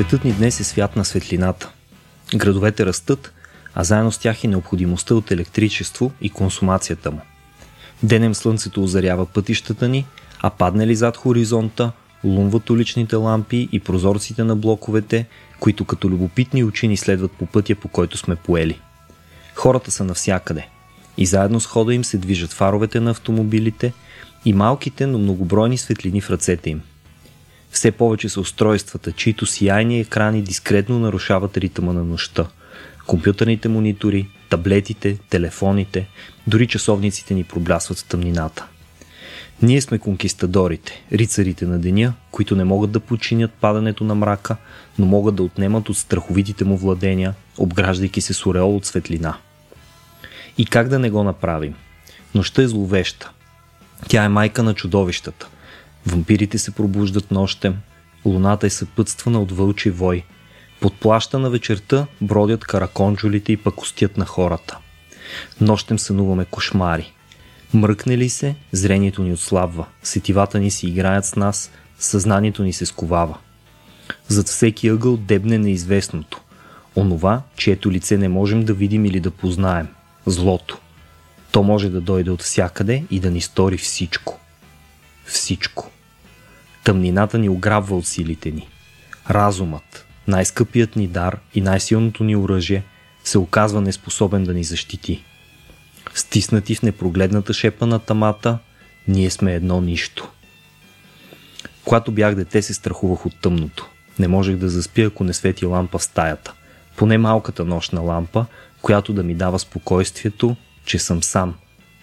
Светът ни днес е свят на светлината. Градовете растат, а заедно с тях и необходимостта от електричество и консумацията му. Денем слънцето озарява пътищата ни, а падне ли зад хоризонта, лумват уличните лампи и прозорците на блоковете, които като любопитни очи ни следват по пътя, по който сме поели. Хората са навсякъде. И заедно с хода им се движат фаровете на автомобилите и малките, но многобройни светлини в ръцете им. Все повече са устройствата, чието сияйни екрани дискретно нарушават ритъма на нощта. Компютърните монитори, таблетите, телефоните, дори часовниците ни проблясват в тъмнината. Ние сме конкистадорите, рицарите на деня, които не могат да починят падането на мрака, но могат да отнемат от страховитите му владения, обграждайки се с ореол от светлина. И как да не го направим? Нощта е зловеща. Тя е майка на чудовищата. Вампирите се пробуждат нощем, луната е съпътствана от вълчи вой. Под плаща на вечерта бродят караконджолите и пакостят на хората. Нощем сънуваме кошмари. Мръкне ли се, зрението ни отслабва, сетивата ни си играят с нас, съзнанието ни се сковава. Зад всеки ъгъл дебне неизвестното. Онова, чието лице не можем да видим или да познаем. Злото. То може да дойде от всякъде и да ни стори всичко. Всичко. Тъмнината ни ограбва от силите ни. Разумът, най-скъпият ни дар и най-силното ни оръжие, се оказва неспособен да ни защити. Стиснати в непрогледната шепа на тамата, ние сме едно нищо. Когато бях дете, се страхувах от тъмното. Не можех да заспя, ако не свети лампа в стаята. Поне малката нощна лампа, която да ми дава спокойствието, че съм сам,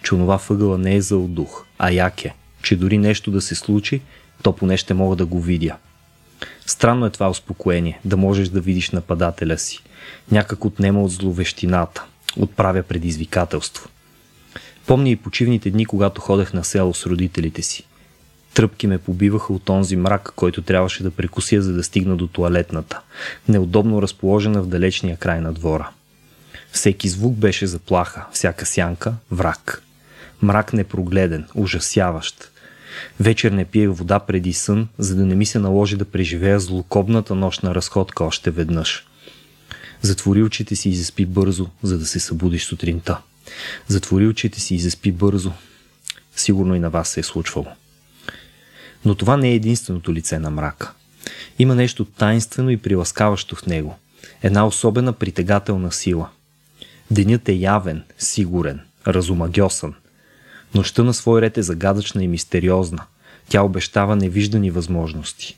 че онова въгъла не е за дух, а е, че дори нещо да се случи, то поне ще мога да го видя. Странно е това успокоение, да можеш да видиш нападателя си. Някак отнема от зловещината, отправя предизвикателство. Помня и почивните дни, когато ходех на село с родителите си. Тръпки ме побиваха от онзи мрак, който трябваше да прекуся, за да стигна до туалетната, неудобно разположена в далечния край на двора. Всеки звук беше заплаха, всяка сянка – враг. Мрак непрогледен, ужасяващ. Вечер не пиех вода преди сън, за да не ми се наложи да преживея злокобната нощна разходка още веднъж. Затвори очите си и заспи бързо, за да се събудиш сутринта. Затвори очите си и заспи бързо. Сигурно и на вас се е случвало. Но това не е единственото лице на мрака. Има нещо тайнствено и приласкаващо в него. Една особена притегателна сила. Денят е явен, сигурен, разумагьосан. Нощта на свой ред е загадъчна и мистериозна. Тя обещава невиждани възможности.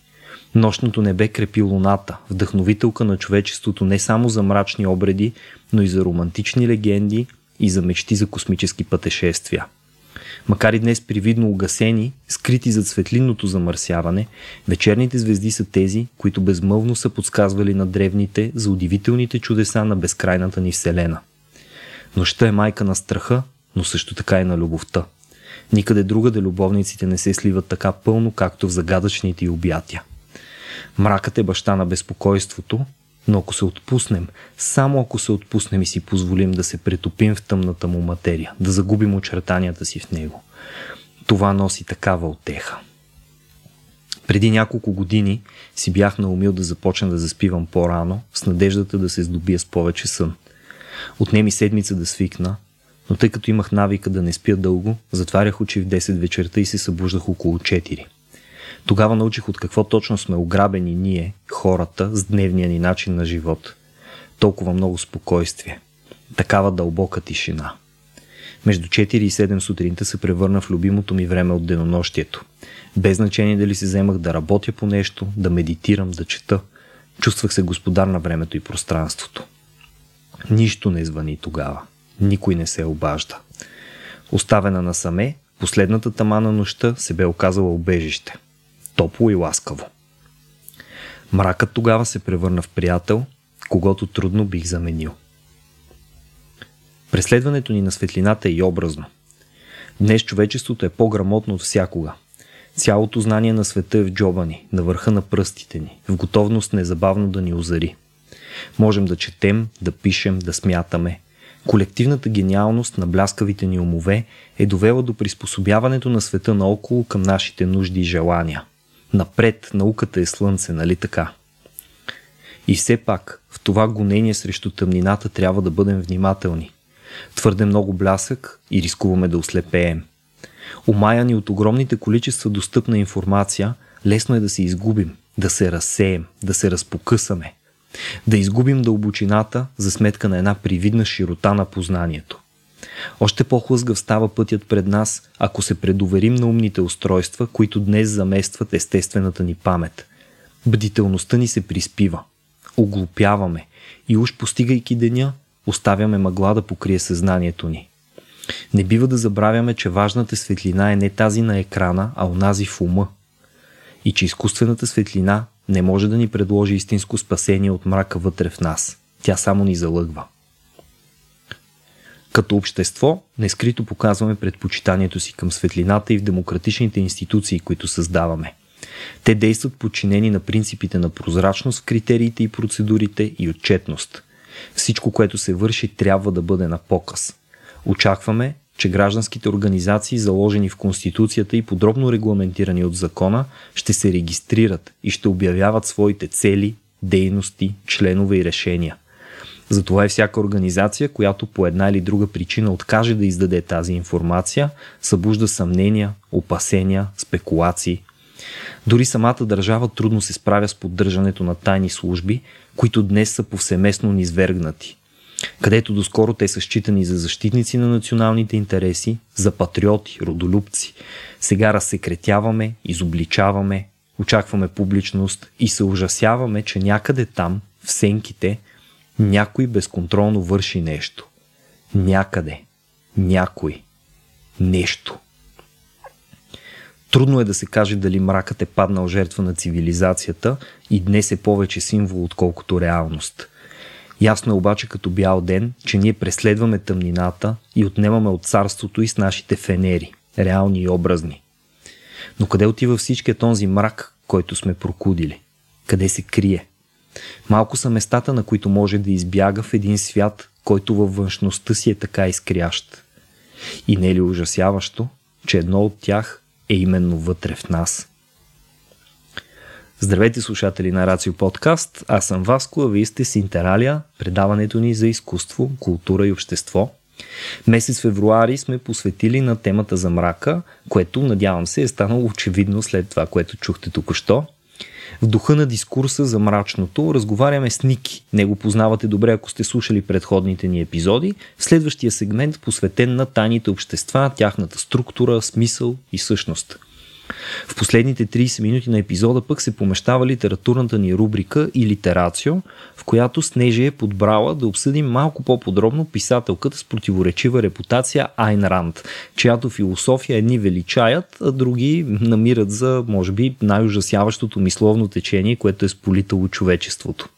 Нощното небе крепи луната, вдъхновителка на човечеството не само за мрачни обреди, но и за романтични легенди и за мечти за космически пътешествия. Макар и днес привидно угасени, скрити зад светлинното замърсяване, вечерните звезди са тези, които безмълвно са подсказвали на древните за удивителните чудеса на безкрайната ни Вселена. Нощта е майка на страха, но също така и на любовта. Никъде другаде любовниците не се сливат така пълно, както в загадъчните й обятия. Мракът е баща на безпокойството, но ако се отпуснем, само ако се отпуснем и си позволим да се претопим в тъмната му материя, да загубим очертанията си в него, това носи такава отеха. Преди няколко години си бях наумил да започна да заспивам по-рано, с надеждата да се здобия с повече сън. Отнеми седмица да свикна, но тъй като имах навика да не спя дълго, затварях очи в 10 вечерта и се събуждах около 4. Тогава научих от какво точно сме ограбени ние, хората, с дневния ни начин на живот. Толкова много спокойствие. Такава дълбока тишина. Между 4 и 7 сутринта се превърна в любимото ми време от денонощието. Без значение дали се вземах да работя по нещо, да медитирам, да чета. Чувствах се господар на времето и пространството. Нищо не звъни тогава. Никой не се обажда. Оставена насаме, последната тама на нощта се бе оказала убежище – топло и ласкаво. Мракът тогава се превърна в приятел, когато трудно бих заменил. Преследването ни на светлината е и образно. Днес човечеството е по-грамотно от всякога. Цялото знание на света е в джоба ни, на върха на пръстите ни, в готовност незабавно да ни озари. Можем да четем, да пишем, да смятаме. Колективната гениалност на бляскавите ни умове е довела до приспособяването на света наоколо към нашите нужди и желания. Напред науката е слънце, нали така? И все пак, в това гонение срещу тъмнината трябва да бъдем внимателни. Твърде много блясък и рискуваме да ослепеем. Омаяни от огромните количества достъпна информация, лесно е да се изгубим, да се разсеем, да се разпокъсаме. Да изгубим дълбочината за сметка на една привидна широта на познанието. Още по-хлъзгав става пътят пред нас, ако се предоверим на умните устройства, които днес заместват естествената ни памет. Бдителността ни се приспива. Оглупяваме и уж постигайки деня, оставяме мъгла да покрие съзнанието ни. Не бива да забравяме, че важната светлина е не тази на екрана, а онази в ума. И че изкуствената светлина не може да ни предложи истинско спасение от мрака вътре в нас. Тя само ни залъгва. Като общество, нескрито показваме предпочитанието си към светлината и в демократичните институции, които създаваме. Те действат подчинени на принципите на прозрачност в критериите и процедурите и отчетност. Всичко, което се върши, трябва да бъде на показ. Очакваме, че гражданските организации, заложени в Конституцията и подробно регламентирани от закона, ще се регистрират и ще обявяват своите цели, дейности, членове и решения – затова е всяка организация, която по една или друга причина откаже да издаде тази информация, събужда съмнения, опасения, спекулации. Дори самата държава трудно се справя с поддържането на тайни служби, които днес са повсеместно низвергнати. Където доскоро те са считани за защитници на националните интереси, за патриоти, родолюбци. Сега разсекретяваме, изобличаваме, очакваме публичност и се ужасяваме, че някъде там, в сенките, някой безконтролно върши нещо. Някъде. Някой. Нещо. Трудно е да се каже дали мракът е паднал жертва на цивилизацията и днес е повече символ, отколкото реалност. Ясно е обаче като бял ден, че ние преследваме тъмнината и отнемаме от царството и с нашите фенери, реални и образни. Но къде отива всичкият този мрак, който сме прокудили? Къде се крие? Малко са местата, на които може да избяга в един свят, който във външността си е така изкрящ. И не е ли ужасяващо, че едно от тях е именно вътре в нас? Здравейте слушатели на Рацио Подкаст, аз съм Васко, а вие сте с Интералия, предаването ни за изкуство, култура и общество. Месец февруари сме посветили на темата за мрака, което надявам се е станало очевидно след това, което чухте току-що – в духа на дискурса за мрачното разговаряме с Ники. Не го познавате добре, ако сте слушали предходните ни епизоди. В следващия сегмент посветен на тайните общества, тяхната структура, смисъл и същност. В последните 30 минути на епизода пък се помещава литературната ни рубрика и литерацио, в която Снежи е подбрала да обсъдим малко по-подробно писателката с противоречива репутация Айн Ранд, чиято философия едни величаят, а други намират за, може би, най-ужасяващото мисловно течение, което е сполитало човечеството.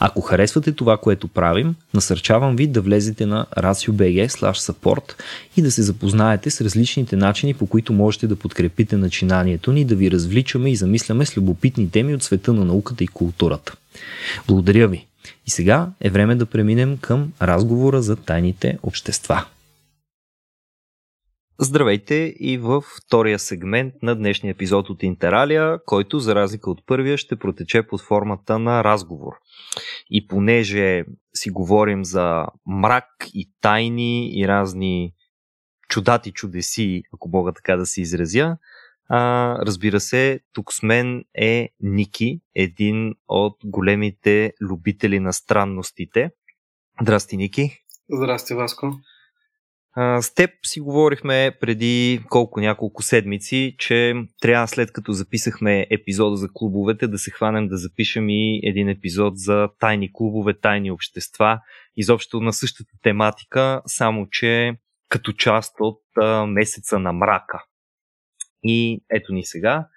Ако харесвате това, което правим, насърчавам ви да влезете на racio.bg support и да се запознаете с различните начини, по които можете да подкрепите начинанието ни, да ви развличаме и замисляме с любопитни теми от света на науката и културата. Благодаря ви! И сега е време да преминем към разговора за тайните общества. Здравейте и във втория сегмент на днешния епизод от Интералия, който за разлика от първия ще протече под формата на разговор. И понеже си говорим за мрак и тайни и разни чудати чудеси, ако мога така да се изразя, а, разбира се, тук с мен е Ники, един от големите любители на странностите. Здрасти, Ники. Здрасти, Васко. С теб си говорихме преди колко няколко седмици, че трябва след като записахме епизода за клубовете да се хванем да запишем и един епизод за тайни клубове, тайни общества, изобщо на същата тематика, само че като част от а, месеца на мрака. И ето ни сега.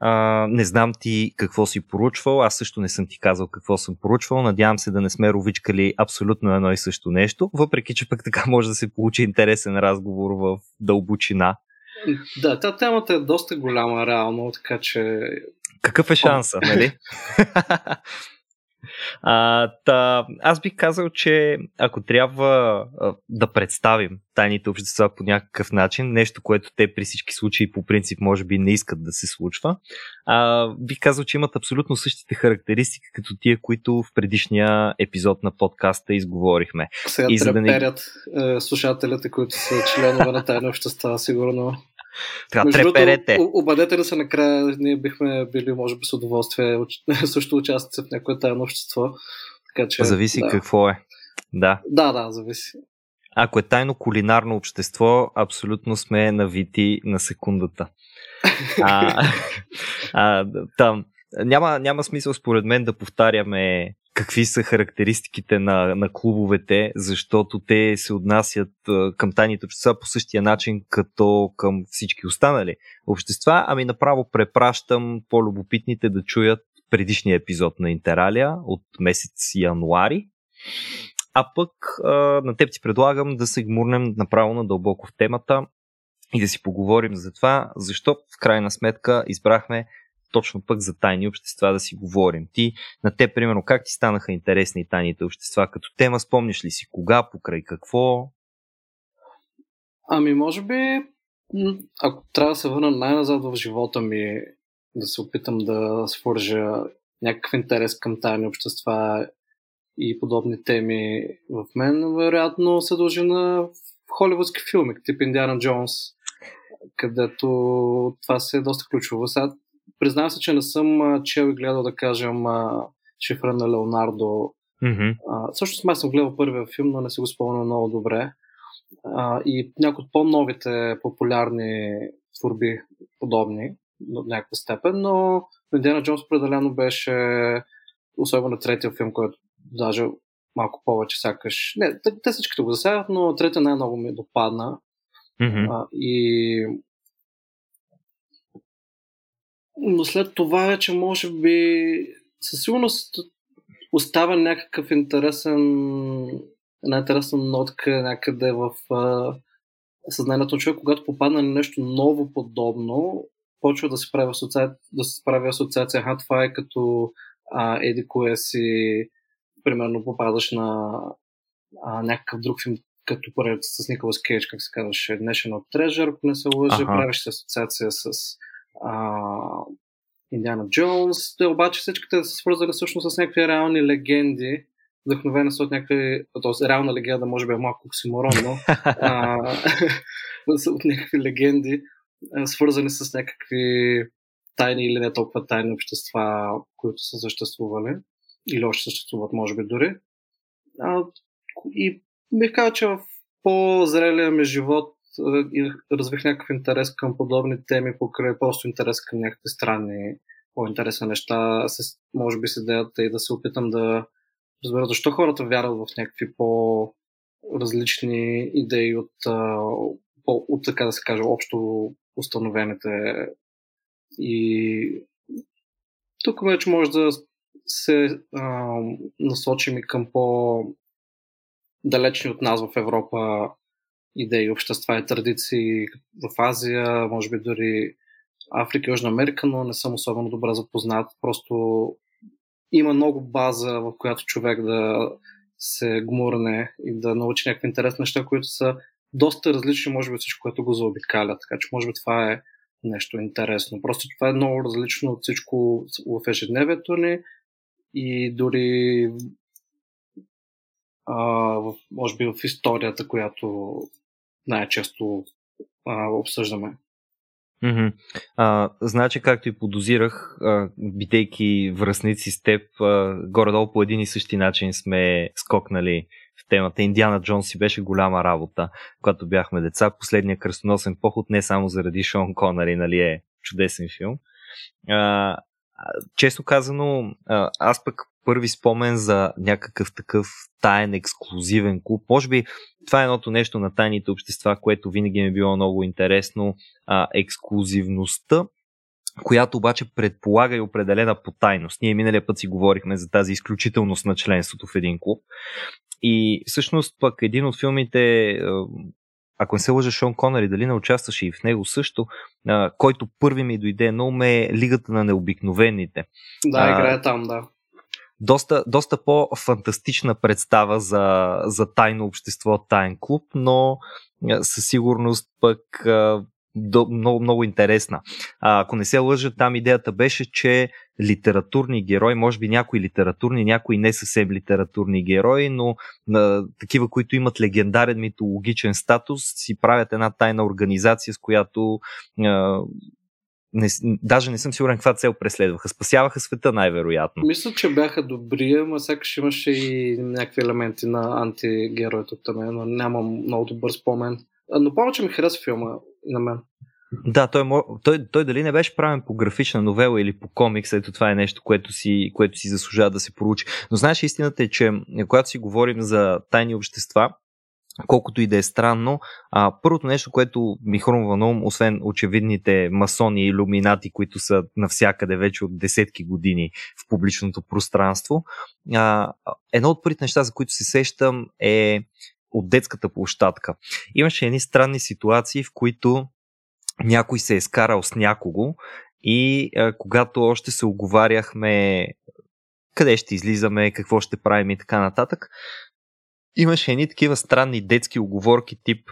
А, не знам ти какво си поручвал, аз също не съм ти казал какво съм поручвал. Надявам се да не сме ровичкали абсолютно едно и също нещо, въпреки че пък така може да се получи интересен разговор в дълбочина. Да, та темата е доста голяма реално, така че... Какъв е шанса, нали? А, та, аз бих казал, че ако трябва а, да представим тайните общества по някакъв начин, нещо, което те при всички случаи по принцип може би не искат да се случва, а, бих казал, че имат абсолютно същите характеристики, като тия, които в предишния епизод на подкаста изговорихме. Сега и за да не... е, слушателите, които са членове на тайни общества, сигурно така, треперете. Обадете да се накрая, ние бихме били, може би, с удоволствие също участници в някое тайно общество. Така, че, зависи да. какво е. Да. Да, да, зависи. Ако е тайно кулинарно общество, абсолютно сме навити на секундата. а, а, там, няма, няма смисъл според мен да повтаряме какви са характеристиките на, на клубовете, защото те се отнасят към тайните общества по същия начин, като към всички останали общества. Ами направо препращам по-любопитните да чуят предишния епизод на Интералия от месец януари. А пък на теб ти предлагам да се гмурнем направо надълбоко в темата и да си поговорим за това, защо в крайна сметка избрахме точно пък за тайни общества да си говорим. Ти, на те, примерно, как ти станаха интересни тайните общества като тема? Спомняш ли си кога, покрай какво? Ами, може би, ако трябва да се върна най-назад в живота ми, да се опитам да свържа някакъв интерес към тайни общества и подобни теми в мен, вероятно се дължи на холивудски филми, тип Индиана Джонс, където това се е доста ключово. Сега признавам се, че не съм чел и гледал, да кажем, шифра на Леонардо. Mm-hmm. А, също май съм гледал първия филм, но не си го спомням много добре. А, и някои от по-новите популярни творби подобни до някаква степен, но Индиана Джонс определено беше особено третия филм, който даже малко повече сякаш... Не, те, те всичките го засягат, но третия най-много ми допадна. Mm-hmm. А, и но след това вече може би със сигурност остава някакъв интересен една интересна нотка някъде в а, съзнанието на човек, когато попадна на нещо ново подобно, почва да се прави асоциация, да се прави асоциация, аха, това е като а, еди кое си, примерно попадаш на а, някакъв друг филм, като поредица с Николас Кейдж, как се казваше, National Treasure, ако не се лъжи, ага. правиш асоциация с Индиана Джонс, те обаче всичките са свързани всъщност с някакви реални легенди, вдъхновени са от някакви, т.е. реална легенда може би е малко оксиморон, но от някакви легенди, свързани с някакви тайни или не толкова тайни общества, които са съществували или още съществуват, може би дори. А, и бих казал, че в по-зрелия ми живот развих някакъв интерес към подобни теми, покрай просто интерес към някакви странни, по-интересни неща, с, може би с идеята и да се опитам да разбера защо хората вярват в някакви по-различни идеи от, по, от така да се каже, общо установените. И тук вече може да се а, насочим и към по-далечни от нас в Европа идеи, общества и традиции в Азия, може би дори Африка и Южна Америка, но не съм особено добре запознат. Просто има много база, в която човек да се гмурне и да научи някакви интересни неща, които са доста различни, може би всичко, което го заобикаля. Така че, може би това е нещо интересно. Просто това е много различно от всичко в ежедневието ни и дори а, в, може би в историята, която най-често а, обсъждаме. Mm-hmm. А, значи, както и подозирах, а, бидейки връзници с теб, а, горе-долу по един и същи начин сме скокнали в темата. Индиана Джонс си беше голяма работа, когато бяхме деца. Последния кръстоносен поход не само заради Шон Конъри, нали е чудесен филм. А, често казано, аз пък първи спомен за някакъв такъв таен, ексклюзивен клуб. Може би това е едното нещо на тайните общества, което винаги ми е било много интересно. А, ексклюзивността, която обаче предполага и определена потайност. Ние миналия път си говорихме за тази изключителност на членството в един клуб. И всъщност пък един от филмите, ако не се лъжа Шон Конър и дали не участваше и в него също, който първи ми дойде на ум е Лигата на необикновените. Да, играе там, да доста, доста по-фантастична представа за, за тайно общество, тайн клуб, но със сигурност пък до, много, много интересна. А, ако не се лъжа, там идеята беше, че литературни герои, може би някои литературни, някои не съвсем литературни герои, но а, такива, които имат легендарен митологичен статус, си правят една тайна организация, с която а, не, даже не съм сигурен каква цел преследваха. Спасяваха света най-вероятно. Мисля, че бяха добри, ама сякаш имаше и някакви елементи на антигероите от там, но нямам много добър спомен. Но повече ми хареса филма на мен. Да, той, той, той дали не беше правен по графична новела или по комикс, ето това е нещо, което си, което си заслужава да се поручи. Но знаеш, истината е, че когато си говорим за тайни общества, колкото и да е странно, а, първото нещо, което ми хрумва на ум, освен очевидните масони и иллюминати, които са навсякъде вече от десетки години в публичното пространство, а, едно от първите неща, за които се сещам е от детската площадка. Имаше едни странни ситуации, в които някой се е скарал с някого и а, когато още се оговаряхме къде ще излизаме, какво ще правим и така нататък, имаше едни такива странни детски оговорки тип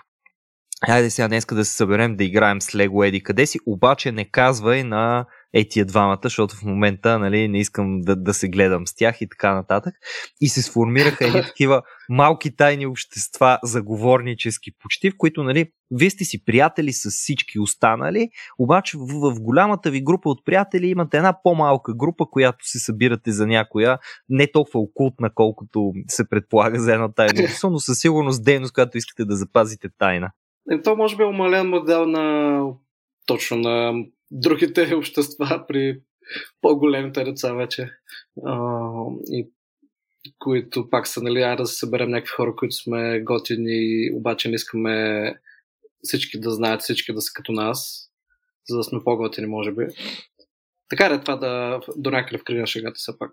Хайде сега днеска да се съберем да играем с Лего Еди къде си, обаче не казвай на е тия двамата, защото в момента нали, не искам да, да се гледам с тях и така нататък. И се сформираха едни такива малки тайни общества, заговорнически почти, в които нали, вие сте си приятели с всички останали, обаче в, в голямата ви група от приятели имате една по-малка група, която се събирате за някоя не толкова окултна, колкото се предполага за тайно общество, но със сигурност дейност, която искате да запазите тайна. Е, то може би е умален модел на точно на другите общества при по-големите деца вече. А, и които пак са, нали, айде да съберем някакви хора, които сме готини, обаче не искаме всички да знаят, всички да са като нас, за да сме по-готини, може би. Така е това да до някъде в кръга шегата все пак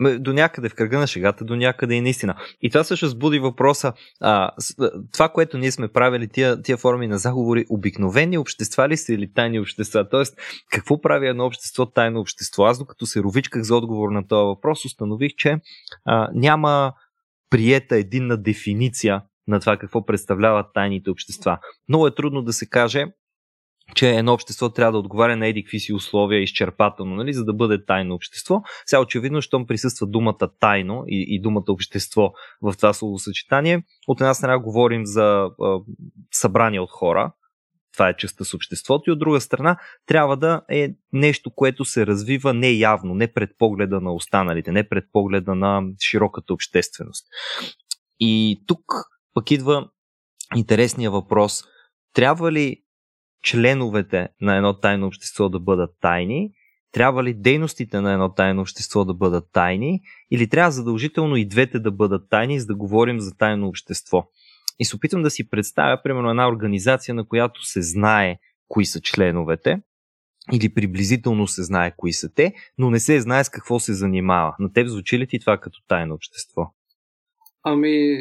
до някъде в кръга на шегата, до някъде и наистина. И това също сбуди въпроса, а, това, което ние сме правили, тия, тия форми на заговори, обикновени общества ли са или тайни общества? Тоест, какво прави едно общество тайно общество? Аз докато се ровичках за отговор на този въпрос, установих, че а, няма приета единна дефиниция на това какво представляват тайните общества. Много е трудно да се каже че едно общество трябва да отговаря на еди си условия изчерпателно, нали, за да бъде тайно общество. Сега очевидно, щом присъства думата тайно и, и думата общество в това словосъчетание, от една страна говорим за а, събрание от хора, това е частта с обществото, и от друга страна трябва да е нещо, което се развива не явно, не пред погледа на останалите, не пред погледа на широката общественост. И тук пък идва интересния въпрос. Трябва ли членовете на едно тайно общество да бъдат тайни, трябва ли дейностите на едно тайно общество да бъдат тайни или трябва задължително и двете да бъдат тайни, за да говорим за тайно общество. И се опитвам да си представя, примерно, една организация, на която се знае кои са членовете, или приблизително се знае кои са те, но не се знае с какво се занимава. На теб звучи ли ти това като тайно общество? Ами,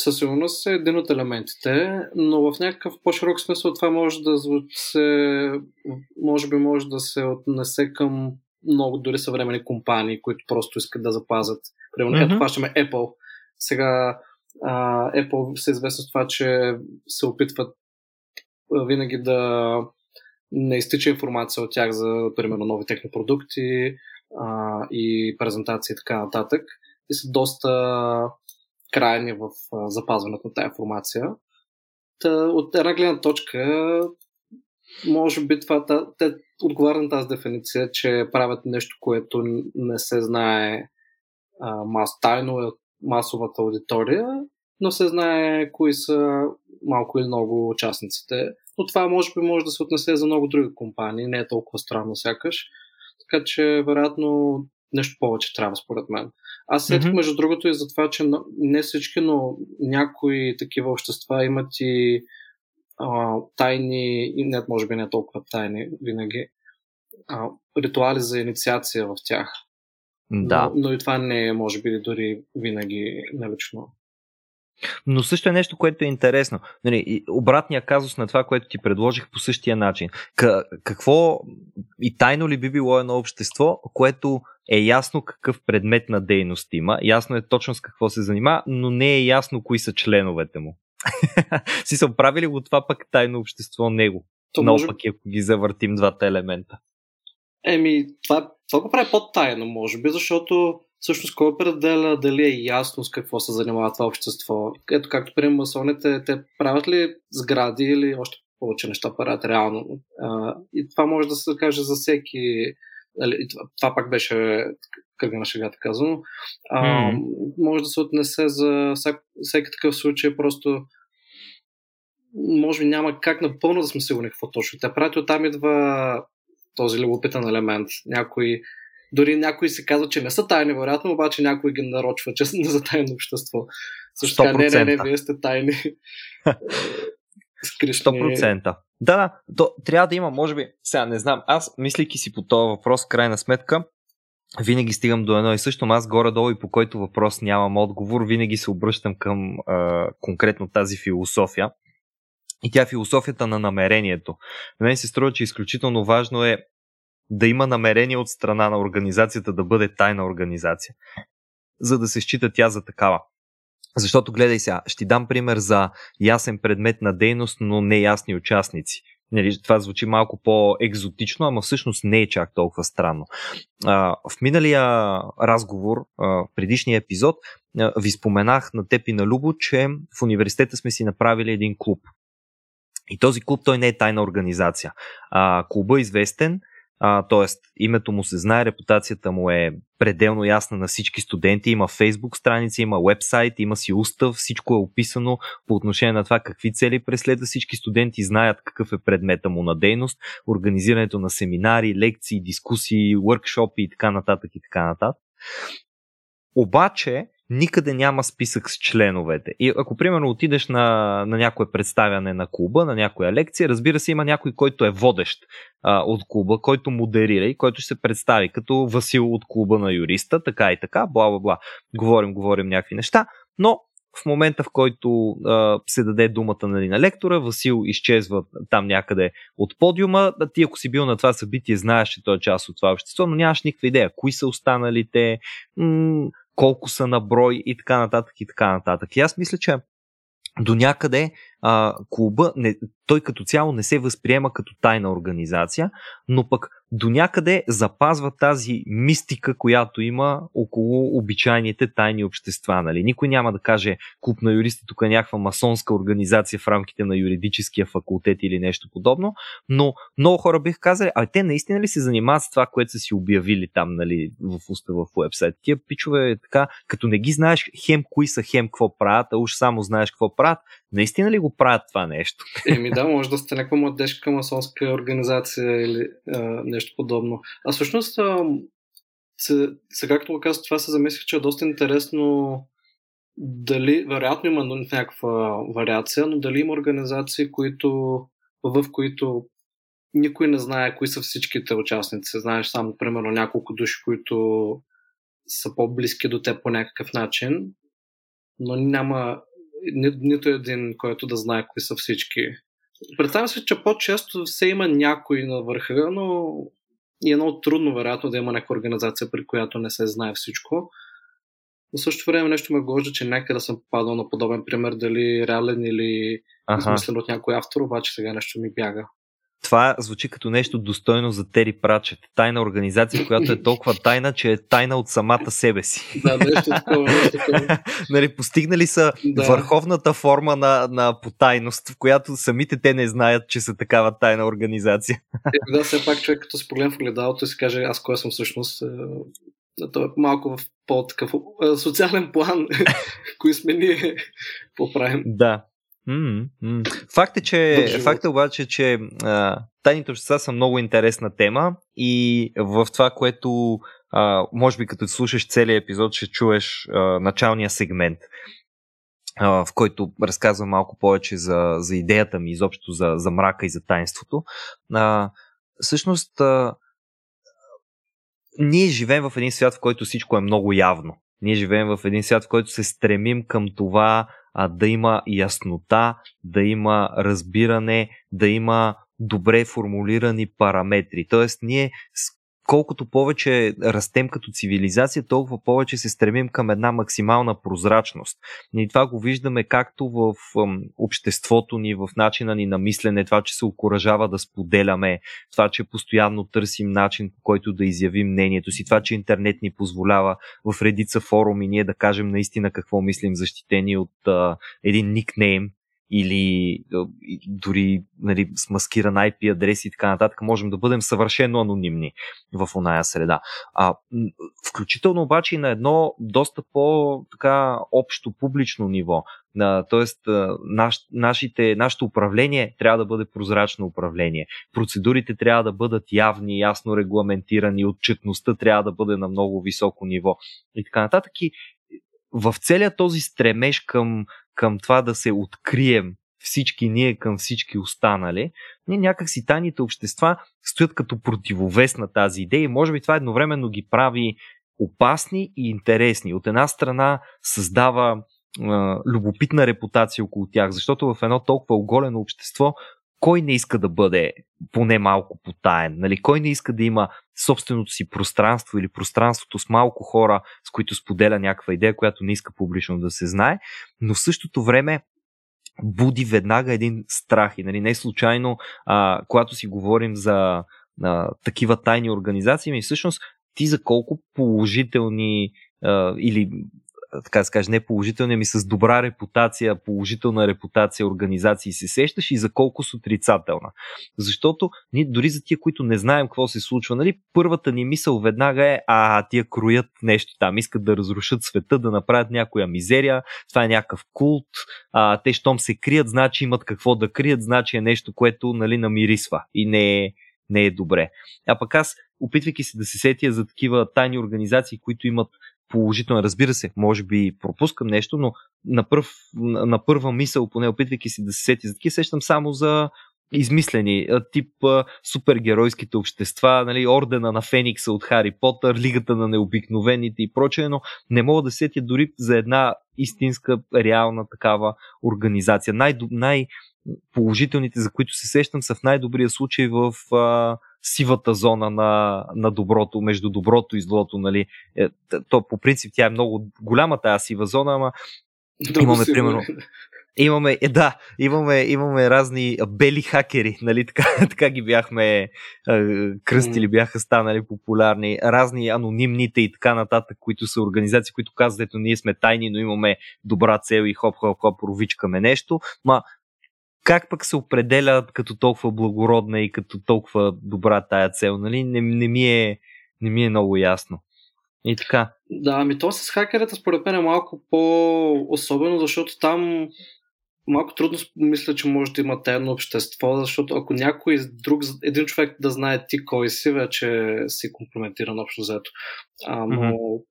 със сигурност е един от елементите, но в някакъв по-широк смисъл това може да се, може би може да се отнесе към много дори съвремени компании, които просто искат да запазят. Примерно, mm-hmm. ето хващаме Apple. Сега а, Apple се известно с това, че се опитват винаги да не изтича информация от тях за, примерно, нови техни продукти а, и презентации и така нататък. И са доста крайни в запазването на тази информация. Та, от една гледна точка, може би това, те отговарят на тази дефиниция, че правят нещо, което не се знае мас, тайно от масовата аудитория, но се знае кои са малко или много участниците. Но това може би може да се отнесе за много други компании, не е толкова странно сякаш. Така че, вероятно, нещо повече трябва, според мен. Аз сетих, mm-hmm. между другото, и за това, че не всички, но някои такива общества имат и а, тайни, и не, може би не толкова тайни винаги, а, ритуали за инициация в тях. Да. Но, но и това не е, може би, дори винаги налично. Но също е нещо, което е интересно. Нали, обратния казус на това, което ти предложих по същия начин. К- какво и тайно ли би било едно общество, което е ясно какъв предмет на дейност има, ясно е точно с какво се занимава, но не е ясно кои са членовете му. си са правили го това пък тайно общество него. То Но може... пък ако ги завъртим двата елемента. Еми, това, това го прави по-тайно, може би, защото всъщност кой определя дали е ясно с какво се занимава това общество? Ето както при масоните, те правят ли сгради или още повече неща правят реално? А, и това може да се каже за всеки Нали, това, това пак беше кръга на шегата казано. А, mm. Може да се отнесе за всеки такъв случай, просто може би няма как напълно да сме сигурни какво точно. Те правят оттам идва този любопитен елемент. Някой, дори някои се казва, че не са тайни, вероятно, обаче някой ги нарочва, че за тайно общество. Също така, не, не, не, вие сте тайни. Скришни... 100%. Да, да, то, трябва да има, може би, сега не знам, аз мислики си по този въпрос, крайна сметка, винаги стигам до едно и също, аз горе-долу и по който въпрос нямам отговор, винаги се обръщам към а, конкретно тази философия. И тя е философията на намерението. На мен се струва, че изключително важно е да има намерение от страна на организацията да бъде тайна организация, за да се счита тя за такава. Защото гледай сега, ще дам пример за ясен предмет на дейност, но не ясни участници. Нали, това звучи малко по-екзотично, ама всъщност не е чак толкова странно. А, в миналия разговор, а, предишния епизод, а, ви споменах на теб и на Любо, че в университета сме си направили един клуб. И този клуб той не е тайна организация. А, клуба е известен, тоест, името му се знае, репутацията му е пределно ясна на всички студенти. Има фейсбук страница, има вебсайт, има си устав, всичко е описано по отношение на това какви цели преследва. Всички студенти знаят какъв е предмета му на дейност, организирането на семинари, лекции, дискусии, въркшопи и така нататък и така нататък. Обаче, никъде няма списък с членовете. И ако примерно отидеш на, на някое представяне на клуба, на някоя лекция, разбира се, има някой, който е водещ а, от клуба, който модерира и който ще се представи като Васил от клуба на юриста, така и така, бла бла бла. Говорим, говорим някакви неща, но в момента, в който а, се даде думата нали, на лектора, Васил изчезва там някъде от подиума. А ти, ако си бил на това събитие, знаеш, че той е част от това общество, но нямаш никаква идея кои са останалите, м- колко са на брой и така нататък и така нататък. И аз мисля, че до някъде а, клуба, не, той като цяло не се възприема като тайна организация, но пък до някъде запазва тази мистика, която има около обичайните тайни общества. Нали? Никой няма да каже клуб на юристи, тук е някаква масонска организация в рамките на юридическия факултет или нещо подобно, но много хора бих казали, а те наистина ли се занимават с това, което са си обявили там нали, в уста в уебсайт? Тия пичове така, като не ги знаеш хем кои са, хем какво правят, а уж само знаеш какво правят, наистина ли го правят това нещо? Еми да, може да сте някаква младежка масонска организация или а, нещо подобно. А всъщност, а, сега като го казах, това се замислих, че е доста интересно дали, вероятно има някаква вариация, но дали има организации, които, в които никой не знае кои са всичките участници. Знаеш само, примерно, няколко души, които са по-близки до теб по някакъв начин, но няма ни, нито един, който да знае кои са всички. Представям се, че по-често все има някой на върха, но е много трудно, вероятно, да има някаква организация, при която не се знае всичко. Но също време нещо ме гожда, че някъде съм попадал на подобен пример, дали реален или измислен от някой автор, обаче сега нещо ми бяга това звучи като нещо достойно за Тери Прачет. Тайна организация, която е толкова тайна, че е тайна от самата себе си. Да, нещо такова. Нещо такова. нали, постигнали са да. върховната форма на, на потайност, в която самите те не знаят, че са такава тайна организация. Е, да, все пак човек като се погледне в огледалото и си каже аз кой съм всъщност, е, то е малко в по-такъв е, социален план, кои сме ние, поправим. Да, Mm-hmm. Факт е, че, факт е обаче, че а, тайните общества са много интересна тема и в това, което а, може би като слушаш целият епизод, ще чуеш а, началния сегмент, а, в който разказвам малко повече за, за идеята ми, изобщо за, за мрака и за тайнството. А, всъщност, а, ние живеем в един свят, в който всичко е много явно. Ние живеем в един свят, в който се стремим към това а, да има яснота, да има разбиране, да има добре формулирани параметри. Тоест, ние колкото повече растем като цивилизация, толкова повече се стремим към една максимална прозрачност. И това го виждаме както в обществото ни, в начина ни на мислене, това, че се окоръжава да споделяме, това, че постоянно търсим начин, по който да изявим мнението си, това, че интернет ни позволява в редица форуми ние да кажем наистина какво мислим, защитени от а, един никнейм, или дори нали, с маскиран IP адрес и така нататък, можем да бъдем съвършено анонимни в оная среда. А, включително обаче и на едно доста по-така общо публично ниво. На, тоест, наш, нашите, нашето управление трябва да бъде прозрачно управление. Процедурите трябва да бъдат явни, ясно регламентирани, отчетността трябва да бъде на много високо ниво и така нататък. И в целият този стремеж към към това да се открием всички ние към всички останали, ние някакси тайните общества стоят като противовес на тази идея и може би това едновременно ги прави опасни и интересни. От една страна създава любопитна репутация около тях, защото в едно толкова оголено общество кой не иска да бъде поне малко потаен? Нали? Кой не иска да има собственото си пространство или пространството с малко хора, с които споделя някаква идея, която не иска публично да се знае, но в същото време буди веднага един страх. И нали, не случайно, а, когато си говорим за а, такива тайни организации, ми всъщност ти за колко положителни а, или така да се каже, не положителни, ами с добра репутация, положителна репутация организации се сещаш и за колко с отрицателна. Защото ние дори за тия, които не знаем какво се случва, нали, първата ни мисъл веднага е, а тия кроят нещо там, искат да разрушат света, да направят някоя мизерия, това е някакъв култ, а, те щом се крият, значи имат какво да крият, значи е нещо, което нали, намирисва и не е, не е добре. А пък аз, опитвайки се да се сетя за такива тайни организации, които имат положително. Разбира се, може би пропускам нещо, но на, пръв, на първа мисъл, поне опитвайки си да се сети за такива, сещам само за измислени, тип супергеройските общества, нали, ордена на Феникса от Хари Потър, Лигата на необикновените и прочее, но не мога да сетя дори за една истинска, реална такава организация. Най- най-положителните, за които се сещам, са в най-добрия случай в а, сивата зона на, на доброто, между доброто и злото. Нали. Е, то по принцип тя е много голяма тази сива зона, ама Много имаме сигурно. примерно Имаме, е, да, имаме, имаме разни бели хакери, нали, така, така ги бяхме е, кръстили, бяха станали популярни, разни анонимните и така нататък, които са организации, които казват, ето ние сме тайни, но имаме добра цел и хоп, хоп, хоп, провичкаме нещо, ма как пък се определя като толкова благородна и като толкова добра тая цел, нали? Не, не, ми, е, не ми е много ясно. И така. Да, ами то с хакерата според мен е малко по-особено, защото там малко трудно мисля, че може да има тайно общество, защото ако някой друг, един човек да знае ти кой си, вече си компрометиран общо взето. А, но mm-hmm.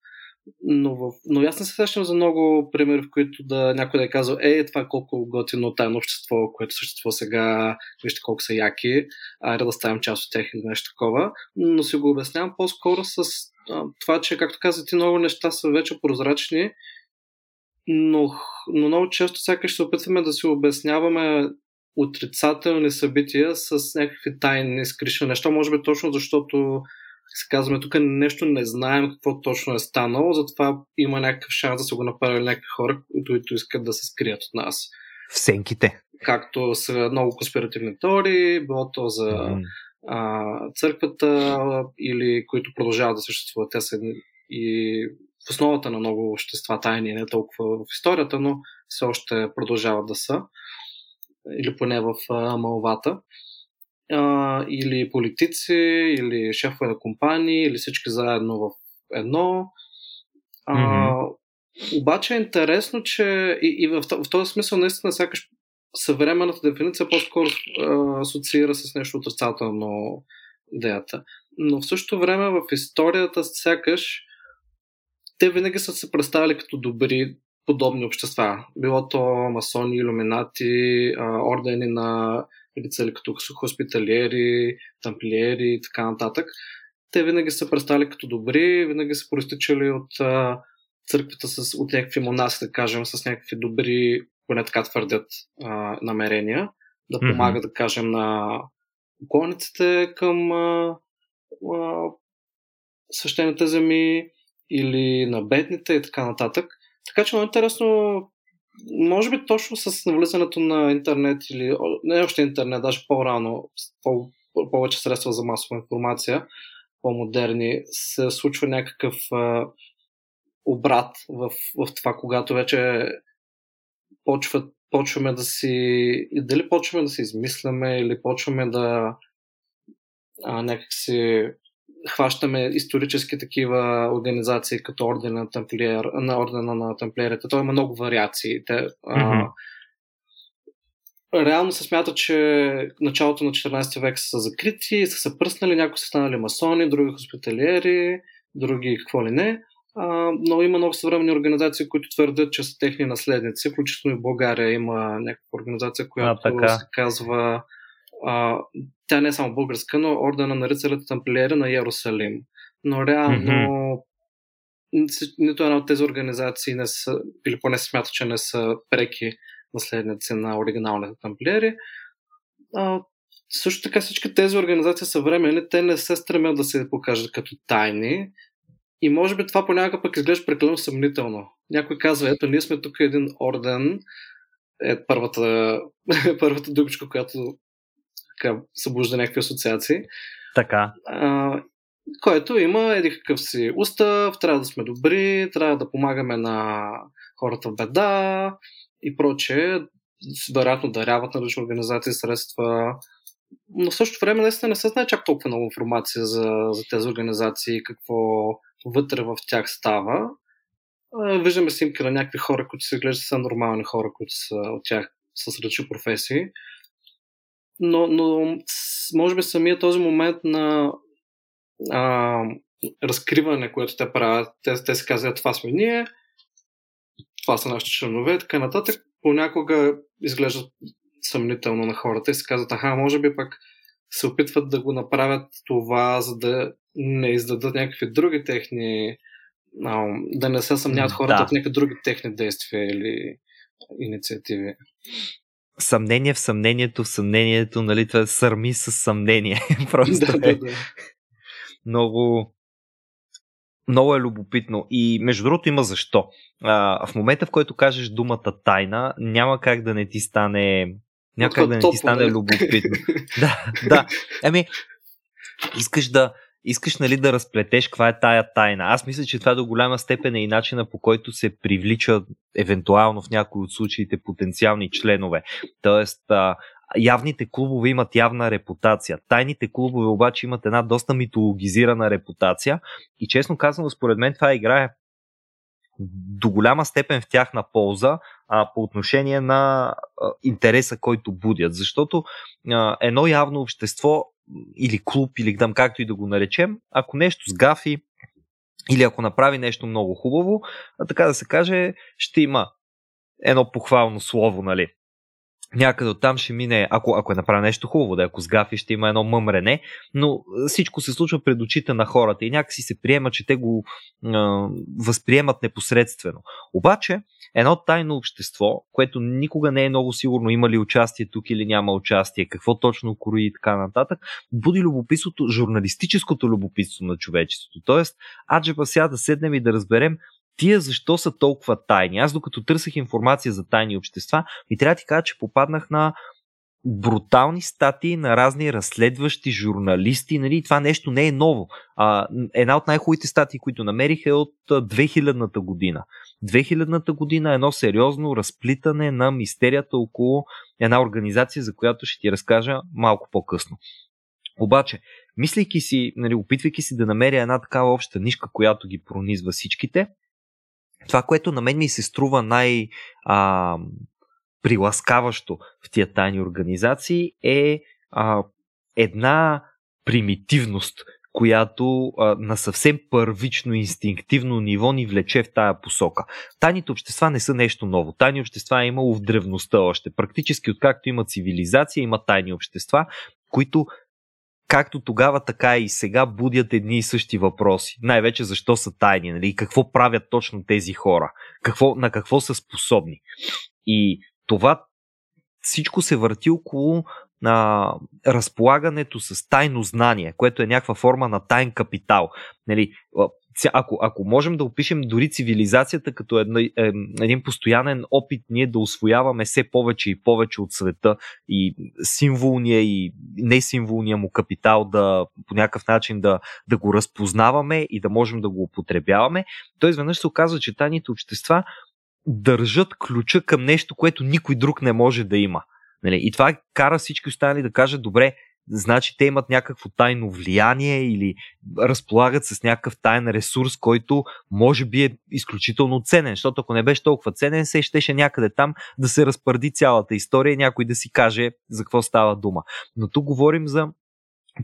Но, в, но аз не се срещам за много примери, в които да някой да е казал, е, това колко готино тайно общество, което съществува сега, вижте колко са яки, айде да ставим част от тях или нещо такова. Но си го обяснявам по-скоро с това, че, както казах, ти много неща са вече прозрачни, но, но много често сякаш се опитваме да си обясняваме отрицателни събития с някакви тайни скришни неща, може би точно защото се казваме, тук нещо не знаем какво точно е станало, затова има някакъв шанс да се го направили някакви хора, които искат да се скрият от нас. В сенките. Както са много конспиративни теории, било то за mm. а, църквата или които продължават да съществуват. Те са и в основата на много общества тайни, не толкова в историята, но все още продължават да са. Или поне в а, малвата а, или политици, или шефове на компании, или всички заедно в едно. А, mm-hmm. Обаче е интересно, че и, и в, в този смисъл наистина сякаш съвременната дефиниция по-скоро а, асоциира с нещо отрицателно идеята. Но в същото време в историята сякаш те винаги са се представили като добри подобни общества. Било то масони, иллюминати, ордени на или цели като хоспиталиери, тамплиери и така нататък. Те винаги са представили като добри, винаги са проистичали от а, църквата с, от някакви монаси, да кажем, с някакви добри, поне така твърдят, а, намерения, да помага, mm-hmm. да кажем, на околниците към а, а, свещените земи или на бедните и така нататък. Така че много интересно, може би точно с навлизането на интернет или не още интернет, даже по-рано, по- повече средства за масова информация, по-модерни, се случва някакъв а, обрат в, в това, когато вече почват, почваме да си... Дали почваме да си измисляме или почваме да а, някакси хващаме исторически такива организации, като Ордена на, тамплиер, на Ордена на тамплиерите. Той има много вариации. Те, mm-hmm. а, реално се смята, че началото на 14 век са закрити, са се пръснали, някои са станали масони, други хоспиталиери, други какво ли не. А, но има много съвременни организации, които твърдят, че са техни наследници. Включително и в България има някаква организация, която а, се казва а, тя не е само българска, но Ордена на рицарите тамплиери на Иерусалим. Но реално mm-hmm. нито една от тези организации не са, или поне се смята, че не са преки наследници на оригиналните тамплиери. А, също така всички тези организации са времени, те не се стремят да се покажат като тайни. И може би това понякога пък изглежда прекалено съмнително. Някой казва, ето, ние сме тук един орден, е първата, първата дубичка, която така, събужда някакви асоциации. Така. А, който има един какъв си устав, трябва да сме добри, трябва да помагаме на хората в беда и прочее. Вероятно даряват на различни организации средства. Но в същото време наистина не се знае чак толкова много информация за, за тези организации, какво вътре в тях става. Виждаме снимки на някакви хора, които се глеждат са нормални хора, които са от тях с различни професии но, но може би самия този момент на а, разкриване, което те правят, те, те се казват, това сме ние, това са нашите членове, така нататък, понякога изглеждат съмнително на хората и се казват, аха, може би пък се опитват да го направят това, за да не издадат някакви други техни, а, да не се съмняват хората да. в някакви други техни действия или инициативи съмнение в съмнението, в съмнението, нали, това сърми с съмнение. Просто да, е да, да. много много е любопитно. И между другото има защо. А, в момента, в който кажеш думата тайна, няма как да не ти стане няма как да не ти стане любопитно. да, да. Ами, искаш да, искаш нали, да разплетеш каква е тая тайна. Аз мисля, че това до голяма степен е и начина по който се привлича евентуално в някои от случаите потенциални членове. Тоест, а, явните клубове имат явна репутация. Тайните клубове обаче имат една доста митологизирана репутация и честно казано, според мен това играе до голяма степен в тяхна полза а, по отношение на а, интереса, който будят. Защото а, едно явно общество или клуб, или дам както и да го наречем, ако нещо сгафи или ако направи нещо много хубаво, така да се каже, ще има едно похвално слово, нали? Някъде оттам ще мине, ако, ако е направи нещо хубаво, да ако сгафи ще има едно мъмрене, но всичко се случва пред очите на хората и някакси се приема, че те го е, възприемат непосредствено. Обаче, едно тайно общество, което никога не е много сигурно има ли участие тук или няма участие, какво точно корои и така нататък, буди любопитството, журналистическото любопитство на човечеството. Тоест, аджеба сега да седнем и да разберем тия защо са толкова тайни? Аз докато търсах информация за тайни общества, ми трябва да ти кажа, че попаднах на брутални статии на разни разследващи журналисти. Нали? Това нещо не е ново. А, една от най-хубавите статии, които намерих е от 2000-та година. 2000-та година е едно сериозно разплитане на мистерията около една организация, за която ще ти разкажа малко по-късно. Обаче, мислейки си, нали, опитвайки си да намеря една такава обща нишка, която ги пронизва всичките, това, което на мен ми се струва най- а, приласкаващо в тия тайни организации е а, една примитивност, която а, на съвсем първично инстинктивно ниво ни влече в тая посока. Тайните общества не са нещо ново. Тайни общества е имало в древността още. Практически откакто има цивилизация, има тайни общества, които както тогава, така и сега будят едни и същи въпроси. Най-вече защо са тайни, нали? какво правят точно тези хора, какво, на какво са способни. И това всичко се върти около а, разполагането с тайно знание, което е някаква форма на тайн капитал. Нали, ако, ако можем да опишем дори цивилизацията като едно, е, един постоянен опит ние да освояваме все повече и повече от света и символния и несимволния му капитал да по някакъв начин да, да го разпознаваме и да можем да го употребяваме, то изведнъж се оказва, че тайните общества държат ключа към нещо, което никой друг не може да има. Нали? И това кара всички останали да кажат, добре, значи те имат някакво тайно влияние или разполагат с някакъв тайен ресурс, който може би е изключително ценен, защото ако не беше толкова ценен, се щеше някъде там да се разпърди цялата история и някой да си каже за какво става дума. Но тук говорим за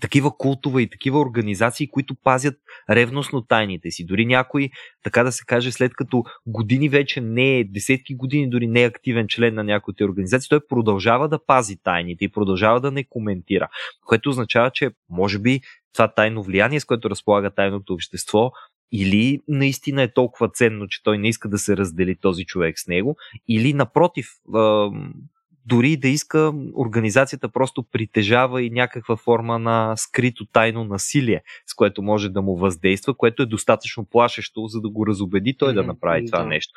такива култове и такива организации, които пазят ревностно тайните си. Дори някой, така да се каже, след като години вече не е, десетки години дори не е активен член на някои от организации, той продължава да пази тайните и продължава да не коментира. Което означава, че може би това тайно влияние, с което разполага тайното общество, или наистина е толкова ценно, че той не иска да се раздели този човек с него, или напротив, дори да иска, организацията просто притежава и някаква форма на скрито тайно насилие, с което може да му въздейства, което е достатъчно плашещо, за да го разобеди той mm-hmm, да направи това да. нещо.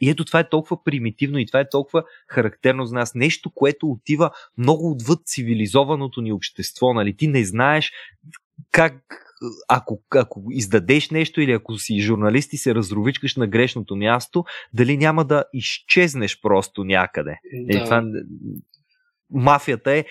И ето това е толкова примитивно и това е толкова характерно за нас. Нещо, което отива много отвъд цивилизованото ни общество. Нали? Ти не знаеш как ако, ако издадеш нещо или ако си журналист и се разровичкаш на грешното място, дали няма да изчезнеш просто някъде. Да. И това, мафията е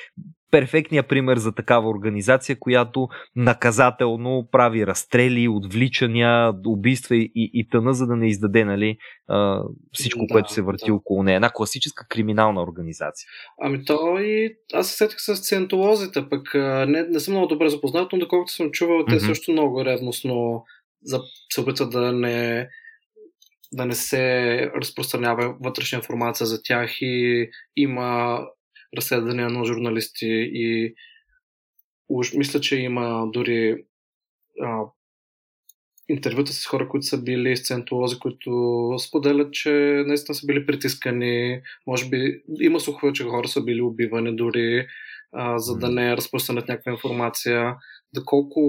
перфектният пример за такава организация, която наказателно прави разстрели, отвличания, убийства и, и, и тъна, за да не издаде нали, а, всичко, да, което се върти да. около нея. Една класическа криминална организация. Ами то и аз се сетих с центолозите, пък не, не съм много добре запознат, но доколкото съм чувал, те mm-hmm. също много ревностно за, се опитват да не да не се разпространява вътрешна информация за тях и има разследвания на журналисти и уж мисля, че има дори а, интервюта с хора, които са били сцентолози, които споделят, че наистина са били притискани. Може би има слухове, че хора са били убивани дори, а, за да не разпространят някаква информация. Доколко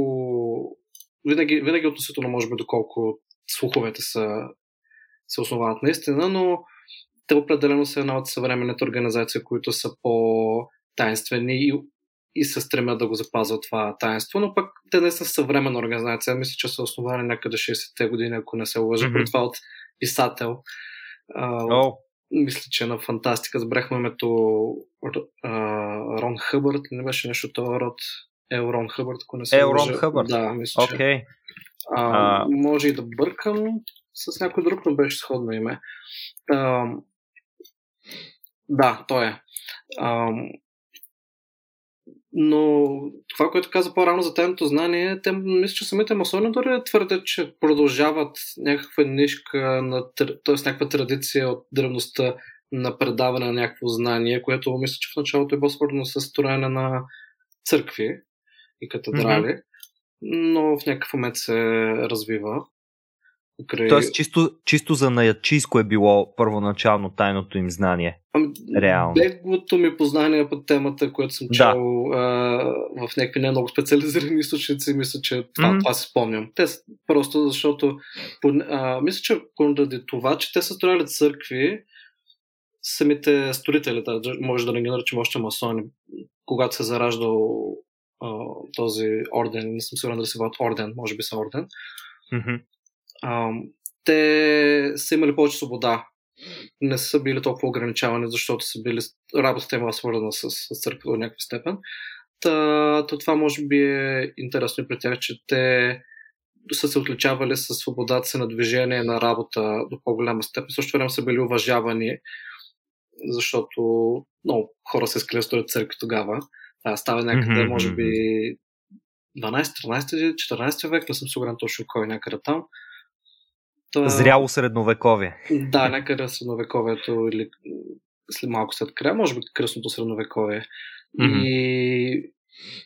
винаги, винаги относително може би доколко слуховете са, се основават наистина, но те определено са една от съвременните организации, които са по-таинствени и, и се стремят да го запазват това таинство, но пък те не са съвременна организация. Мисля, че са основани някъде 60-те години, ако не се лъжа, mm-hmm. това от писател. oh. Мисля, че на фантастика забрахме името Рон Хъбърт, не беше нещо това род. Ел Рон Хъбърт, ако не се Ел Рон Хъбърт. Да, мисля, okay. че. А, а... Може и да бъркам с някой друг, но беше сходно име. А, да, той е. А, но това, което каза по-рано за тайното знание, те мисля, че самите масони дори твърдят, че продължават някаква нишка, на, т.е. някаква традиция от древността на предаване на някакво знание, което мисля, че в началото е било свързано с строене на църкви и катедрали, mm-hmm. но в някакъв момент се развива. Покрай... Тоест, чисто, чисто за наячийско е било първоначално тайното им знание. Ами, Реално. Беглото ми познание по темата, което съм чел да. а, в някакви не много специализирани източници, мисля, че това, mm-hmm. това си спомням. Те просто защото, а, мисля, че поради това, че те са строяли църкви, самите строители, да, може да не ги наречем още масони, когато се е зараждал а, този орден, не съм сигурен дали се водят орден, може би са орден, mm-hmm а, те са имали повече свобода. Не са били толкова ограничавани, защото са били работата им е свързана с, с църква до някаква степен. Та, то това може би е интересно и при тях, че те са се отличавали с свободата си на движение на работа до по-голяма степен. Също време са били уважавани, защото много хора се искали да строят църкви тогава. Това става някъде, mm-hmm. може би 12, 13, 14 век, не съм сигурен точно кой е някъде там. Та... Зряло средновековие. Да, някъде средновековието или след малко след края, може би кръсното средновековие. Mm-hmm. И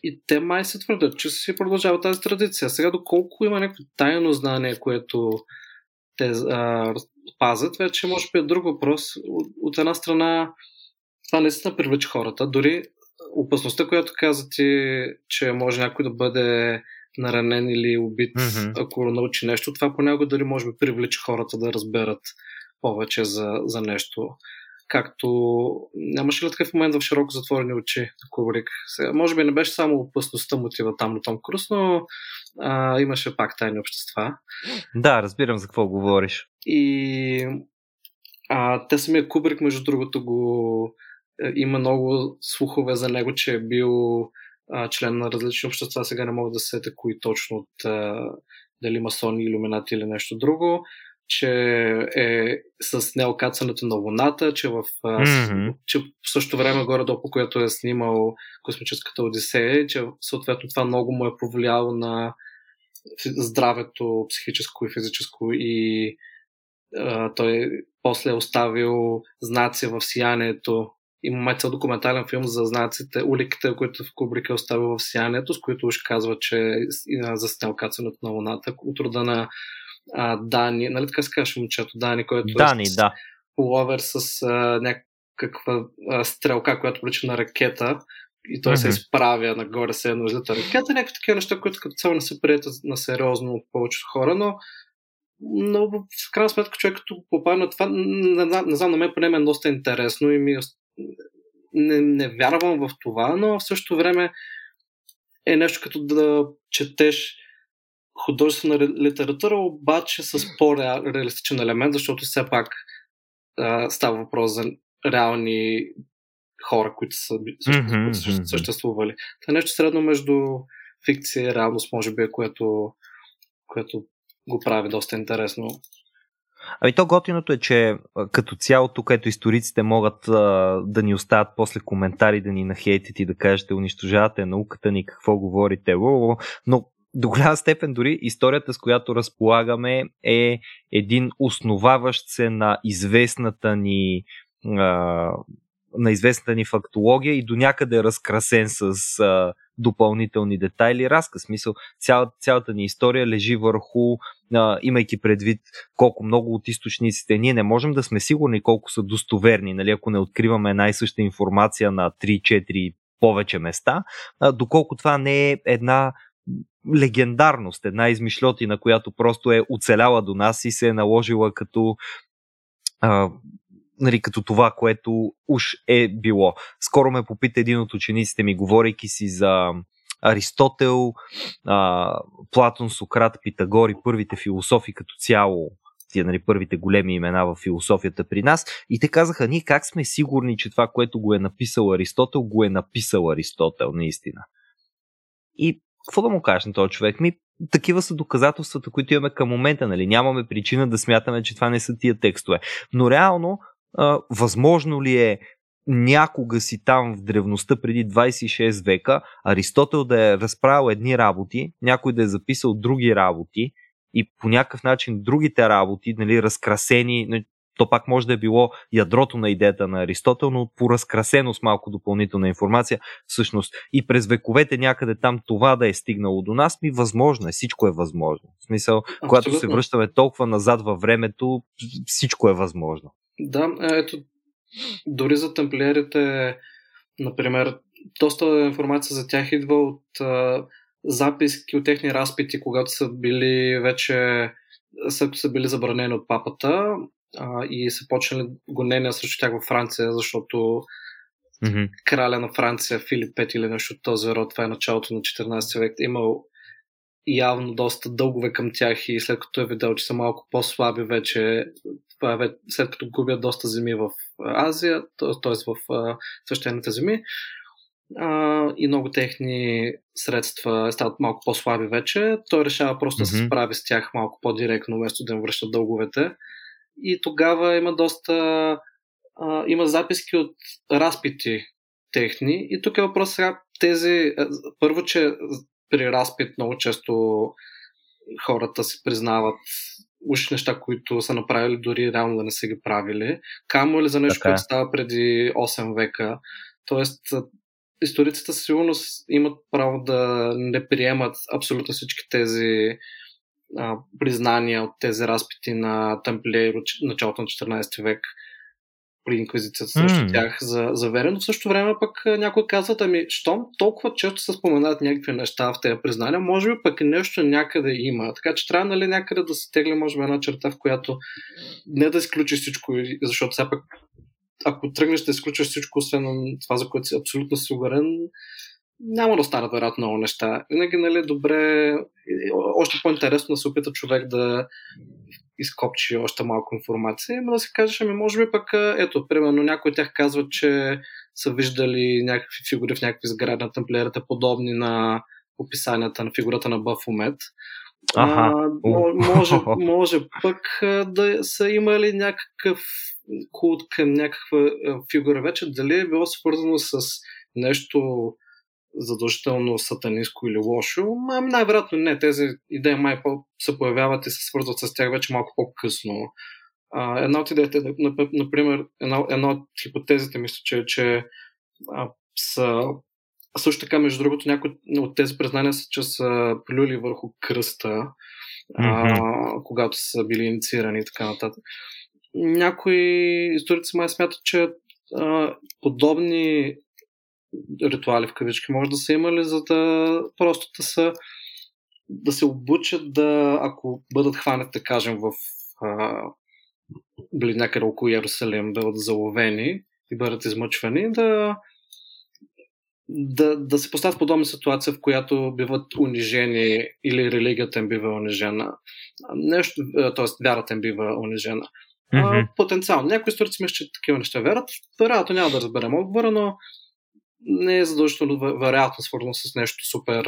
И те май се твърдят, че си продължава тази традиция. Сега доколко има някакво тайно знание, което те а, пазят, вече може би е друг въпрос. От, от една страна, това наистина привлича хората. Дори опасността, която казате, че може някой да бъде наранен или убит, mm-hmm. ако научи нещо, това понякога дори може би привлича хората да разберат повече за, за нещо. Както нямаше ли такъв момент в широко затворени очи на Кубрик? Сега, може би не беше само опасността мотива там на Том Круз, но а, имаше пак тайни общества. Да, разбирам за какво говориш. И а, те самия Кубрик, между другото, го е, има много слухове за него, че е бил а, член на различни общества. Сега не мога да сета кои точно от а, дали масони, иллюминати или нещо друго че е с неокацането на Луната, че в, mm-hmm. че в същото време горе-долу, по което е снимал космическата Одисея, че съответно това много му е повлияло на здравето психическо и физическо и а, той после е оставил знаци в сиянието. Има цял документален филм за знаците, уликите, които в Кубрика е оставил в сиянието, с които уж казва, че е заснял кацането на Луната от рода на а, Дани, нали така се казваше момчето, Дани, който Дани, е да. половер с а, някаква а, стрелка, която прилича на ракета и той mm-hmm. се изправя нагоре се едно излита ракета, някакви такива неща, които като цяло не са приятели на сериозно от повечето хора, но но в крайна сметка човек като попадне на това, не, не, не знам, на мен поне е доста интересно и ми е не, не вярвам в това, но в същото време е нещо като да четеш художествена литература, обаче с по-реалистичен елемент, защото все пак а, става въпрос за реални хора, които са mm-hmm. съществували. Това е нещо средно между фикция и реалност, може би, което, което го прави доста интересно. Ами то готиното е, че като цяло тук ето историците могат а, да ни оставят после коментари, да ни нахейтят и да кажете унищожавате науката ни, какво говорите, но до голяма степен дори историята, с която разполагаме, е един основаващ се на известната ни а, на известната ни фактология и до някъде е разкрасен с а, допълнителни детайли. Разказ, смисъл, цял, цялата ни история лежи върху, а, имайки предвид колко много от източниците, ние не можем да сме сигурни колко са достоверни, нали, ако не откриваме една и съща информация на 3-4 повече места, а, доколко това не е една легендарност, една измишлетина, която просто е оцеляла до нас и се е наложила като а, нали, като това, което уж е било. Скоро ме попита един от учениците ми, говорейки си за Аристотел, а, Платон, Сократ, Питагор и първите философи като цяло, тия нали, първите големи имена в философията при нас. И те казаха, ние как сме сигурни, че това, което го е написал Аристотел, го е написал Аристотел, наистина. И какво да му кажеш на този човек? Ми, такива са доказателствата, които имаме към момента. Нали? Нямаме причина да смятаме, че това не са тия текстове. Но реално, а, възможно ли е някога си там в древността преди 26 века Аристотел да е разправил едни работи, някой да е записал други работи и по някакъв начин другите работи, нали, разкрасени, то пак може да е било ядрото на идеята на Аристотел, но поразкрасено с малко допълнителна информация. Всъщност и през вековете някъде там това да е стигнало до нас, ми възможно е, всичко е възможно. В смисъл, Абсолютно. когато се връщаме толкова назад във времето, всичко е възможно. Да, ето, дори за тамплиерите, например, доста информация за тях идва от а, записки от техни разпити, когато са били вече след са били забранени от папата а, и са почнали гонения срещу тях във Франция, защото mm-hmm. краля на Франция, Филип Пет или нещо от този род, това е началото на 14 век, имал явно доста дългове към тях и след като е видял, че са малко по-слаби вече, е, след като губят доста земи в Азия, т.е. в свещените земи, а, и много техни средства стават малко по-слаби вече, той решава просто mm-hmm. да се справи с тях малко по-директно, вместо да им връща дълговете и тогава има доста а, има записки от разпити техни и тук е въпрос сега тези първо, че при разпит много често хората си признават уж неща, които са направили, дори реално да не са ги правили. Камо ли за нещо, така. което става преди 8 века. Тоест, историците със сигурност имат право да не приемат абсолютно всички тези а, признания от тези разпити на Тамплиер от началото на 14 век при инквизицията срещу mm. тях за, за верен. В същото време пък някой казват, ами, щом толкова често се споменават някакви неща в тези признания, може би пък нещо някъде има. Така че трябва нали, някъде да се тегли, може би, една черта, в която не да изключи всичко, защото сега пък ако тръгнеш да изключиш всичко, освен това, за което си абсолютно сигурен, няма да останат вероятно много неща. Винаги, нали, добре, още по-интересно да се опита човек да изкопчи още малко информация, но да се кажеш, ами може би пък, ето, примерно някои от тях казват, че са виждали някакви фигури в някакви сгради на тамплиерите, подобни на описанията на фигурата на Бафомет. Ага. А, може, може пък да са имали някакъв култ към някаква фигура вече, дали е било свързано с нещо задължително сатанинско или лошо. Ами най-вероятно не. Тези идеи май се появяват и се свързват с тях вече малко по-късно. А, една от идеите, например, една, една от хипотезите, мисля, че, че а, са също така, между другото, някои от тези признания са, че са плюли върху кръста, mm-hmm. а, когато са били инициирани и така нататък. Някои историци май смятат, че а, подобни ритуали в кавички може да са имали, за да просто да са да се обучат да, ако бъдат хванати, да кажем, в а, били някъде около Иерусалим, да бъдат заловени и бъдат измъчвани, да, да, да се поставят в подобна ситуация, в която биват унижени или религията им бива унижена. Нещо, т.е. вярата им бива унижена. Mm-hmm. А, потенциално. Някои историци мислят, че такива неща вярат. Вероятно няма да разберем отговора, но не е задължително вероятно свързано с нещо супер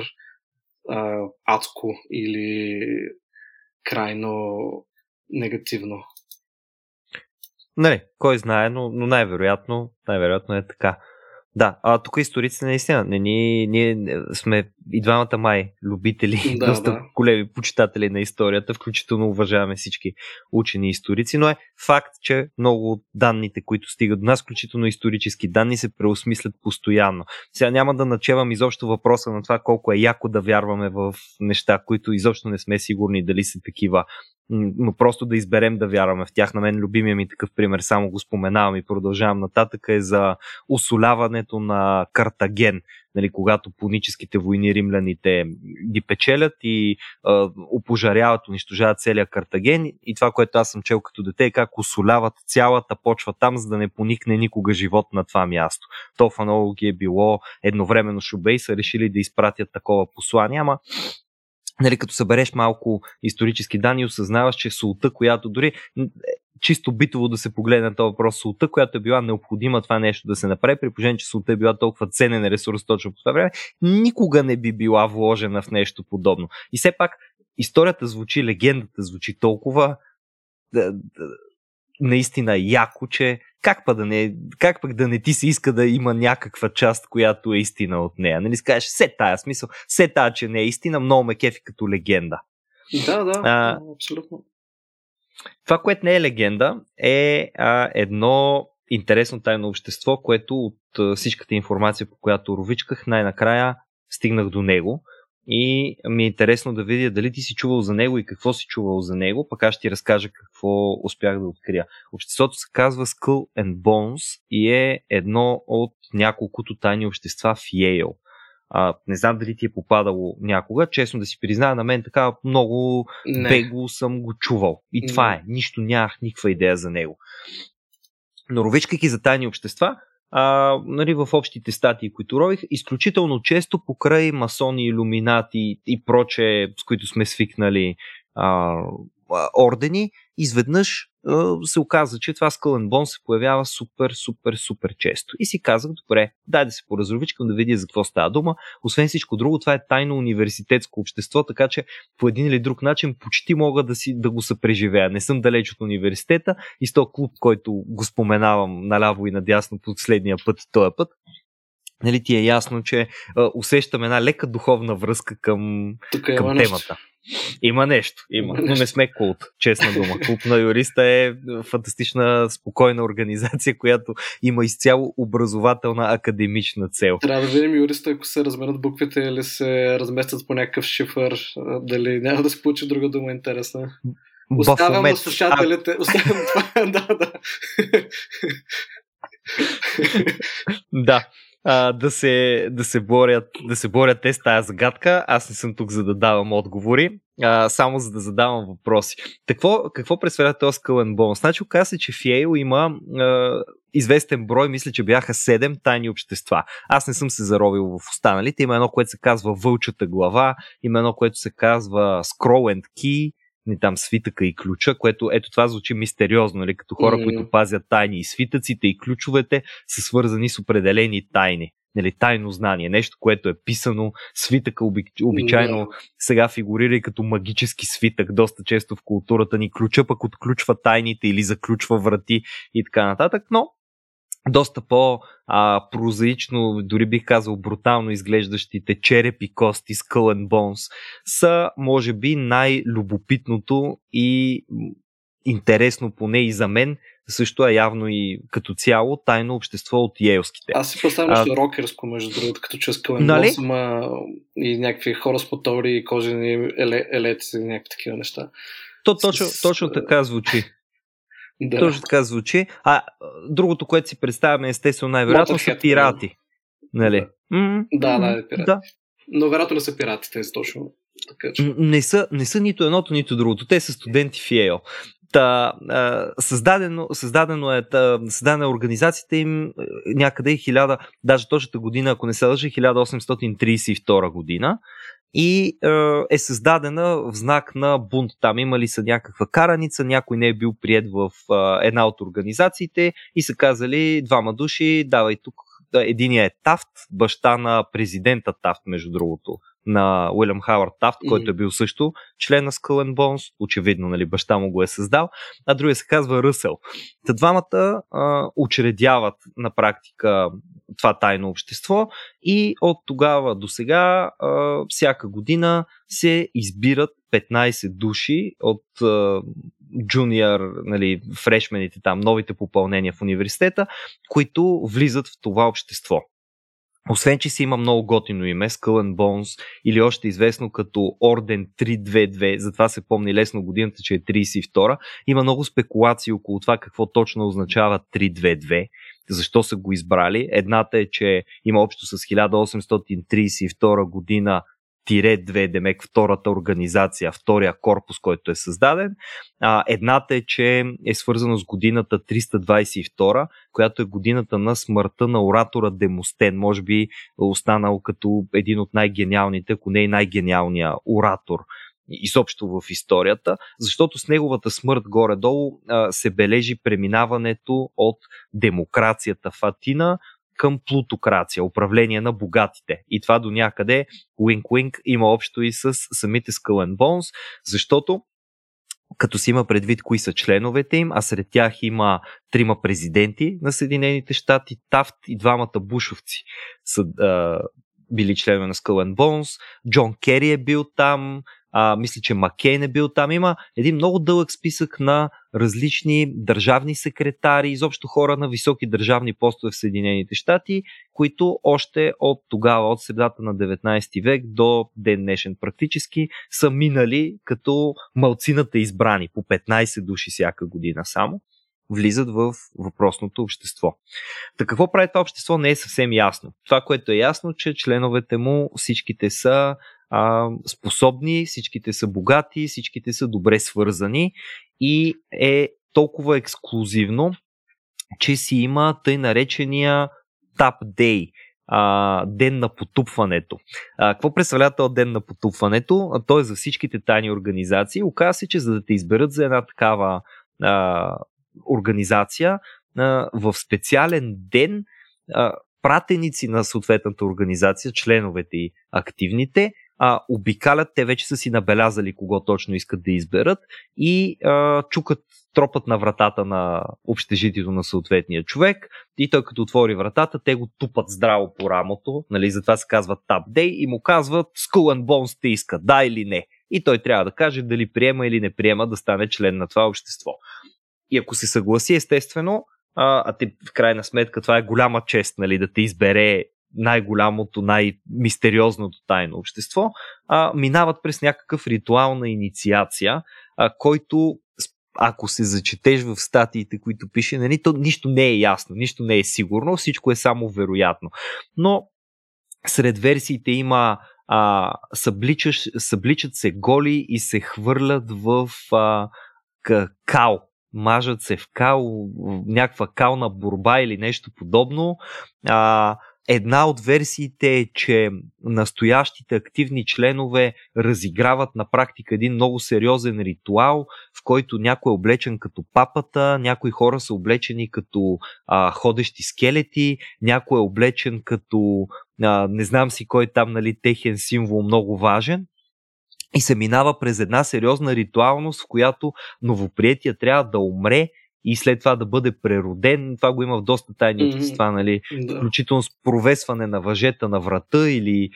а, адско или крайно негативно. Нали, кой знае, но, но най-вероятно, най-вероятно е така. Да, а тук историците наистина, не, ние, ние сме и двамата май любители, да, доста да. големи почитатели на историята, включително уважаваме всички учени и историци, но е факт, че много от данните, които стигат до нас, включително исторически данни, се преосмислят постоянно. Сега няма да начевам изобщо въпроса на това колко е яко да вярваме в неща, които изобщо не сме сигурни дали са такива но просто да изберем да вярваме в тях. На мен любимия ми такъв пример, само го споменавам и продължавам нататък, е за осоляването на Картаген. Нали, когато пуническите войни римляните ги печелят и а, опожаряват, унищожават целия Картаген и това, което аз съм чел като дете е как осоляват цялата почва там, за да не поникне никога живот на това място. То много ги е било едновременно шубей са решили да изпратят такова послание, ама нали, като събереш малко исторически данни, осъзнаваш, че султа, която дори чисто битово да се погледне на този въпрос, султа, която е била необходима това нещо да се направи, при положение, че султа е била толкова ценен ресурс точно по това време, никога не би била вложена в нещо подобно. И все пак историята звучи, легендата звучи толкова да, да, наистина яко, че как, па да не, как пък да не ти се иска да има някаква част, която е истина от нея? Нали скажеш, все тая смисъл, все тая, че не е истина, много ме кефи като легенда. Да, да, а, абсолютно. Това, което не е легенда, е а, едно интересно тайно общество, което от а, всичката информация, по която ровичках, най-накрая стигнах до него и ми е интересно да видя дали ти си чувал за него и какво си чувал за него, пък аз ще ти разкажа какво успях да открия. Обществото се казва Skull and Bones и е едно от няколкото тайни общества в Йейл. А, не знам дали ти е попадало някога. Честно да си призная, на мен така много не. бегло съм го чувал. И това е. Нищо нямах никаква идея за него. Но ровичкайки за тайни общества, а, нали, в общите статии, които рових, изключително често покрай масони, иллюминати и проче, с които сме свикнали а, ордени, изведнъж се оказа, че това Skull Bone се появява супер, супер, супер често. И си казах, добре, дай да се поразровичкам да видя за какво става дума. Освен всичко друго, това е тайно университетско общество, така че по един или друг начин почти мога да, си, да го съпреживея. Не съм далеч от университета и с този клуб, който го споменавам наляво и надясно последния път, този път, нали, ти е ясно, че а, усещаме една лека духовна връзка към, към темата. Има нещо, има, но не сме култ, честна дума. Клуб на юриста е фантастична, спокойна организация, която има изцяло образователна академична цел. Трябва да видим юриста, ако се размерят буквите или се разместят по някакъв шифър, дали няма да се получи друга дума интересна. Оставям на слушателите. А... Оставям това. да, да. да а, да, се, да, се борят, да се борят те с тази загадка. Аз не съм тук за да давам отговори, а, само за да задавам въпроси. Какво, какво представлява този Skull Bones? Значи оказа се, че в Yale има а, известен брой, мисля, че бяха 7 тайни общества. Аз не съм се заровил в останалите. Има едно, което се казва Вълчата глава, има едно, което се казва Scroll and Key, не там свитъка и ключа, което ето това звучи мистериозно, нали? като хора, mm-hmm. които пазят тайни и свитъците и ключовете са свързани с определени тайни. Нали, тайно знание, нещо, което е писано, свитъка обич, обичайно yeah. сега фигурира и като магически свитък, доста често в културата ни. Ключа пък отключва тайните или заключва врати и така нататък, но доста по-прозаично, дори бих казал брутално изглеждащите черепи, кости, Skull and Bones са, може би, най-любопитното и интересно поне и за мен, също е явно и като цяло тайно общество от Йейлските. Аз си представям нещо рокерско, между другото, като че and нали? Има и някакви хора с мотори и кожени елеци някакви такива неща. То точно, точно така звучи. Да. Точно така звучи. А другото, което си представяме, естествено, най-вероятно са пирати. Нали? Да, mm-hmm. да, да, пирати. Да. Но вероятно не са пирати, те са точно така. Че... Не, са, не са нито едното, нито другото. Те са студенти в Йейл. Та, създадено, създадено е, та, създадена е организацията им някъде 1000, даже точната година, ако не се лъжа, 1832 година и е, е създадена в знак на бунт. Там имали са някаква караница, някой не е бил прият в е, една от организациите и са казали двама души, давай тук. Единият е Тафт, баща на президента Тафт, между другото, на Уилям Хауърд Тафт, mm-hmm. който е бил също член на Skull Bones, очевидно, нали, баща му го е създал, а другия се казва Ръсел. Та двамата а, учредяват на практика това тайно общество и от тогава до сега а, всяка година се избират 15 души от джуниор, нали, фрешмените там, новите попълнения в университета, които влизат в това общество. Освен, че си има много готино име, Skull Bones, или още известно като Орден 322, затова се помни лесно годината, че е 32, има много спекулации около това какво точно означава 322, защо са го избрали. Едната е, че има общо с 1832 година 2, демек втората организация, втория корпус, който е създаден. А, едната е, че е свързано с годината 322, която е годината на смъртта на оратора Демостен. Може би останал като един от най-гениалните, ако не и най-гениалния оратор изобщо в историята, защото с неговата смърт горе-долу се бележи преминаването от демокрацията в Атина към плутокрация, управление на богатите. И това до някъде, wink-wink, има общо и с самите Skull Bones, защото като си има предвид кои са членовете им, а сред тях има трима президенти на Съединените щати, Тафт и двамата бушовци са а, били членове на Skull Bones, Джон Кери е бил там, а, мисля, че Маккейн е бил там. Има един много дълъг списък на различни държавни секретари, изобщо хора на високи държавни постове в Съединените щати, които още от тогава, от средата на 19 век до ден днешен практически, са минали като малцината избрани по 15 души всяка година само влизат в въпросното общество. Та какво прави това общество не е съвсем ясно. Това, което е ясно, че членовете му всичките са а, способни, всичките са богати, всичките са добре свързани и е толкова ексклюзивно, че си има тъй наречения Tap Day, а, ден на потупването. А, какво представлява този ден на потупването? А, той е за всичките тайни организации. Оказва се, че за да те изберат за една такава а, организация, в специален ден пратеници на съответната организация, членовете и активните, а, обикалят, те вече са си набелязали кого точно искат да изберат и а, чукат тропът на вратата на общежитието на съответния човек и той като отвори вратата, те го тупат здраво по рамото, нали, затова се казва Tap Day и му казват Skull and Bones те иска, да или не. И той трябва да каже дали приема или не приема да стане член на това общество. И ако се съгласи, естествено, а, а ти в крайна сметка това е голяма чест, нали, да те избере най-голямото, най-мистериозното тайно общество, а, минават през някакъв ритуал на инициация, а, който ако се зачетеш в статиите, които пише, нали, то нищо не е ясно, нищо не е сигурно, всичко е само вероятно. Но сред версиите има а, събличаш, събличат се голи и се хвърлят в а, кал. Мажат се в кал, в някаква кална борба или нещо подобно. А, Една от версиите е, че настоящите активни членове разиграват на практика един много сериозен ритуал, в който някой е облечен като папата, някои хора са облечени като а, ходещи скелети, някой е облечен като а, не знам си кой там, нали, техен символ много важен и се минава през една сериозна ритуалност, в която новоприятия трябва да умре и след това да бъде прероден. Това го има в доста тайни общества, mm-hmm. нали? Да. Включително с провесване на въжета на врата или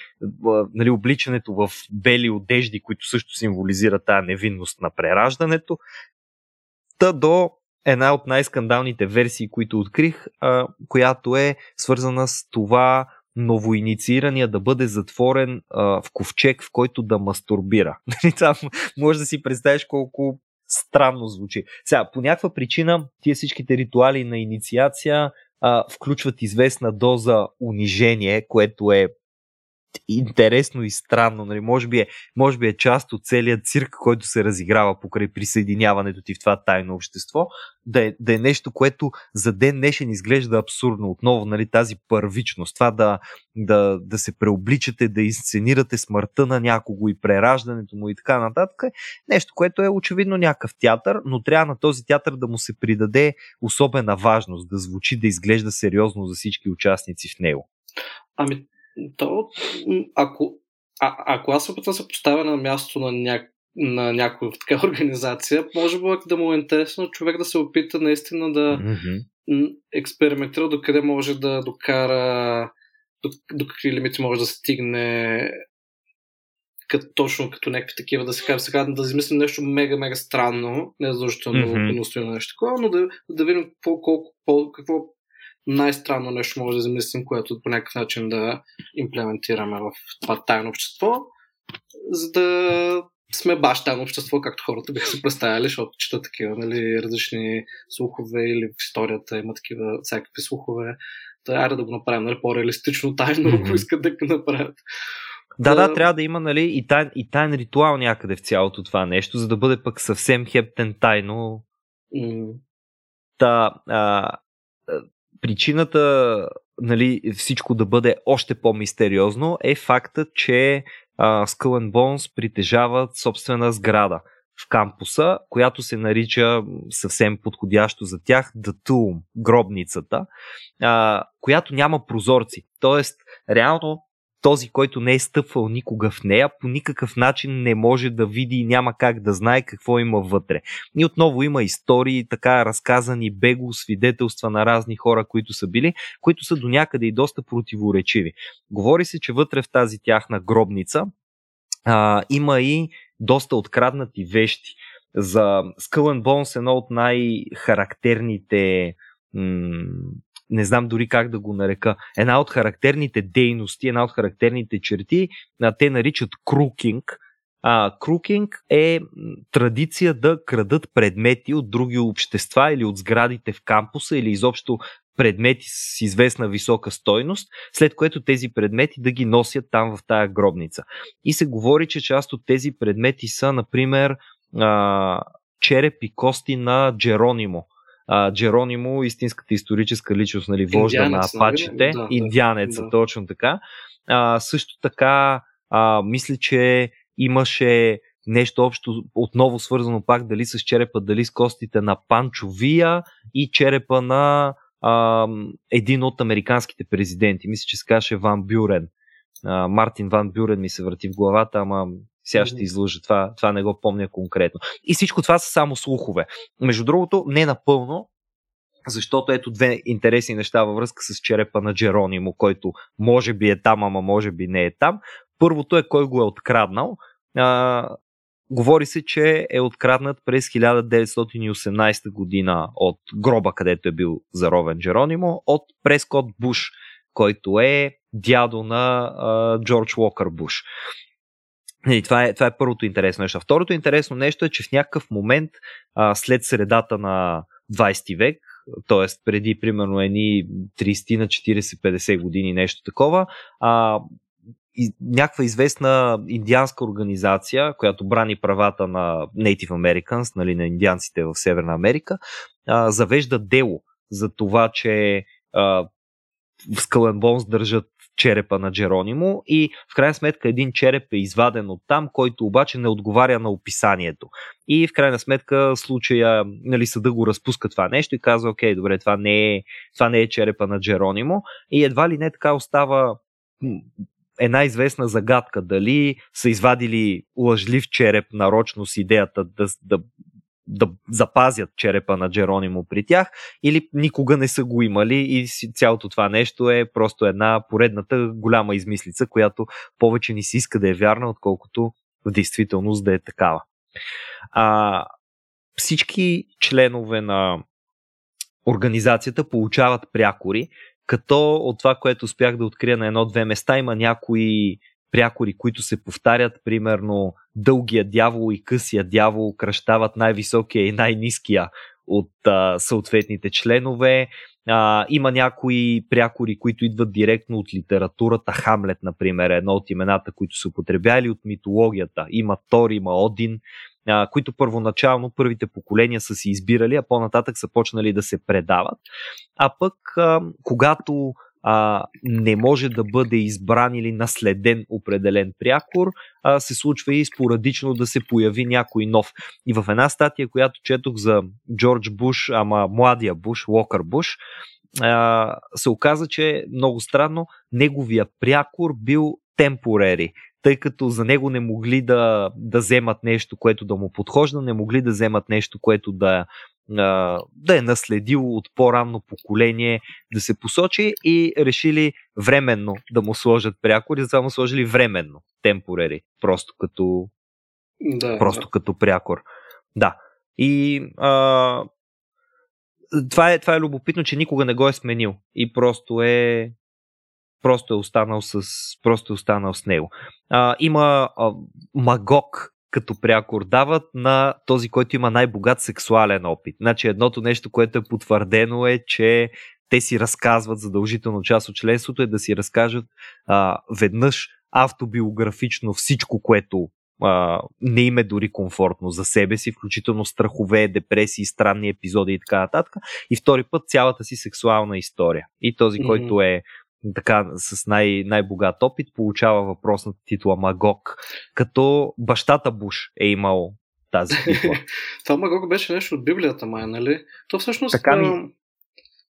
нали, обличането в бели одежди, които също символизират тази невинност на прераждането. Та до една от най-скандалните версии, които открих, а, която е свързана с това новоинициирания да бъде затворен а, в ковчег, в който да мастурбира. Нали, може да си представиш колко странно звучи. Сега, по някаква причина, тия всичките ритуали на инициация а, включват известна доза унижение, което е интересно и странно. Нали? Може, би е, може би е част от целият цирк, който се разиграва покрай присъединяването ти в това тайно общество, да е, да е нещо, което за ден днешен изглежда абсурдно. Отново нали, тази първичност, това да, да, да се преобличате, да инсценирате смъртта на някого и прераждането му и така нататък. Е нещо, което е очевидно някакъв театър, но трябва на този театър да му се придаде особена важност, да звучи, да изглежда сериозно за всички участници в него. Ами, то, ако, а, ако аз се опитвам да се поставя на място на, ня, на някоя така организация, може би да му е интересно човек да се опита наистина да mm-hmm. експериментира до къде може да докара, до, до какви лимити може да стигне като, точно като някакви такива, да се каже сега да измислим нещо мега, мега странно, не задължително mm-hmm. нещо такова, но да, да видим по, колко, какво най-странно нещо може да замислим, което по някакъв начин да имплементираме в това тайно общество, за да сме баш тайно общество, както хората биха се представяли, защото чета такива нали, различни слухове или в историята има такива всякакви слухове. Да, айде да го направим нали, по-реалистично тайно, mm-hmm. ако искат да го направят. Да, да, трябва да има нали, и, тайн, и тайн ритуал някъде в цялото това нещо, за да бъде пък съвсем хептен тайно. Mm. Та, а, причината нали, всичко да бъде още по-мистериозно е фактът, че а, Skull притежават собствена сграда в кампуса, която се нарича съвсем подходящо за тях Tomb, гробницата, а, която няма прозорци. Тоест, реално този, който не е стъпвал никога в нея, по никакъв начин не може да види и няма как да знае какво има вътре. И отново има истории, така разказани бего свидетелства на разни хора, които са били, които са до някъде и доста противоречиви. Говори се, че вътре в тази тяхна гробница а, има и доста откраднати вещи. За Skull Bones едно от най-характерните м- не знам дори как да го нарека, една от характерните дейности, една от характерните черти, те наричат крукинг. А, крукинг е традиция да крадат предмети от други общества или от сградите в кампуса или изобщо предмети с известна висока стойност, след което тези предмети да ги носят там в тая гробница. И се говори, че част от тези предмети са, например, а, череп и кости на Джеронимо, а, Джеронимо, истинската историческа личност, нали, вожда Индианец, на нали? апачите, да, индианеца, да. точно така. А, също така, а, мисля, че имаше нещо общо, отново свързано пак дали с черепа, дали с костите на Панчо Вия и черепа на а, един от американските президенти. Мисля, че се каже Ван Бюрен. а, Мартин Ван Бюрен ми се върти в главата, ама сега ще излъжа. Това, това не го помня конкретно. И всичко това са само слухове. Между другото, не напълно, защото ето две интересни неща във връзка с черепа на Джеронимо, който може би е там, ама може би не е там. Първото е кой го е откраднал. А, говори се, че е откраднат през 1918 година от гроба, където е бил заровен Джеронимо, от Прескот Буш, който е дядо на а, Джордж Уокър Буш. И това, е, това е първото интересно нещо. Второто интересно нещо е, че в някакъв момент а, след средата на 20 век, т.е. преди примерно едни 30 на 40-50 години, нещо такова, а, и, някаква известна индианска организация, която брани правата на Native Americans, нали, на индианците в Северна Америка, а, завежда дело за това, че а, в Скален държат черепа на Джеронимо и в крайна сметка един череп е изваден от там, който обаче не отговаря на описанието. И в крайна сметка случая, нали, съда го разпуска това нещо и казва, окей, добре, това не е, това не е черепа на Джеронимо и едва ли не така остава една известна загадка дали са извадили лъжлив череп нарочно с идеята да, да да запазят черепа на Джеронимо при тях, или никога не са го имали и цялото това нещо е просто една поредната голяма измислица, която повече ни се иска да е вярна, отколкото в действителност да е такава. А, всички членове на организацията получават прякори, като от това, което успях да открия на едно-две места, има някои прякори, които се повтарят, примерно дългия дявол и късия дявол кръщават най-високия и най-низкия от а, съответните членове. А, има някои прякори, които идват директно от литературата. Хамлет, например, е едно от имената, които се употребяли от митологията. Има Тор, има Один, а, които първоначално първите поколения са си избирали, а по-нататък са почнали да се предават. А пък, а, когато а, не може да бъде избран или наследен определен прякор, а, се случва и спорадично да се появи някой нов. И в една статия, която четох за Джордж Буш, ама младия Буш, Локър Буш, а, се оказа, че много странно, неговия прякор бил темпорери, тъй като за него не могли да, да вземат нещо, което да му подхожда, не могли да вземат нещо, което да да е наследил от по-ранно поколение да се посочи и решили временно да му сложат прякор и затова му сложили временно темпорери, просто като да, просто да. като прякор. Да. И а, това, е, това е любопитно, че никога не го е сменил и просто е просто е останал с, просто е останал с него. А, има а, Магок, като прякор дават на този, който има най-богат сексуален опит. Значи едното нещо, което е потвърдено е, че те си разказват задължително част от членството е да си разкажат а, веднъж автобиографично всичко, което а, не им е дори комфортно за себе си, включително страхове, депресии, странни епизоди и така нататък. И втори път цялата си сексуална история. И този, mm-hmm. който е така с най- най-богат опит, получава въпросната титла Магок, като бащата Буш е имал тази титла. Това Магок беше нещо от Библията, май, нали? То всъщност... Така ми...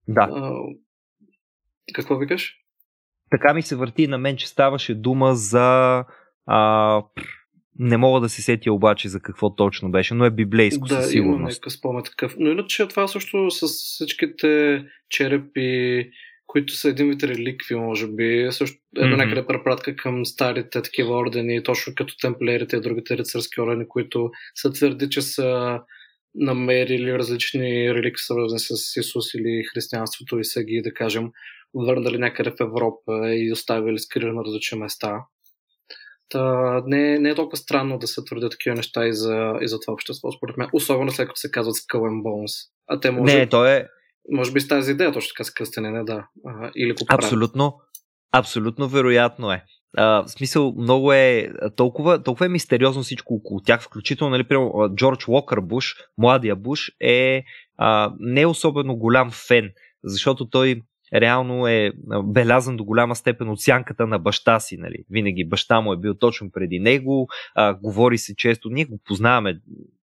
Да. А, какво викаш? Така ми се върти на мен, че ставаше дума за... А, не мога да се сетя обаче за какво точно беше, но е библейско да, със сигурност. Да, спомен такъв. Но иначе това също с всичките черепи, които са един вид реликви, може би. Също е mm-hmm. някъде препратка към старите такива ордени, точно като темплерите и другите рицарски ордени, които са твърди, че са намерили различни реликви, свързани с Исус или християнството и са ги, да кажем, върнали някъде в Европа и оставили скрили на различни места. Та, не, не е толкова странно да се твърдят такива неща и за, и за това общество, според мен. Особено след като се казват Skull and Bones. А те може... Не, то е, може би с тази идея точно така с кръстене, да. А, или го Абсолютно, абсолютно вероятно е. А, в смисъл, много е толкова, толкова е мистериозно всичко около тях, включително, нали, примерно, Джордж Уокър Буш, младия Буш, е а, не особено голям фен, защото той реално е белязан до голяма степен от сянката на баща си. Нали. Винаги баща му е бил точно преди него, а, говори се често, ние го познаваме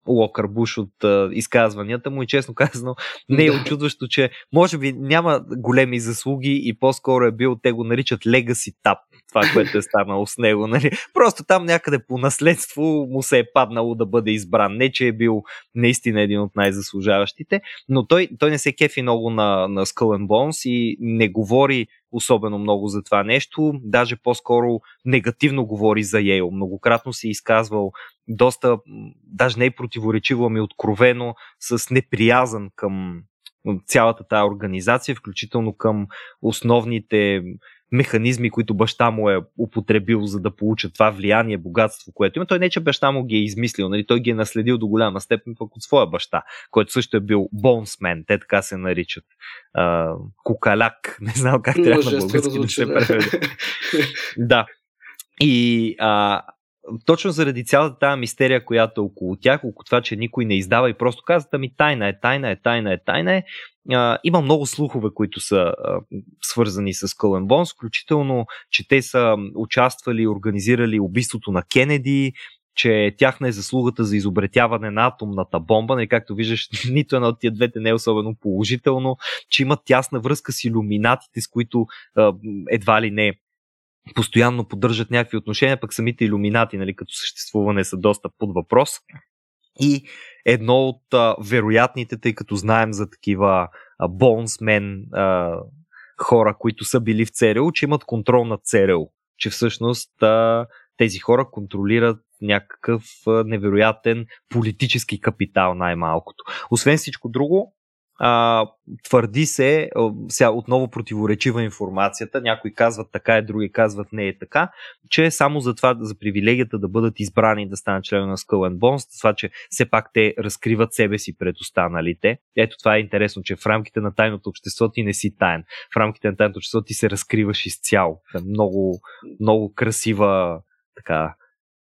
Локър Буш от а, изказванията му и честно казано не е очудващо, че може би няма големи заслуги и по-скоро е бил, те го наричат Legacy Tap. това, което е станало с него. Нали? Просто там някъде по наследство му се е паднало да бъде избран. Не, че е бил наистина един от най-заслужаващите, но той, той не се кефи много на, на Skull and Bones и не говори особено много за това нещо. Даже по-скоро негативно говори за Йейл. Многократно се е изказвал доста, даже не е противоречиво, ами откровено, с неприязан към цялата тази организация, включително към основните механизми, които баща му е употребил, за да получат това влияние, богатство, което има. Той не, че баща му ги е измислил, нали? той ги е наследил до голяма степен пък от своя баща, който също е бил бонсмен, те така се наричат. А, кукаляк, не знам как трябва на български да се преведе. да. И а, точно заради цялата тази мистерия, която е около тях, около това, че никой не издава и просто казват, ами тайна е, тайна е, тайна е, тайна е. А, има много слухове, които са а, свързани с Бонс, включително, че те са участвали организирали убийството на Кенеди, че тяхна е заслугата за изобретяване на атомната бомба, нали, както виждаш, нито едно от тия двете не е особено положително, че имат тясна връзка с иллюминатите, с които а, едва ли не постоянно поддържат някакви отношения, пък самите иллюминати, нали, като съществуване са доста под въпрос. И едно от а, вероятните, тъй като знаем за такива бонсмен хора, които са били в ЦРУ, че имат контрол над ЦРУ. Че всъщност а, тези хора контролират някакъв а, невероятен политически капитал най-малкото. Освен всичко друго, а, твърди се, сега отново противоречива информацията, някои казват така е, други казват не е така, че само за това, за привилегията да бъдат избрани да станат членове на Skull and Bones, това, че все пак те разкриват себе си пред останалите. Ето това е интересно, че в рамките на тайното общество ти не си таен. В рамките на тайното общество ти се разкриваш изцяло. Много, много красива така,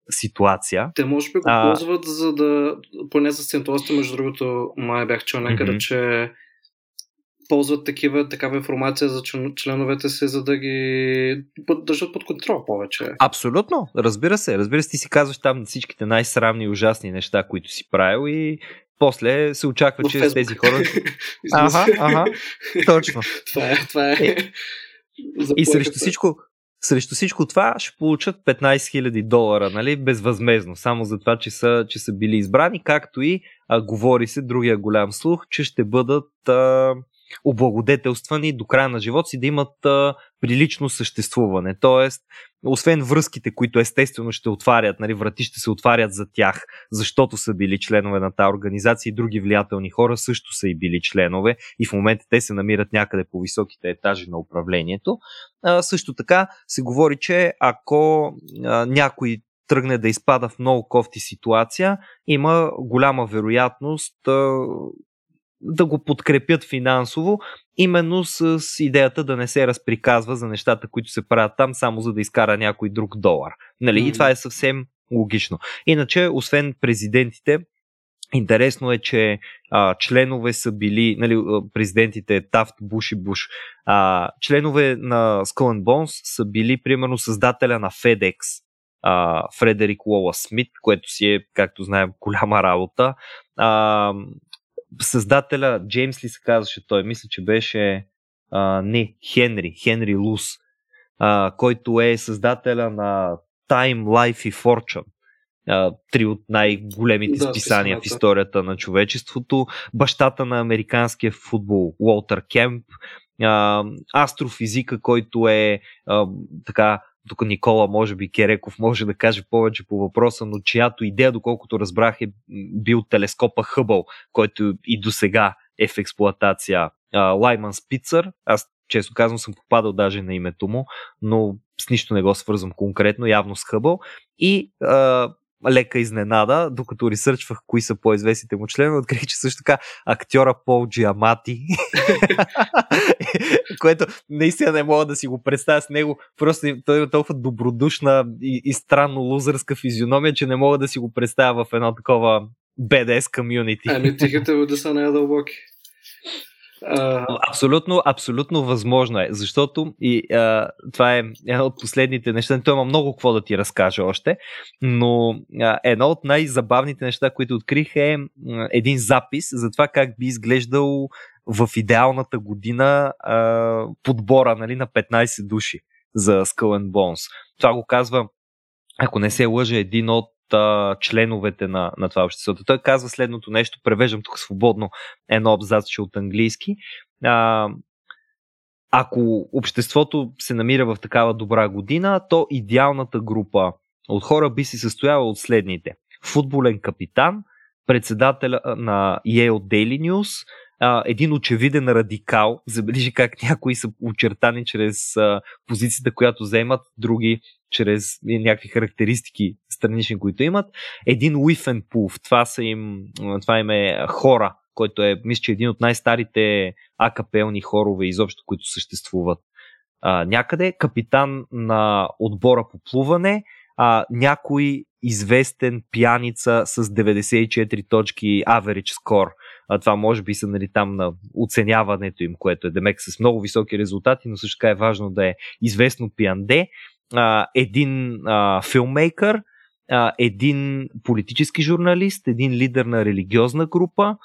ситуация. Те може би го а... ползват, за да, поне за сцентуалството, между другото, май бях чул някъде, mm-hmm. че ползват такива, такава информация за членовете си, за да ги държат под контрол повече. Абсолютно, разбира се. Разбира се, ти си казваш там всичките най-срамни и ужасни неща, които си правил и после се очаква, че с тези хора... ага, ага, точно. това е, това е. е и срещу всичко, срещу всичко това ще получат 15 000 долара, нали, безвъзмезно, само за това, че са, че са били избрани, както и а, говори се другия голям слух, че ще бъдат а, облагодетелствани до края на живота си да имат а, прилично съществуване. Тоест, освен връзките, които естествено ще отварят, нали, врати ще се отварят за тях, защото са били членове на тази организация и други влиятелни хора също са и били членове и в момента те се намират някъде по високите етажи на управлението. А, също така се говори, че ако а, някой тръгне да изпада в много кофти ситуация, има голяма вероятност да го подкрепят финансово, именно с идеята да не се разприказва за нещата, които се правят там, само за да изкара някой друг долар. Нали? И това е съвсем логично. Иначе, освен президентите, Интересно е, че а, членове са били, нали, президентите Тафт, Буш и Буш, а, членове на Skull Bones са били, примерно, създателя на FedEx, а, Фредерик Лола Смит, което си е, както знаем, голяма работа. А, създателя, Джеймс ли се казваше той, мисля, че беше а, не, Хенри, Хенри Лус, а, който е създателя на Time, Life и Fortune. А, три от най-големите да, списания в историята на човечеството. Бащата на американския футбол, Уолтер Кемп. А, астрофизика, който е а, така тук Никола, може би Кереков може да каже повече по въпроса, но чиято идея, доколкото разбрах, е бил телескопа Хъбъл, който и до сега е в експлоатация. Лайман Спицър, аз често казвам съм попадал даже на името му, но с нищо не го свързвам конкретно, явно с Хъбъл. И а, лека изненада, докато ресърчвах кои са по-известните му членове, открих, че също така актьора Пол Джиамати, което наистина не мога да си го представя с него. Просто той е толкова добродушна и, и странно лузърска физиономия, че не мога да си го представя в едно такова BDS комьюнити. Ами тихите води са най-дълбоки. Абсолютно, абсолютно възможно е, защото и а, това е едно от последните неща. Той има много какво да ти разкаже още, но едно от най-забавните неща, които открих е един запис за това как би изглеждал в идеалната година а, подбора нали, на 15 души за Skull and Bones. Това го казва, ако не се лъжа, един от а, членовете на, на това общество. Той казва следното нещо, превеждам тук свободно едно абзацче от английски. А, ако обществото се намира в такава добра година, то идеалната група от хора би се състояла от следните. Футболен капитан, председател на Yale Daily News, един очевиден радикал, забележи как някои са очертани чрез позицията, която вземат, други чрез някакви характеристики странични, които имат. Един Уифен Пулф, това, са им, това им е хора, който е, мисля, че един от най-старите акапелни хорове изобщо, които съществуват а, някъде. Капитан на отбора по плуване, а, някой известен пияница с 94 точки average score. А, това може би са нали, там на оценяването им, което е демек с много високи резултати, но също така е важно да е известно пиянде. А, един а, филмейкър, а, един политически журналист, един лидер на религиозна група,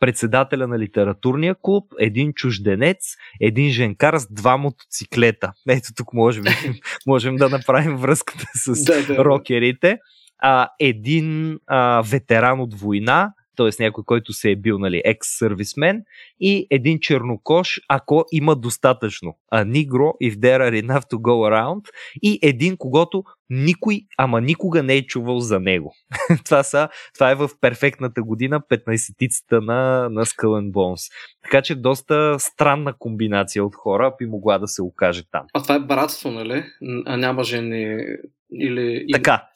председателя на литературния клуб, един чужденец, един женкар с два мотоциклета. Ето тук може би, можем да направим връзката с да, да, рокерите. А, един а, ветеран от война, т.е. някой, който се е бил нали, екс-сервисмен и един чернокош, ако има достатъчно. А негро, if there are enough to go around и един, когато никой, ама никога не е чувал за него. това, са, това е в перфектната година, 15-тицата на, на Skull Bones. Така че доста странна комбинация от хора би могла да се окаже там. А това е братство, нали? А няма жени или... Така,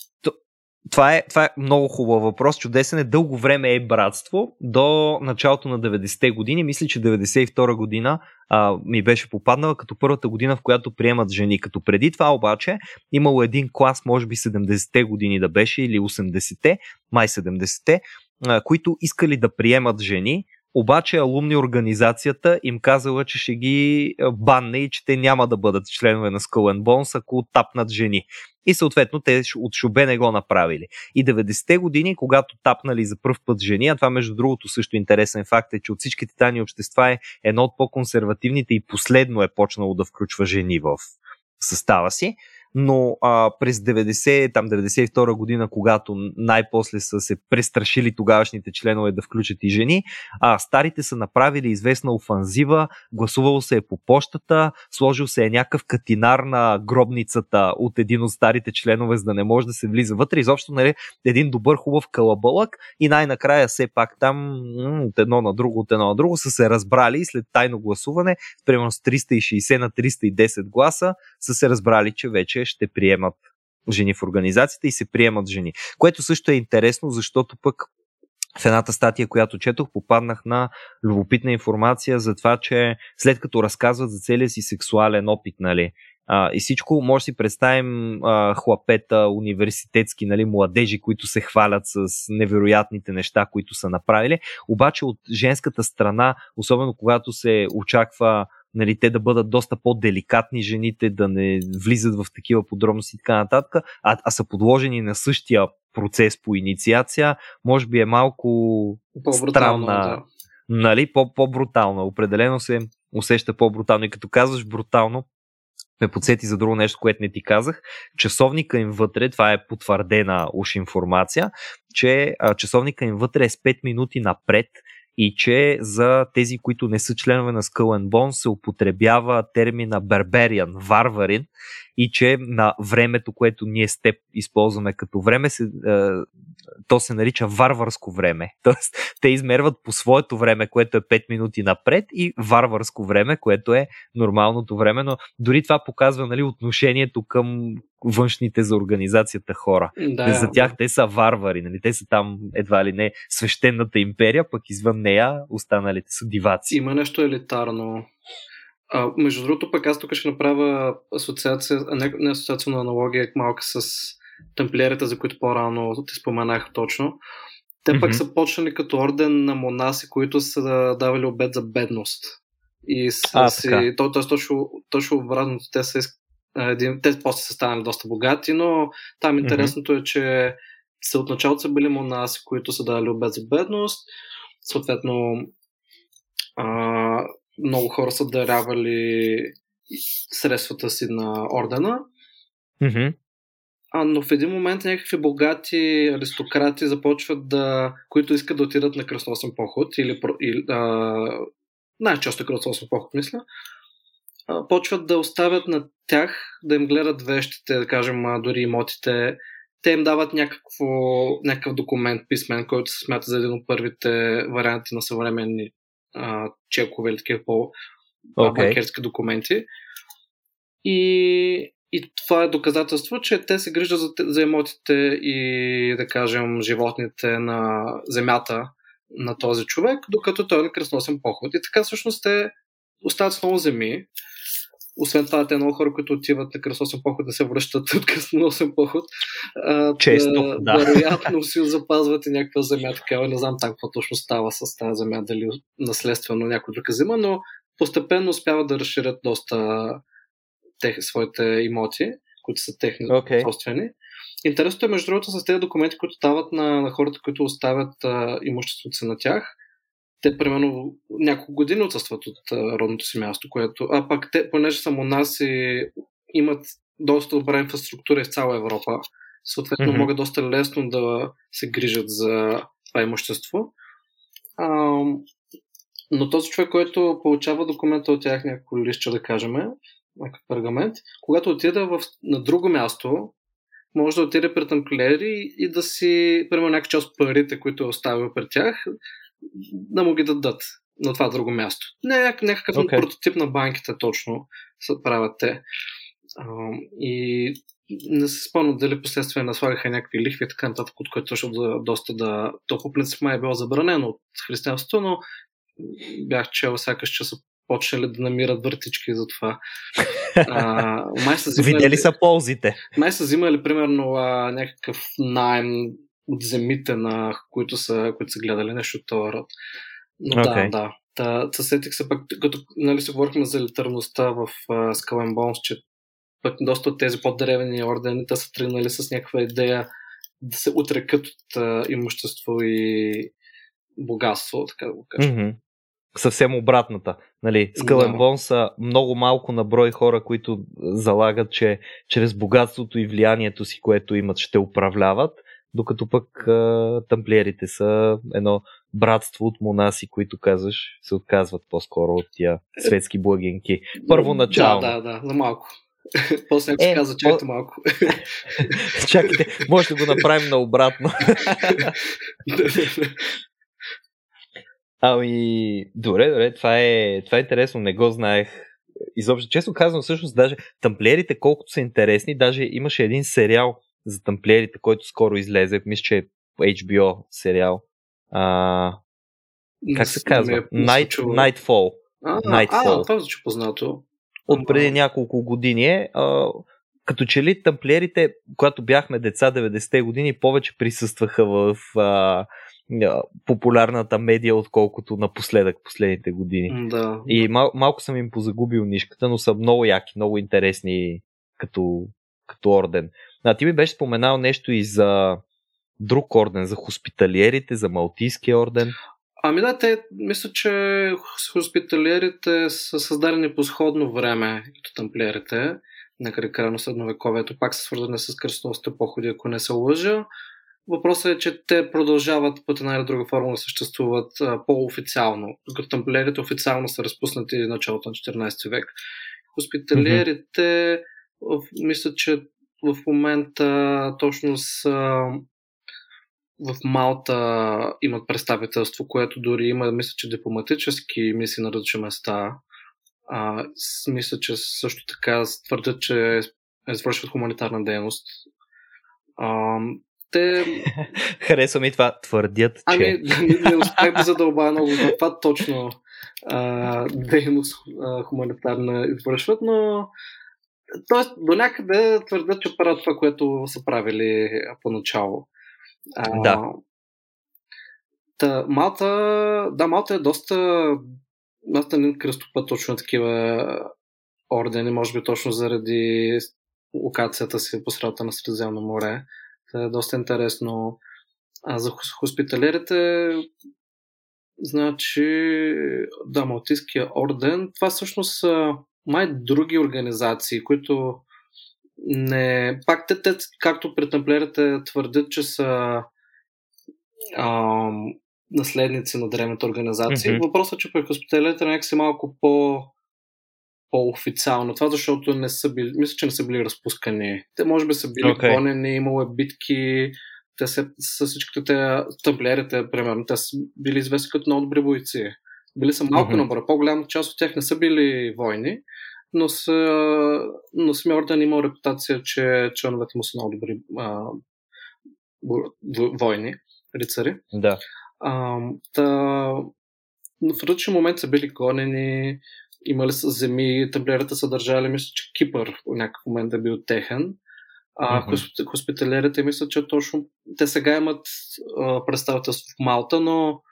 това е, това е много хубав въпрос. Чудесен е. Дълго време е братство. До началото на 90-те години, мисля, че 92 година а, ми беше попаднала като първата година, в която приемат жени. Като преди това обаче имало един клас, може би 70-те години да беше или 80-те, май 70-те, а, които искали да приемат жени, обаче алумни организацията им казала, че ще ги банне и че те няма да бъдат членове на Skull and Bones, ако тапнат жени. И съответно те от Шубе не го направили. И 90-те години, когато тапнали за първ път жени, а това между другото също интересен факт е, че от всичките тани общества е едно от по-консервативните и последно е почнало да включва жени в състава си но а, през 90, там 92 година, когато най-после са се престрашили тогавашните членове да включат и жени, а старите са направили известна офанзива, гласувало се е по почтата, сложил се е някакъв катинар на гробницата от един от старите членове, за да не може да се влиза вътре. Изобщо нали, един добър, хубав калабълък и най-накрая все пак там от едно на друго, от едно на друго са се разбрали и след тайно гласуване, примерно с 360 на 310 гласа, са се разбрали, че вече ще приемат жени в организацията и се приемат жени. Което също е интересно, защото пък в едната статия, която четох, попаднах на любопитна информация за това, че след като разказват за целия си сексуален опит, нали, а, и всичко, може да си представим а, хлапета, университетски, нали, младежи, които се хвалят с невероятните неща, които са направили. Обаче от женската страна, особено когато се очаква нали, те да бъдат доста по-деликатни жените, да не влизат в такива подробности и така нататък, а, а са подложени на същия процес по инициация, може би е малко странна, да. нали, по-брутална. Определено се усеща по-брутално. И като казваш брутално, ме подсети за друго нещо, което не ти казах. Часовника им вътре, това е потвърдена уж информация, че а, часовника им вътре е с 5 минути напред и че за тези, които не са членове на Skull Bones се употребява термина Barbarian, варварин и че на времето, което ние с теб използваме като време, се, е, то се нарича варварско време. Тоест, те измерват по своето време, което е 5 минути напред и варварско време, което е нормалното време, но дори това показва нали, отношението към външните за организацията хора. Да, за тях те са варвари, нали? те са там едва ли не свещената империя, пък извън нея останалите са диваци. Има нещо елитарно а, между другото, пък аз тук ще направя асоциация, не, не асоциация, но аналогия малка с тамплиерите, за които по-рано те споменах точно. Те mm-hmm. пък са почнали като орден на монаси, които са давали обед за бедност. И са а, си, то, то, точно, точно обратното, те са един, те после са станали доста богати, но там интересното mm-hmm. е, че са от началото са били монаси, които са дали обед за бедност. Съответно, а, много хора са дарявали средствата си на ордена. Mm-hmm. А, но в един момент някакви богати аристократи започват да, които искат да отидат на кръстосен поход или, или а, най-често е кръстосен поход, мисля, а, почват да оставят на тях да им гледат вещите, да кажем, а, дори имотите. Те им дават някакво, някакъв документ писмен, който се смята за един от първите варианти на съвременни а, чекове или такива по okay. документи. И и това е доказателство, че те се грижат за, за емотите и, да кажем, животните на земята на този човек, докато той е на кръсносен поход. И така всъщност те остават с много земи. Освен това, те много хора, които отиват на кръсносен поход, да се връщат от кръсносен поход. Често, да. Вероятно си запазват и някаква земя такава. Не знам там какво точно става с тази земя, дали наследствено някой друг взима, но постепенно успяват да разширят доста тех, своите имоти, които са техни okay. собствени. Интересното е, между другото, с тези документи, които дават на, на хората, които оставят а, имуществото си на тях, те примерно няколко години отсъстват от родното си място, което, а пак те, понеже са монаси, имат доста добра инфраструктура в цяла Европа, съответно mm-hmm. могат доста лесно да се грижат за това имущество. А, но този човек, който получава документа от тях, някакво лище, да кажем, някакъв пергамент, когато отида в, на друго място, може да отиде при тамплиери и да си, примерно, някакъв част от парите, които е оставил при тях, да му ги дадат на това друго място. Не някакъв okay. прототип на банките точно се правят те. и не се спомням дали последствие наслагаха някакви лихви и така нататък, от което също да, доста да... То по принцип май е било забранено от християнството, но бях чел сякаш, че са почнали да намират въртички за това. А, май са взимали, Видели са ползите. Май са взимали примерно а, някакъв найем от земите, на които са, които са гледали нещо от този род. Но okay. да, да. Та, та сетих се пък, като нали, се говорихме за литерността в Skull Bones, че пък доста от тези по-древни ордени, те са тръгнали с някаква идея да се отрекат от а, имущество и богатство, така да го кажа. Mm-hmm съвсем обратната. Нали, Skull да. са много малко на брой хора, които залагат, че чрез богатството и влиянието си, което имат, ще управляват, докато пък а, тамплиерите са едно братство от монаси, които казваш, се отказват по-скоро от тия светски благинки. Първоначално. Да, да, да, за малко. После е, се каза, чакайте по... малко. Чакайте, може да го направим наобратно. Ами, добре, добре, това е, това е интересно, не го знаех. Изобщо, често казвам, всъщност, даже тамплиерите, колкото са интересни, даже имаше един сериал за тамплиерите, който скоро излезе, мисля, че е HBO сериал. А, как се казва? Night, Nightfall. А, Nightfall. А, това звучи познато. От преди няколко години е. Като че ли тамплиерите, когато бяхме деца 90-те години, повече присъстваха в а, популярната медия, отколкото напоследък, последните години. Да. И мал, малко съм им позагубил нишката, но са много яки, много интересни като, като орден. А ти ми беше споменал нещо и за друг орден, за хоспиталиерите, за Малтийския орден. Ами да, те, мисля, че хоспиталиерите са създадени по сходно време, като тамплиерите, на края на средновековието, пак са свързани с кръстовите походи, ако не се лъжа. Въпросът е, че те продължават по една или друга форма да съществуват а, по-официално, докато тамплиерите официално са разпуснати началото на 14 век. Хоспиталиерите, mm-hmm. мисля, че в момента точно с в Малта имат представителство, което дори има, мисля, че дипломатически мисии на различни места. А, мисля, че също така твърдят, че извършват хуманитарна дейност. А, те... Харесва ми това. Твърдят, че... Ами, не, не успех да задълбая много за това точно а, дейност а, хуманитарна извършват, но Тоест, до някъде твърдят, че правят това, което са правили поначало. А, да. Та, Малта, да, Малта е доста, доста не кръстопът точно такива ордени, може би точно заради локацията си по средата на Средиземно море е доста интересно. А за хоспиталерите, значи, да, Малтийския орден, това всъщност май други организации, които не... Пак те, те както при тамплерите твърдят, че са ам, наследници на древните организации. Mm-hmm. Въпросът е, че при хоспиталите някакси малко по по-официално. Това защото не са били, мисля, че не са били разпускани. Те може би са били okay. гонени, имало е битки, те са, са всичките те таблерите, примерно, те са били известни като много добри бойци. Били са малко mm-hmm. набора. По-голяма част от тях не са били войни, но, са, но самия орден имал репутация, че членовете му са много добри а, войни, рицари. Да. А, та, в различен момент са били гонени, имали са земи, таблерата са държали, мисля, че Кипър в някакъв момент е бил техен. А mm-hmm. хоспиталерите мисля, че точно те сега имат а, представителство в Малта, но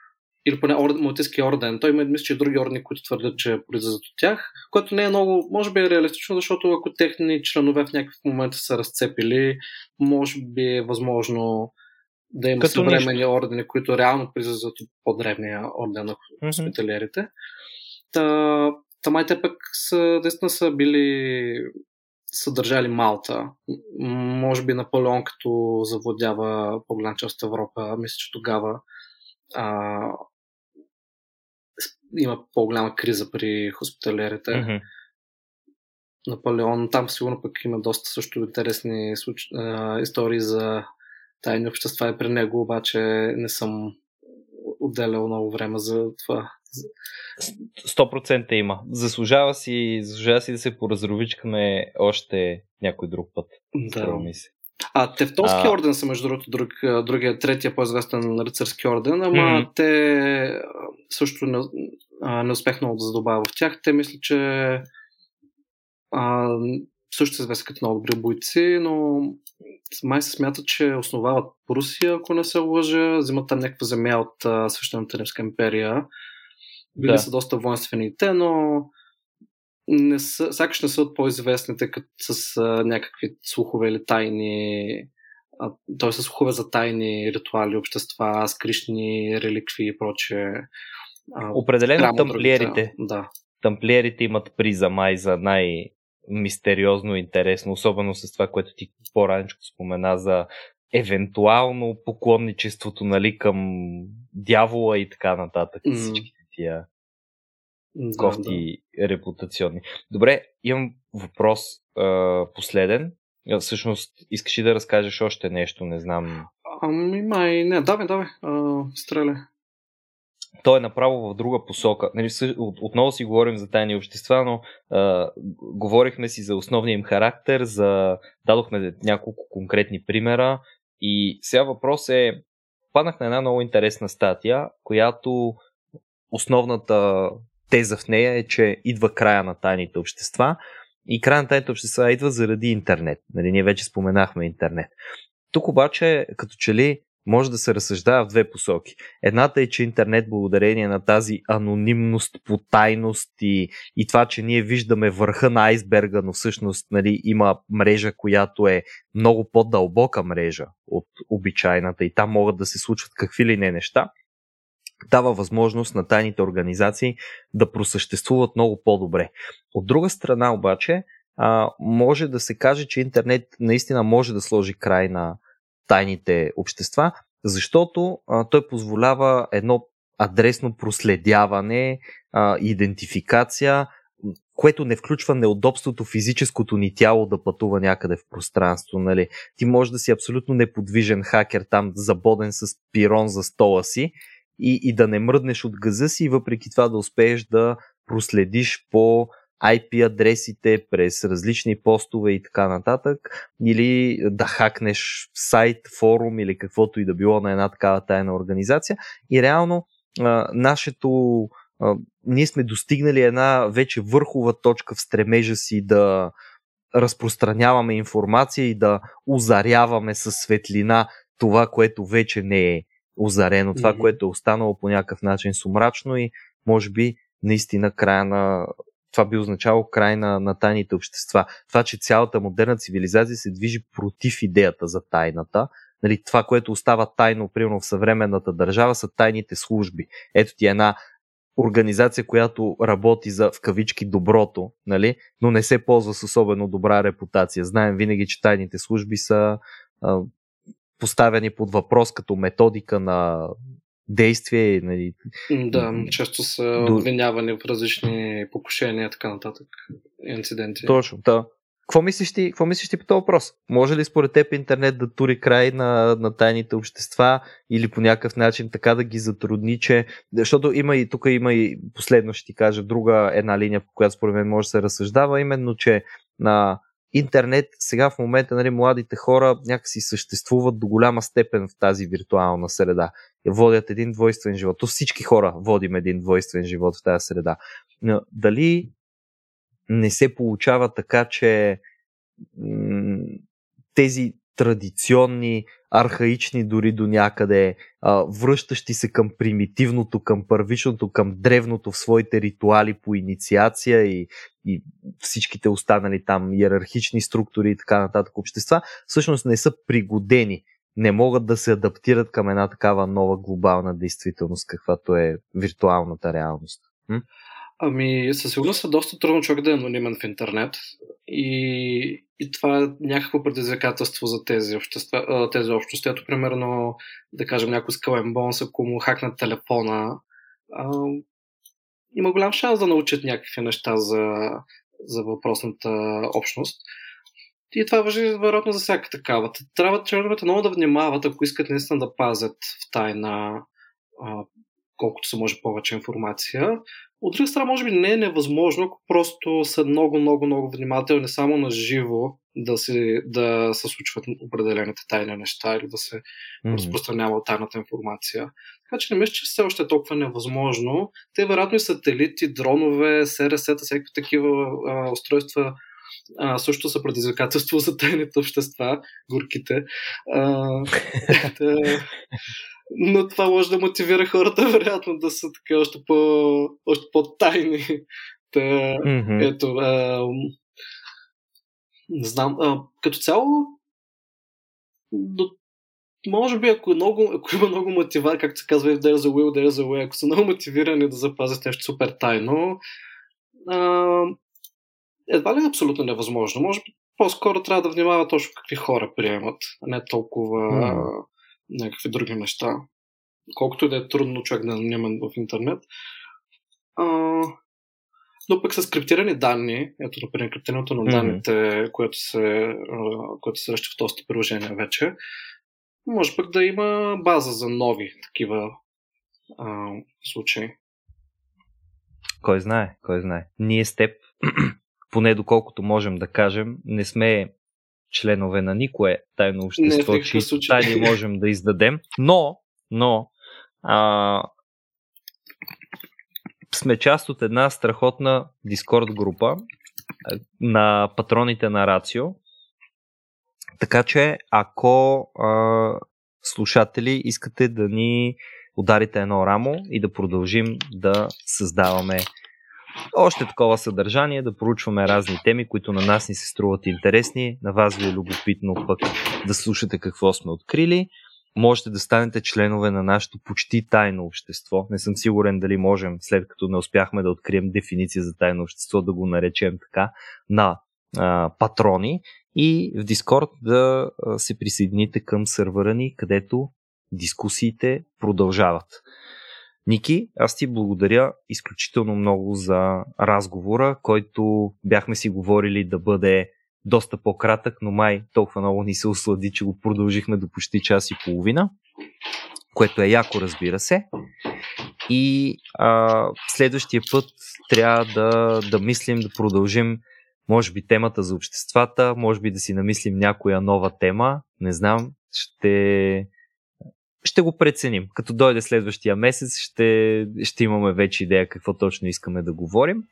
или поне орден, Малтийски орден. Той има, мисля, че и други ордени, които твърдят, че произлизат от тях, което не е много, може би е реалистично, защото ако техни членове в някакъв момент са разцепили, може би е възможно да има Като съвременни нищо. ордени, които реално произлизат от по-древния орден на хоспиталерите. Mm-hmm. Та, та май те пък са, наистина са били са държали Малта. Може би Наполеон, като завладява по-голям част от Европа, мисля, че тогава а, има по-голяма криза при хоспиталерите. Mm-hmm. Наполеон, там сигурно пък има доста също интересни случ... а, истории за тайни общества и при него, обаче не съм отделял много време за това. 100% има. Заслужава си, заслужава си да се поразровичкаме още някой друг път. Да. Ми се. А Тевтонски а... орден са, между другото, друг, другия, третия по-известен рицарски орден, ама mm-hmm. те също не, не успех много да задобавя в тях. Те мисля, че а, също се известят като много добри бойци, но май се смята, че основават Прусия, ако не се лъжа, взимат там някаква земя от Свещената Римска империя. Били да. са доста воинствени те, но не са, сякаш не са от по-известните като с а, някакви слухове или тайни т.е. с слухове за тайни ритуали, общества, скришни реликви и прочее. Определено тамплиерите. Да. Тамплиерите имат приза май за най- мистериозно интересно, особено с това, което ти по-раничко спомена за евентуално поклонничеството нали, към дявола и така нататък. Mm. Всичките тия да, кофти да. репутационни. Добре, имам въпрос а, последен. Всъщност, искаш ли да разкажеш още нещо? Не знам. Ами, май, не, давай, давай, стреля. То е направо в друга посока. Нали, отново си говорим за тайни общества, но а, говорихме си за основния им характер, за... дадохме няколко конкретни примера и сега въпрос е, паднах на една много интересна статия, която основната теза в нея е, че идва края на тайните общества и края на тайните общества идва заради интернет. Нали, ние вече споменахме интернет. Тук обаче, като че ли може да се разсъждава в две посоки. Едната е, че интернет благодарение на тази анонимност, потайност и, и това, че ние виждаме върха на айсберга, но всъщност нали, има мрежа, която е много по-дълбока мрежа от обичайната и там могат да се случват какви ли не неща, дава възможност на тайните организации да просъществуват много по-добре. От друга страна обаче, а, може да се каже, че интернет наистина може да сложи край на тайните общества, защото а, той позволява едно адресно проследяване, а, идентификация, което не включва неудобството физическото ни тяло да пътува някъде в пространство. Нали? Ти може да си абсолютно неподвижен хакер там, забоден с пирон за стола си и, и да не мръднеш от газа си въпреки това да успееш да проследиш по IP адресите през различни постове и така нататък, или да хакнеш сайт, форум или каквото и да било на една такава тайна организация. И реално а, нашето а, ние сме достигнали една вече върхова точка в стремежа си да разпространяваме информация и да озаряваме със светлина това, което вече не е озарено, това, mm-hmm. което е останало по някакъв начин сумрачно и може би наистина края на това би означало край на, на тайните общества. Това, че цялата модерна цивилизация се движи против идеята за тайната. Нали, това, което остава тайно, примерно в съвременната държава, са тайните служби. Ето ти една организация, която работи за в кавички доброто, нали? но не се ползва с особено добра репутация. Знаем винаги, че тайните служби са а, поставени под въпрос като методика на действие. Нали, да, често са обвинявани в различни покушения и така нататък, инциденти. Точно, да. Какво мислиш ти, какво мислиш ти по този въпрос? Може ли според теб интернет да тури край на, на тайните общества или по някакъв начин така да ги затрудни, че... Защото има и тук има и последно ще ти кажа друга една линия, по която според мен може да се разсъждава, именно, че на интернет сега в момента нали, младите хора някакси съществуват до голяма степен в тази виртуална среда. Водят един двойствен живот. То всички хора водим един двойствен живот в тази среда. Но дали не се получава така, че тези традиционни, архаични дори до някъде, връщащи се към примитивното, към първичното, към древното в своите ритуали по инициация и, и всичките останали там иерархични структури и така нататък общества, всъщност не са пригодени, не могат да се адаптират към една такава нова глобална действителност, каквато е виртуалната реалност. М? Ами, със сигурност е доста трудно човек да е анонимен в интернет и, и това е някакво предизвикателство за тези, общества, тези общности. Ето, примерно, да кажем, някой скален бонс, ако му хакнат телефона, има голям шанс да научат някакви неща за, за въпросната общност. И това въжи вероятно за всяка такава. Трябва членовете много да внимават, ако искат наистина да пазят в тайна а, колкото се може повече информация. От друга страна, може би не е невъзможно, ако просто са много, много, много внимателни само на живо да се, да се случват определените тайни неща или да се mm-hmm. разпространява тайната информация. Така че не мисля, че все още е толкова невъзможно. Те, вероятно, и сателити, дронове, СРС-та, всякакви такива а, устройства а, също са предизвикателство за тайните общества, горките. А, но това може да мотивира хората, вероятно, да са така още, по, още по-тайни. Та, mm-hmm. ето, а, не знам, а, като цяло, до, може би, ако, е много, ако има много мотива, както се казва, there is a will, there is a way, ако са много мотивирани да запазят нещо супер тайно, а, едва ли е абсолютно невъзможно. Може би по-скоро трябва да внимава точно какви хора приемат, а не толкова mm някакви други неща. Колкото и да е трудно човек да е анонимен в интернет. А, но пък с криптирани данни, ето, например, криптирането на данните, mm-hmm. което се, което се среща в доста приложения вече, може пък да има база за нови такива а, случаи. Кой знае, кой знае. Ние с теб, поне доколкото можем да кажем, не сме членове на никое тайно общество, че тайни можем да издадем, но, но а, сме част от една страхотна Дискорд група на патроните на Рацио. Така че, ако а, слушатели искате да ни ударите едно рамо и да продължим да създаваме още такова съдържание, да проучваме разни теми, които на нас ни се струват интересни, на вас ви е любопитно пък да слушате какво сме открили. Можете да станете членове на нашето почти тайно общество. Не съм сигурен дали можем, след като не успяхме да открием дефиниция за тайно общество, да го наречем така, на а, патрони и в Дискорд да се присъедините към сървъра ни, където дискусиите продължават. Ники, аз ти благодаря изключително много за разговора, който бяхме си говорили да бъде доста по-кратък, но май толкова много ни се ослади, че го продължихме до почти час и половина, което е яко, разбира се. И а, следващия път трябва да, да мислим, да продължим, може би, темата за обществата, може би да си намислим някоя нова тема. Не знам, ще, ще го преценим. Като дойде следващия месец, ще, ще имаме вече идея какво точно искаме да говорим.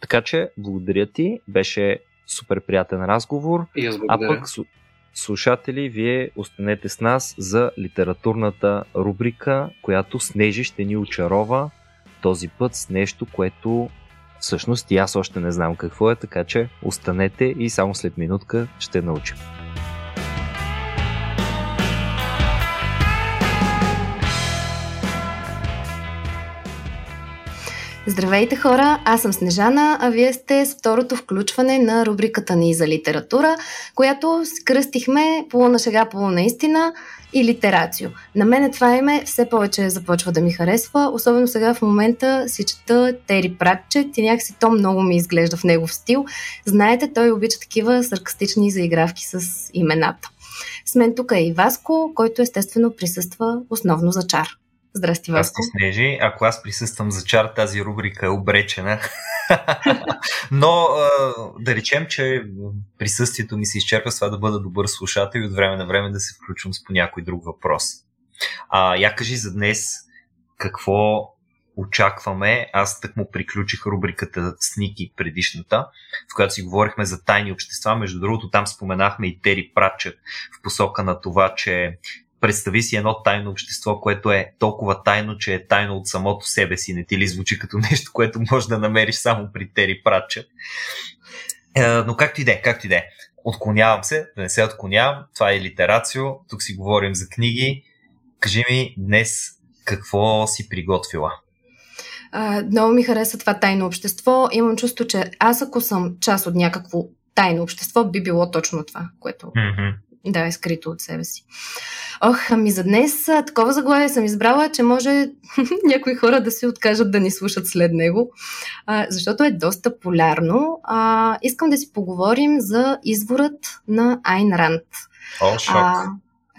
Така че, благодаря ти. Беше супер приятен разговор. И аз благодаря. А пък, слушатели, вие останете с нас за литературната рубрика, която Снежи ще ни очарова този път с нещо, което всъщност и аз още не знам какво е, така че останете и само след минутка ще научим. Здравейте хора, аз съм Снежана, а вие сте с второто включване на рубриката ни за литература, която скръстихме полуна шега, полуна истина и литерацио. На мен това име все повече започва да ми харесва, особено сега в момента си чета Тери Пратчет и някакси то много ми изглежда в негов стил. Знаете, той обича такива саркастични заигравки с имената. С мен тук е и Васко, който естествено присъства основно за чар. Здрасти, Васко. Здрасти, Снежи. Ако аз присъствам за чар, тази рубрика е обречена. Но да речем, че присъствието ми се изчерпва с това да бъда добър слушател и от време на време да се включвам с по някой друг въпрос. А, я кажи за днес какво очакваме. Аз так му приключих рубриката Сники предишната, в която си говорихме за тайни общества. Между другото, там споменахме и Тери Пратчет в посока на това, че представи си едно тайно общество, което е толкова тайно, че е тайно от самото себе си. Не ти ли звучи като нещо, което може да намериш само при Тери Пратчет? Е, но както и да е, както и да е. Отклонявам се, да не се отклонявам. Това е литерацио. Тук си говорим за книги. Кажи ми днес какво си приготвила. Uh, много ми хареса това тайно общество. Имам чувство, че аз ако съм част от някакво тайно общество, би било точно това, което mm-hmm. Да е скрито от себе си. Ох, ами за днес такова заглавие съм избрала, че може някои хора да се откажат да ни слушат след него, а, защото е доста полярно. А, искам да си поговорим за изворът на Айн Ранд. О, шок. А,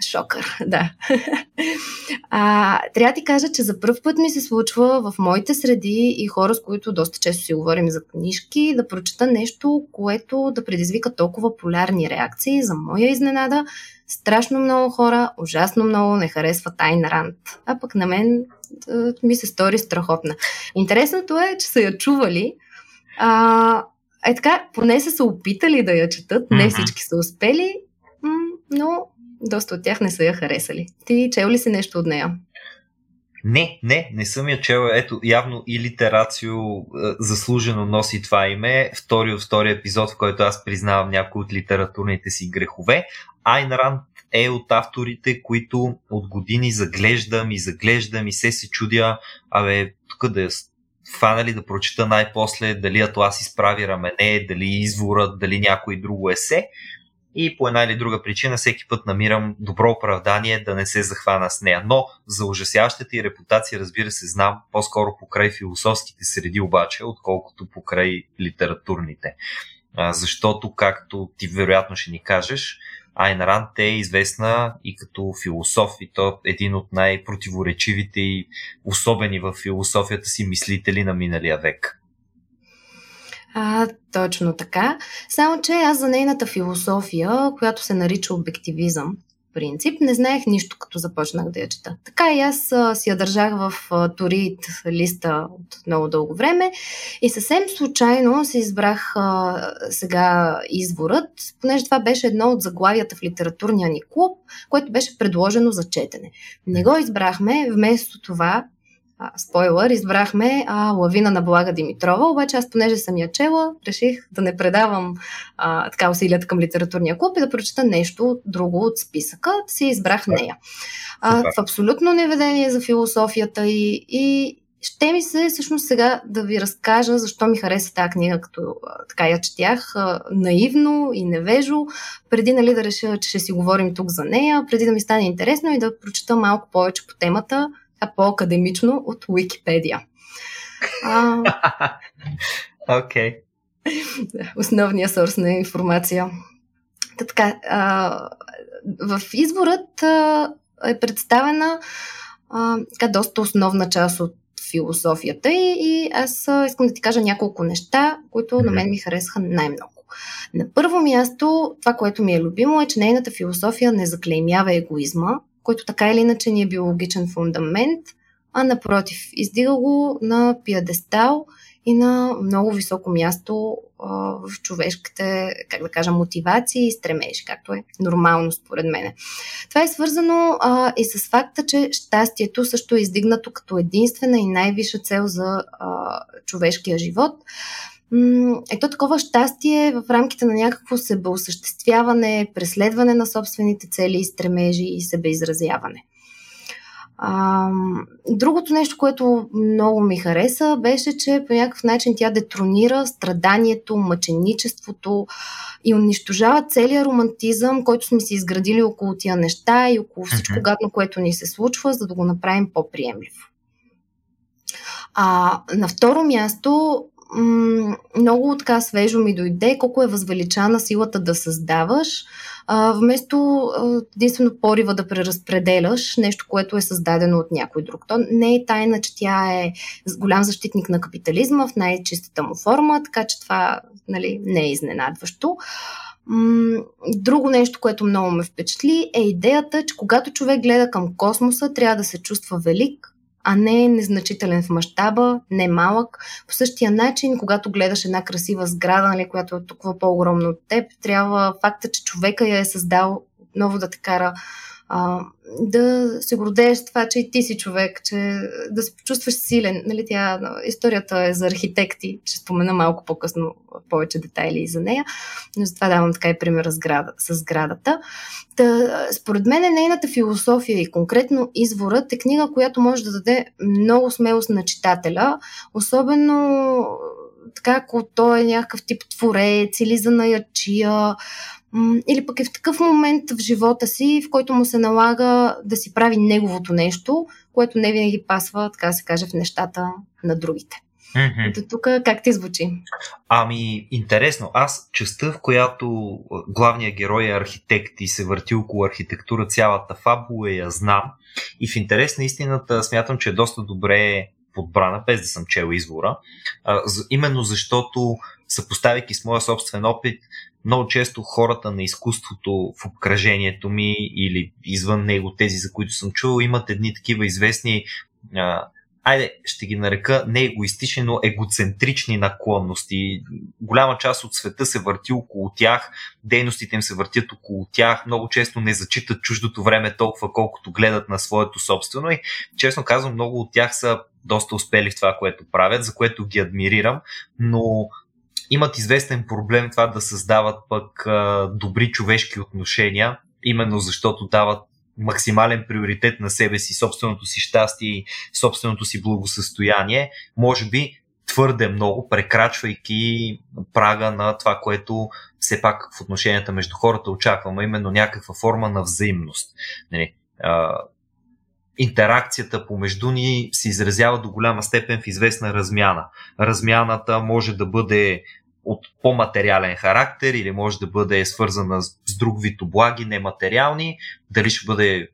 Шокър, да. а, трябва да ти кажа, че за първ път ми се случва в моите среди и хора, с които доста често си говорим за книжки, да прочета нещо, което да предизвика толкова полярни реакции. За моя изненада, страшно много хора, ужасно много не харесват Айн Ранд. А пък на мен ми се стори страхотна. Интересното е, че са я чували. А, е така, поне са се опитали да я четат, не всички са успели, но доста от тях не са я харесали. Ти чел ли си нещо от нея? Не, не, не съм я чел. Ето, явно и литерацио е, заслужено носи това име. Втори от втория епизод, в който аз признавам някои от литературните си грехове. Айн Ранд е от авторите, които от години заглеждам и заглеждам и се се чудя, абе, тук да я фанали да прочета най-после дали Атлас изправи рамене, дали изворът, дали някой друго есе и по една или друга причина всеки път намирам добро оправдание да не се захвана с нея. Но за ужасяващата и репутация, разбира се, знам по-скоро покрай философските среди обаче, отколкото покрай литературните. Защото, както ти вероятно ще ни кажеш, Айн Ранд е известна и като философ, и то един от най-противоречивите и особени в философията си мислители на миналия век. А, точно така. Само, че аз за нейната философия, която се нарича обективизъм, принцип, не знаех нищо, като започнах да я чета. Така и аз а, си я държах в а, листа от много дълго време и съвсем случайно се избрах а, сега изворът, понеже това беше едно от заглавията в литературния ни клуб, което беше предложено за четене. Не го избрахме, вместо това а, спойлър, избрахме а, Лавина на Блага Димитрова, обаче аз, понеже съм я чела, реших да не предавам а, така усилията към литературния клуб и да прочета нещо друго от списъка, си избрах нея. А, в абсолютно неведение за философията и, и ще ми се всъщност сега да ви разкажа защо ми хареса тази книга, като така я четях а, наивно и невежо, преди нали, да реша, че ще си говорим тук за нея, преди да ми стане интересно и да прочета малко повече по темата, а по-академично от Википедия. Окей. Okay. Основния сорс на информация. Та така, а, в изборът а, е представена а, така, доста основна част от философията и, и аз а, искам да ти кажа няколко неща, които на мен ми харесаха най-много. На първо място, това, което ми е любимо е, че нейната философия не заклеймява егоизма, който така или иначе ни е биологичен фундамент, а напротив, издига го на пиадестал и на много високо място а, в човешките, как да кажа, мотивации и стремежи, както е нормално според мен. Това е свързано а, и с факта, че щастието също е издигнато като единствена и най-висша цел за а, човешкия живот ето такова щастие в рамките на някакво себеосъществяване, преследване на собствените цели и стремежи и себеизразяване. А, другото нещо, което много ми хареса, беше, че по някакъв начин тя детронира страданието, мъченичеството и унищожава целият романтизъм, който сме си изградили около тия неща и около всичко mm-hmm. гадно, което ни се случва, за да го направим по-приемливо. А, на второ място, много така свежо ми дойде колко е възвеличана силата да създаваш, вместо единствено порива да преразпределяш нещо, което е създадено от някой друг. То не е тайна, че тя е голям защитник на капитализма в най-чистата му форма, така че това нали, не е изненадващо. Друго нещо, което много ме впечатли, е идеята, че когато човек гледа към космоса, трябва да се чувства велик, а не незначителен в мащаба, не малък. По същия начин, когато гледаш една красива сграда, нали, която е толкова по-огромна от теб, трябва факта, че човека я е създал отново да те кара а, да се гордееш това, че и ти си човек, че да се почувстваш силен. Нали, тя, историята е за архитекти, ще спомена малко по-късно повече детайли за нея, но затова давам така и пример с, града, с сградата. Та, според мен е нейната философия и конкретно изворът е книга, която може да даде много смелост на читателя, особено така, ако той е някакъв тип творец или занаячия, или пък е в такъв момент в живота си, в който му се налага да си прави неговото нещо, което не винаги пасва, така да се каже, в нещата на другите. Mm-hmm. До тук как ти звучи? Ами, интересно. Аз частта, в която главният герой е архитект и се върти около архитектура, цялата фабула я знам. И в интерес на истината смятам, че е доста добре подбрана, без да съм чел извора. А, именно защото, съпоставяйки с моя собствен опит, много често хората на изкуството в обкръжението ми или извън него, тези, за които съм чувал, имат едни такива известни а, айде, ще ги нарека не егоистични, но егоцентрични наклонности. Голяма част от света се върти около тях, дейностите им се въртят около тях, много често не зачитат чуждото време толкова, колкото гледат на своето собствено и честно казвам, много от тях са доста успели в това, което правят, за което ги адмирирам, но имат известен проблем това да създават пък а, добри човешки отношения, именно защото дават максимален приоритет на себе си, собственото си щастие и собственото си благосъстояние, може би твърде много, прекрачвайки прага на това, което все пак в отношенията между хората очакваме, именно някаква форма на взаимност. Нали, а, интеракцията помежду ни се изразява до голяма степен в известна размяна. Размяната може да бъде от по-материален характер или може да бъде свързана с друг вид облаги, нематериални, дали ще бъде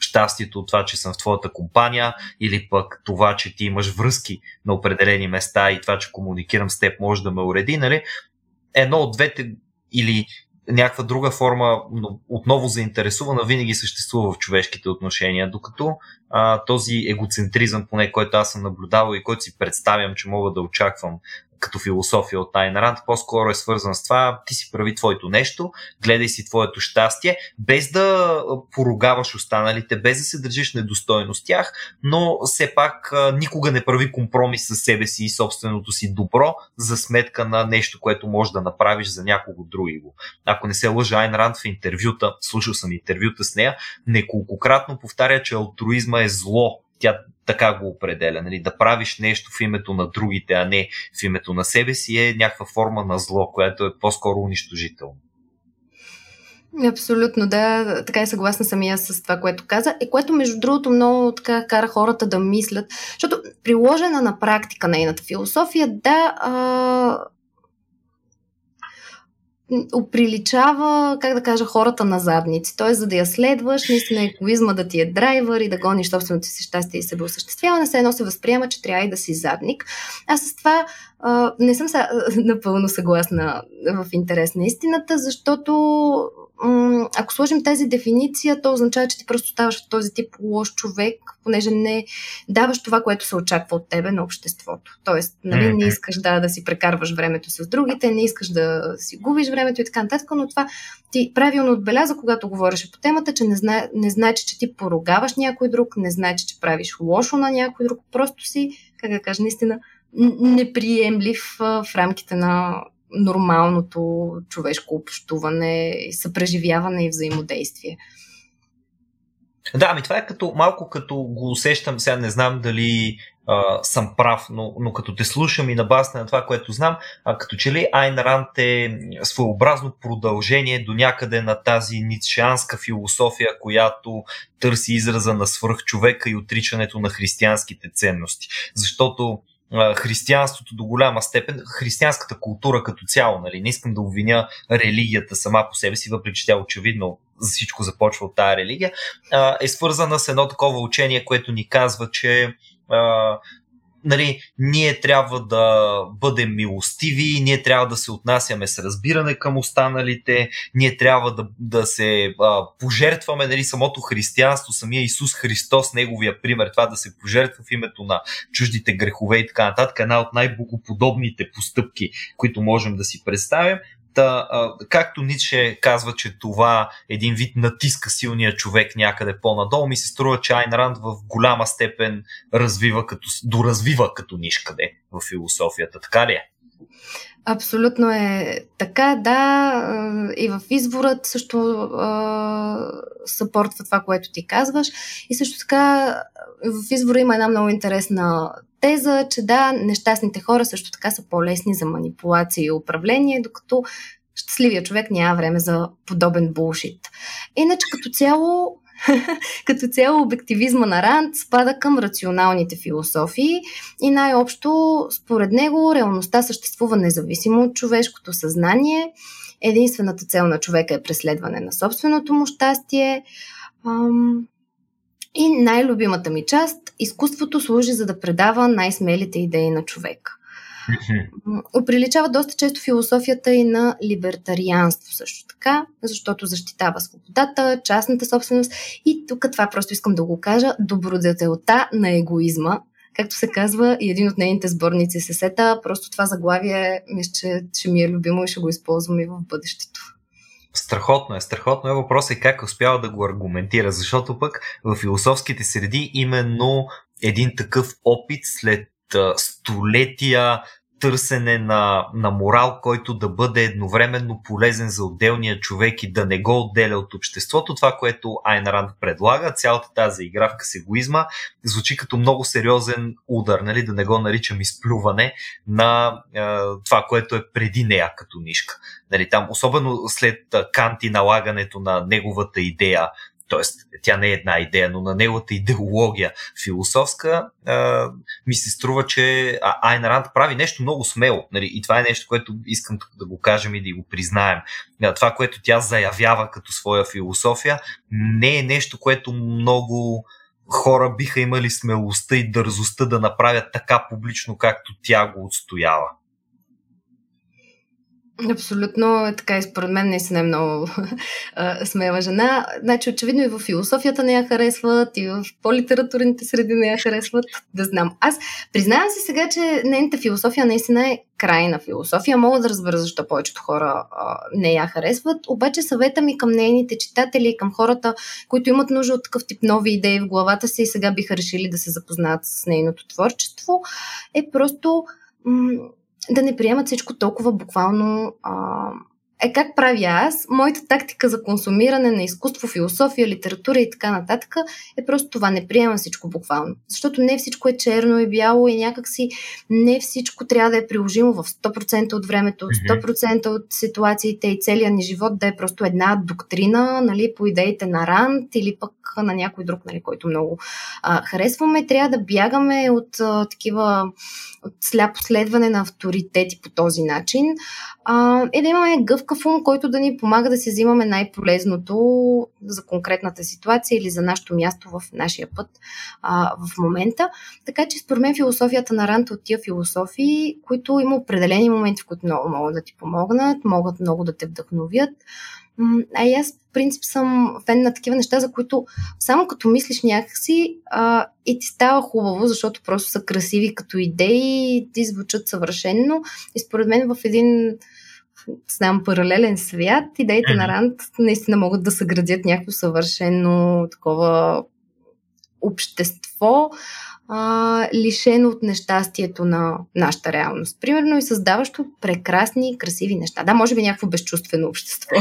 щастието от това, че съм в твоята компания или пък това, че ти имаш връзки на определени места и това, че комуникирам с теб може да ме уреди, нали? Едно от двете или някаква друга форма, но отново заинтересувана, винаги съществува в човешките отношения, докато а, този егоцентризъм, поне който аз съм наблюдавал и който си представям, че мога да очаквам като философия от Тайн Ранд, по-скоро е свързан с това, ти си прави твоето нещо, гледай си твоето щастие, без да поругаваш останалите, без да се държиш недостойно с тях, но все пак никога не прави компромис с себе си и собственото си добро за сметка на нещо, което можеш да направиш за някого другиго. Ако не се лъжа, Айн Ранд в интервюта, слушал съм интервюта с нея, неколкократно повтаря, че алтруизма е зло тя така го определя. Нали? Да правиш нещо в името на другите, а не в името на себе си е някаква форма на зло, което е по-скоро унищожително. Абсолютно, да. Така е съгласна съм и аз с това, което каза. И което, между другото, много така кара хората да мислят. Защото приложена на практика нейната философия, да, а, оприличава, как да кажа, хората на задници. Т.е. за да я следваш, наистина егоизма да ти е драйвер и да гониш собственото си щастие и себеосъществяване, се едно се възприема, че трябва и да си задник. Аз с това а, не съм са, напълно съгласна в интерес на истината, защото ако сложим тази дефиниция, то означава, че ти просто ставаш този тип лош човек, понеже не даваш това, което се очаква от тебе на обществото. Тоест, нали, не искаш да, да си прекарваш времето с другите, не искаш да си губиш времето и така нататък, но това ти правилно отбеляза, когато говореше по темата, че не, зна, не значи, че ти поругаваш някой друг, не значи, че правиш лошо на някой друг, просто си, как да кажа, наистина неприемлив в рамките на нормалното човешко общуване, съпреживяване и взаимодействие. Да, ами това е като малко като го усещам, сега не знам дали а, съм прав, но, но като те слушам и на базата на това, което знам, а, като че ли Айн Рант е своеобразно продължение до някъде на тази ницшеанска философия, която търси израза на свръхчовека и отричането на християнските ценности. Защото християнството до голяма степен, християнската култура като цяло, нали, не искам да обвиня религията сама по себе си, въпреки че тя очевидно за всичко започва от тая религия, е свързана с едно такова учение, което ни казва, че нали, ние трябва да бъдем милостиви, ние трябва да се отнасяме с разбиране към останалите, ние трябва да, да се а, пожертваме, нали, самото християнство, самия Исус Христос, неговия пример, това да се пожертва в името на чуждите грехове и така нататък, една от най-богоподобните постъпки, които можем да си представим. Та, а, както Ницше казва, че това един вид натиска силния човек някъде по-надолу, ми се струва, че Айн Ранд в голяма степен развива като, доразвива като нишкъде в философията. Така ли е? Абсолютно е така, да. И в изворът също съпортва това, което ти казваш. И също така в извора има една много интересна теза, че да, нещастните хора също така са по-лесни за манипулация и управление, докато щастливия човек няма време за подобен булшит. Иначе като цяло като цяло обективизма на Ранд спада към рационалните философии и най-общо според него реалността съществува независимо от човешкото съзнание. Единствената цел на човека е преследване на собственото му щастие. И най-любимата ми част – изкуството служи за да предава най-смелите идеи на човека. Оприличава доста често философията и на либертарианство също така, защото защитава свободата, частната собственост и тук това просто искам да го кажа, добродетелта на егоизма, както се казва, и един от нейните сборници се сета, просто това заглавие, мисля, че ще ми е любимо и ще го използвам и в бъдещето. Страхотно е, страхотно е. Въпросът е как успява да го аргументира, защото пък в философските среди именно един такъв опит след столетия търсене на, на морал, който да бъде едновременно полезен за отделния човек и да не го отделя от обществото. Това, което Айн Ранд предлага, цялата тази игра в сегоизма, звучи като много сериозен удар, нали? да не го наричам изплюване на е, това, което е преди нея като нишка. Нали, там, особено след Кант и налагането на неговата идея т.е. тя не е една идея, но на неговата идеология философска, а, ми се струва, че Айн Ранд прави нещо много смело. Нали? И това е нещо, което искам да го кажем и да го признаем. Това, което тя заявява като своя философия, не е нещо, което много хора биха имали смелостта и дързостта да направят така публично, както тя го отстоява. Абсолютно така и според мен наистина е много смела жена. Значи очевидно и в философията не я харесват, и в по-литературните среди не я харесват. Да знам. Аз признавам си сега, че нейната философия наистина е крайна философия. Мога да разбера защо повечето хора а, не я харесват, обаче съвета ми към нейните читатели и към хората, които имат нужда от такъв тип нови идеи в главата си и сега биха решили да се запознаят с нейното творчество, е просто да не приемат всичко толкова буквално а, е как правя аз? Моята тактика за консумиране на изкуство, философия, литература и така нататък е просто това. Не приема всичко буквално. Защото не всичко е черно и бяло и някакси не всичко трябва да е приложимо в 100% от времето, 100% от ситуациите и целият ни живот да е просто една доктрина нали, по идеите на Ранд или пък на някой друг, нали, който много а, харесваме. Трябва да бягаме от а, такива от сляпо следване на авторитети по този начин а, и да имаме гъвкав ум, който да ни помага да си взимаме най-полезното за конкретната ситуация или за нашето място в нашия път а, в момента. Така че според мен философията на Рант от тия философии, които има определени моменти, в които много могат да ти помогнат, могат много да те вдъхновят. А и аз, в принцип, съм фен на такива неща, за които само като мислиш някакси а, и ти става хубаво, защото просто са красиви като идеи, ти звучат съвършенно. И според мен в един знам, паралелен свят, идеите mm-hmm. на Ранд наистина могат да съградят някакво съвършено такова общество, а, лишено от нещастието на нашата реалност. Примерно и създаващо прекрасни, красиви неща. Да, може би някакво безчувствено общество,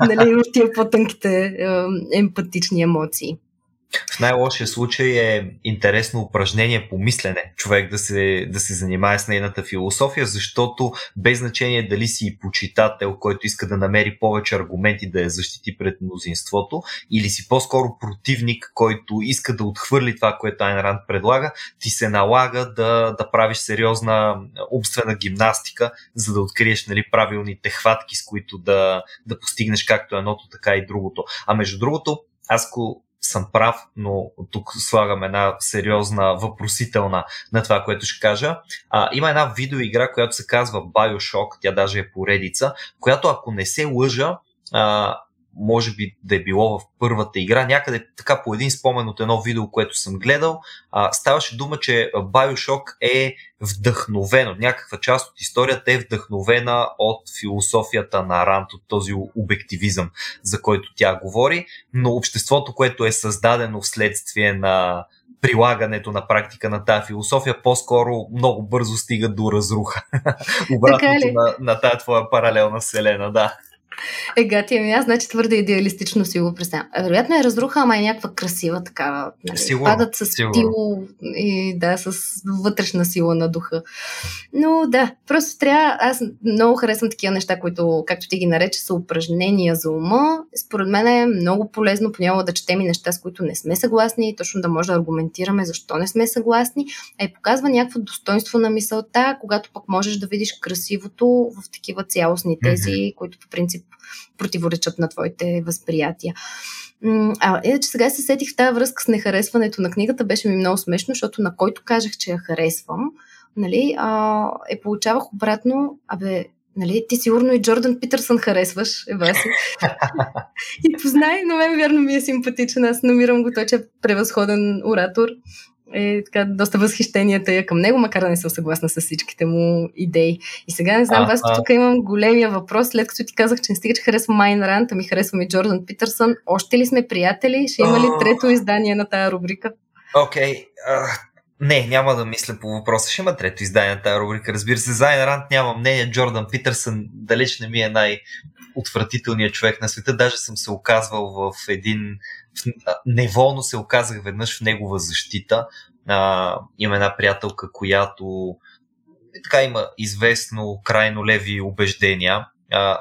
нали, в тия по-тънките е, емпатични емоции. В най-лошия случай е интересно упражнение по мислене, човек да се, да се занимае с нейната философия, защото без значение дали си почитател, който иска да намери повече аргументи да я защити пред мнозинството, или си по-скоро противник, който иска да отхвърли това, което Айн Ранд предлага, ти се налага да, да правиш сериозна умствена гимнастика, за да откриеш нали, правилните хватки, с които да, да постигнеш както едното, така и другото. А между другото, аз ако съм прав, но тук слагам една сериозна въпросителна на това, което ще кажа. А, има една видеоигра, която се казва Bioshock, тя даже е поредица, която ако не се лъжа, а, може би да е било в първата игра, някъде така по един спомен от едно видео, което съм гледал, а, ставаше дума, че Bioshock е вдъхновено, някаква част от историята е вдъхновена от философията на Рант, от този обективизъм, за който тя говори, но обществото, което е създадено вследствие на прилагането на практика на тази философия по-скоро много бързо стига до разруха. Обратното на, на тази твоя паралелна вселена, да. Е, гати, ами аз значи твърде идеалистично си го представям. Вероятно е разруха, ама е някаква красива такава. Нали? Сигурно, Падат с сигурно. стил и да, с вътрешна сила на духа. Но да, просто трябва, аз много харесвам такива неща, които, както ти ги нарече, са упражнения за ума. Според мен е много полезно понякога да четем и неща, с които не сме съгласни, точно да може да аргументираме защо не сме съгласни, а и показва някакво достоинство на мисълта, когато пък можеш да видиш красивото в такива цялостни тези, mm-hmm. които по принцип противоречат на твоите възприятия. А, иначе сега се сетих в тази връзка с нехаресването на книгата, беше ми много смешно, защото на който казах, че я харесвам, нали, а, е получавах обратно, абе, нали, ти сигурно и Джордан Питърсън харесваш, ева си. и познай, но мен вярно ми е симпатичен, аз намирам го, той, че е превъзходен оратор е така доста възхищенията я към него, макар да не съм съгласна с всичките му идеи. И сега не знам, аз тук имам големия въпрос, след като ти казах, че не стига, че харесвам Майн Рант, ами харесвам и Джордан Питърсън. Още ли сме приятели? Ще има ли трето издание на тая рубрика? Окей. Okay. Uh, не, няма да мисля по въпроса. Ще има трето издание на тази рубрика. Разбира се, за Айн Рант няма мнение. Джордан Питърсън далеч не ми е най- отвратителният човек на света. Даже съм се оказвал в един неволно се оказах веднъж в негова защита. А, има една приятелка, която така има известно крайно леви убеждения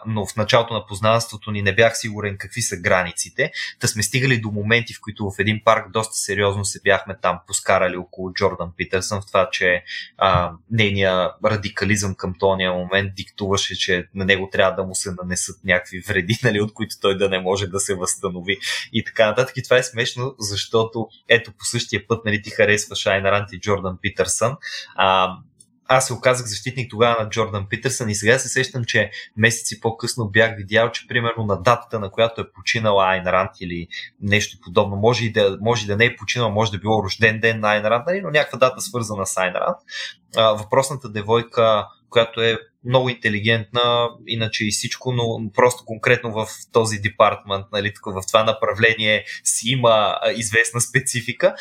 но в началото на познанството ни не бях сигурен какви са границите. Та сме стигали до моменти, в които в един парк доста сериозно се бяхме там поскарали около Джордан Питърсън в това, че а, нейния радикализъм към тония момент диктуваше, че на него трябва да му се нанесат някакви вреди, нали, от които той да не може да се възстанови и така нататък. И това е смешно, защото ето по същия път нали, ти харесваш Айн Рант и Джордан Питърсън. А, аз се оказах защитник тогава на Джордан Питърсън и сега се сещам, че месеци по-късно бях видял, че примерно на датата, на която е починала Айн Рант или нещо подобно, може и да, може да не е починала, може да е било рожден ден на Айн Рант, нали, но някаква дата свързана с Айн Рант. въпросната девойка която е много интелигентна, иначе и всичко, но просто конкретно в този департмент, нали, в това направление си има известна специфика.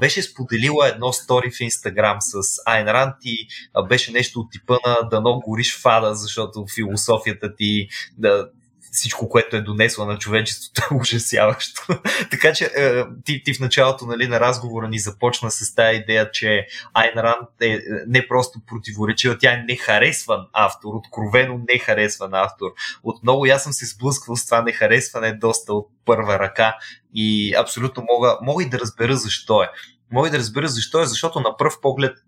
Беше споделила едно стори в Инстаграм с Айн Рант и беше нещо от типа на да много гориш фада, защото философията ти да, всичко, което е донесло на човечеството е ужасяващо. така че е, ти, ти в началото нали, на разговора ни започна с тази идея, че Айн Ранд е не просто противоречива, тя е нехаресван автор, откровено нехаресван автор. Отново аз съм се сблъсквал с това нехаресване доста от първа ръка и абсолютно мога, мога и да разбера защо е. Мога и да разбера защо е, защото на пръв поглед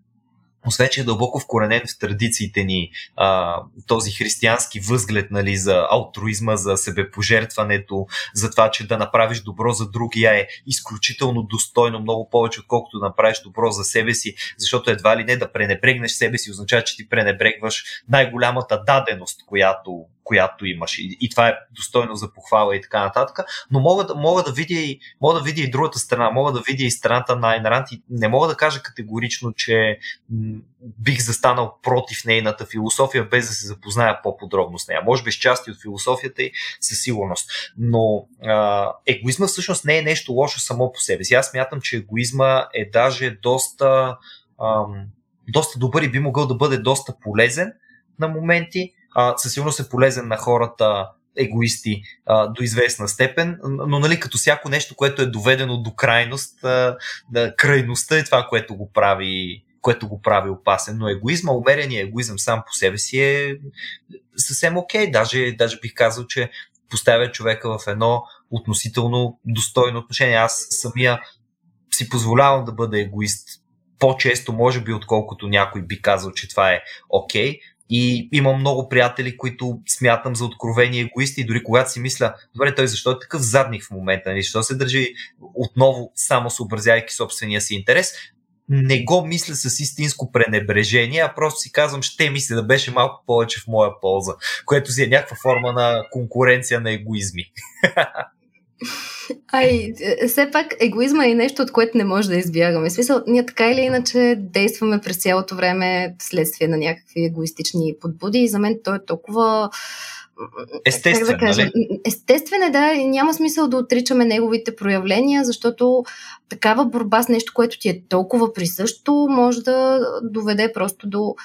освен че е дълбоко вкоренен в традициите ни а, този християнски възглед нали, за алтруизма, за себепожертването, за това, че да направиш добро за другия е изключително достойно, много повече, отколкото да направиш добро за себе си, защото едва ли не да пренебрегнеш себе си означава, че ти пренебрегваш най-голямата даденост, която която имаш. И, и това е достойно за похвала и така нататък. Но мога да, мога да, видя, и, мога да видя и другата страна, мога да видя и страната на Айн Рант и не мога да кажа категорично, че бих застанал против нейната философия, без да се запозная по-подробно с нея. Може би с части от философията и със сигурност. Но а, егоизма всъщност не е нещо лошо само по себе си. Аз смятам, че егоизма е даже доста, ам, доста добър и би могъл да бъде доста полезен на моменти, а, със сигурност е полезен на хората егоисти а, до известна степен, но нали, като всяко нещо, което е доведено до крайност, а, да, крайността е това, което го прави което го прави опасен. Но егоизма, умерения егоизъм сам по себе си е съвсем окей. Даже, даже бих казал, че поставя човека в едно относително достойно отношение. Аз самия си позволявам да бъда егоист по-често, може би, отколкото някой би казал, че това е окей. Okay. И имам много приятели, които смятам за откровени егоисти и дори когато си мисля, добре, той защо е такъв задник в момента, нали? защо се държи отново само съобразявайки собствения си интерес, не го мисля с истинско пренебрежение, а просто си казвам, ще мисля да беше малко повече в моя полза, което си е някаква форма на конкуренция на егоизми. Ай, е, все пак егоизма е нещо, от което не може да избягаме. В смисъл, ние така или иначе действаме през цялото време следствие на някакви егоистични подбуди и за мен то е толкова Естествен, да нали? Естествен е, да, и няма смисъл да отричаме неговите проявления, защото такава борба с нещо, което ти е толкова присъщо, може да доведе просто до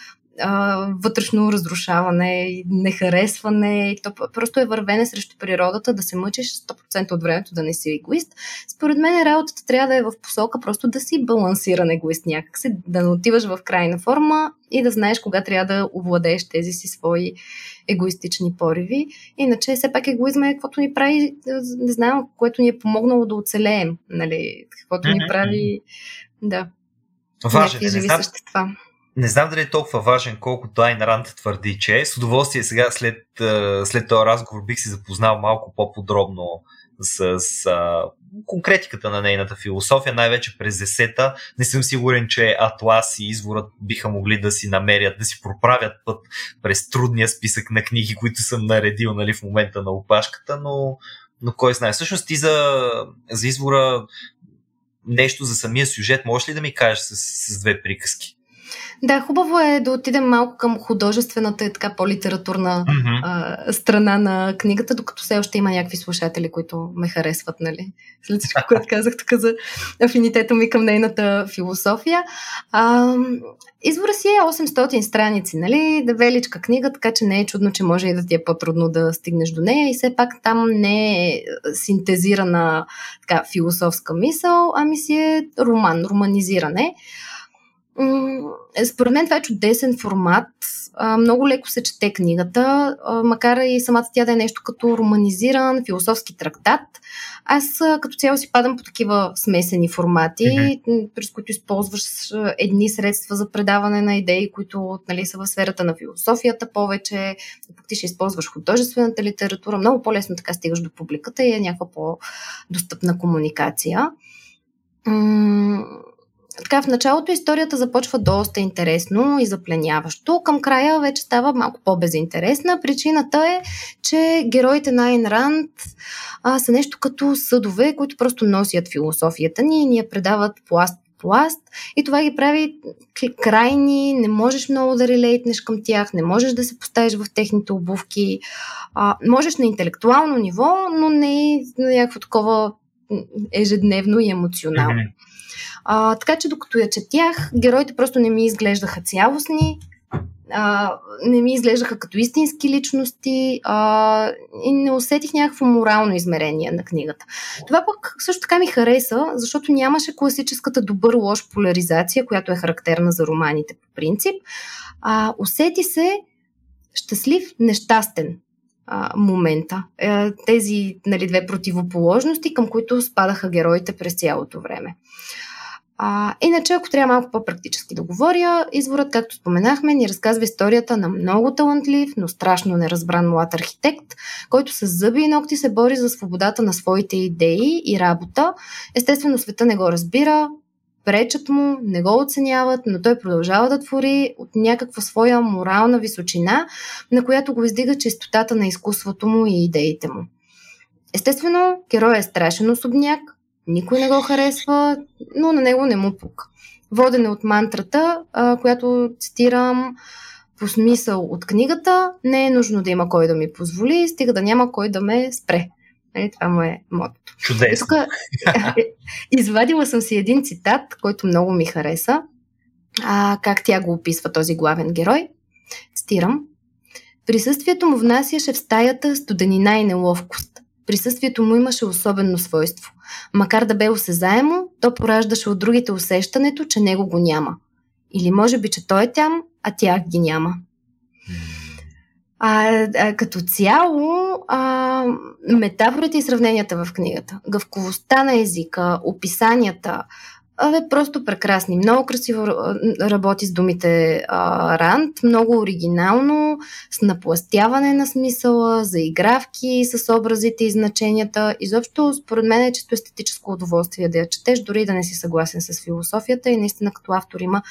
а, вътрешно разрушаване, нехаресване. То просто е вървене срещу природата, да се мъчиш 100% от времето да не си егоист. Според мен работата трябва да е в посока просто да си балансиран егоист някакси, да не отиваш в крайна форма и да знаеш кога трябва да овладееш тези си свои егоистични пориви. Иначе все пак егоизма е каквото ни прави, не знам, което ни е помогнало да оцелеем, нали, каквото ни прави, да. Важен, живи знам, същества. Не знам дали е толкова важен, колкото Айн Ранд твърди, че е. С удоволствие сега след, след този разговор бих се запознал малко по-подробно с, с конкретиката на нейната философия, най-вече през десета. Не съм сигурен, че Атлас и Изворът биха могли да си намерят, да си проправят път през трудния списък на книги, които съм наредил нали, в момента на опашката, но, но кой знае. Всъщност ти за, за Извора нещо за самия сюжет, можеш ли да ми кажеш с, с две приказки? Да, хубаво е да отидем малко към художествената и така по-литературна mm-hmm. а, страна на книгата, докато все още има някакви слушатели, които ме харесват, нали? След всичко, което казах тук за афинитета ми към нейната философия. А, Извора си е 800 страници, нали? Величка книга, така че не е чудно, че може и да ти е по-трудно да стигнеш до нея и все пак там не е синтезирана така, философска мисъл, ами си е роман, романизиране. Според мен това е чудесен формат. Много леко се чете книгата, макар и самата тя да е нещо като романизиран философски трактат. Аз като цяло си падам по такива смесени формати, mm-hmm. през които използваш едни средства за предаване на идеи, които нали, са в сферата на философията повече, пък ти ще използваш художествената литература. Много по-лесно така стигаш до публиката и е някаква по-достъпна комуникация така, в началото историята започва доста интересно и запленяващо. Към края вече става малко по-безинтересна. Причината е, че героите на Айн Ранд а, са нещо като съдове, които просто носят философията ни и ни я предават пласт пласт и това ги прави крайни, не можеш много да релейтнеш към тях, не можеш да се поставиш в техните обувки, а, можеш на интелектуално ниво, но не на някакво такова ежедневно и емоционално. Mm-hmm. А, така че докато я четях, героите просто не ми изглеждаха цялостни, а, не ми изглеждаха като истински личности а, и не усетих някакво морално измерение на книгата. Това пък също така ми хареса, защото нямаше класическата добър-лош поляризация, която е характерна за романите по принцип. А, усети се щастлив, нещастен момента. Е, тези нали, две противоположности, към които спадаха героите през цялото време. А, иначе, ако трябва малко по-практически да говоря, изворът, както споменахме, ни разказва историята на много талантлив, но страшно неразбран млад архитект, който с зъби и ногти се бори за свободата на своите идеи и работа. Естествено, света не го разбира, пречат му, не го оценяват, но той продължава да твори от някаква своя морална височина, на която го издига чистотата на изкуството му и идеите му. Естествено, герой е страшен особняк, никой не го харесва, но на него не му пука. Водене от мантрата, а, която цитирам по смисъл от книгата, не е нужно да има кой да ми позволи, стига да няма кой да ме спре. Е, това му е мотото. Чудесно. Тук, извадила съм си един цитат, който много ми хареса. А, как тя го описва този главен герой. Цитирам. Присъствието му внасяше в стаята студенина и неловкост. Присъствието му имаше особено свойство. Макар да бе осезаемо, то пораждаше от другите усещането, че него го няма. Или може би, че той е там, а тях ги няма. А, а като цяло, а, метафорите и сравненията в книгата, гъвковостта на езика, описанията, е просто прекрасни. Много красиво работи с думите а, Ранд, много оригинално, с напластяване на смисъла, заигравки с образите и значенията. Изобщо, според мен е чисто естетическо удоволствие да я четеш, дори да не си съгласен с философията и наистина като автор има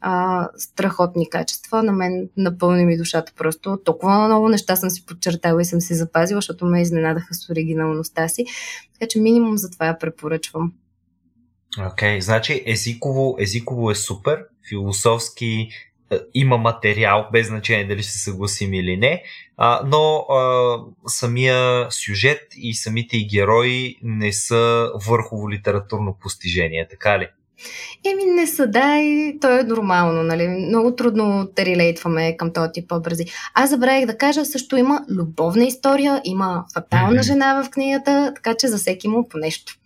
а, страхотни качества. На мен напълни ми душата просто. Толкова много неща съм си подчертала и съм си запазила, защото ме изненадаха с оригиналността си. Така че минимум за това я препоръчвам. Окей, okay, значи езиково, езиково е супер, философски е, има материал, без значение дали ще се съгласим или не, а, но а, самия сюжет и самите герои не са върхово литературно постижение, така ли? Еми не са, да, и то е нормално, нали? Много трудно да релейтваме към този тип образи. Аз забравих да кажа, също има любовна история, има фатална mm-hmm. жена в книгата, така че за всеки му по нещо.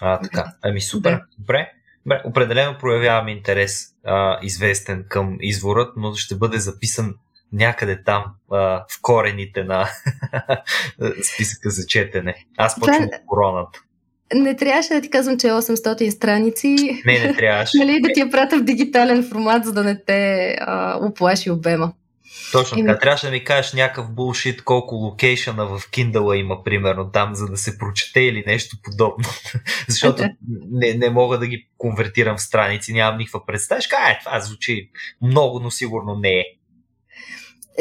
А, така. Ами супер. Да. Добре. Добре. Определено проявявам интерес а, известен към изворът, но ще бъде записан някъде там а, в корените на списъка за четене. Аз почвам от короната. Не трябваше да ти казвам, че е 800 страници. Не, не трябваше. нали, да ти я пратя в дигитален формат, за да не те а, оплаши обема. Точно така. Трябваше да ми кажеш някакъв булшит, колко локейшъна в Kindle има, примерно, там, за да се прочете или нещо подобно. Защото не, не мога да ги конвертирам в страници, нямам никаква представа. Ще кажа, е, това звучи много, но сигурно не е.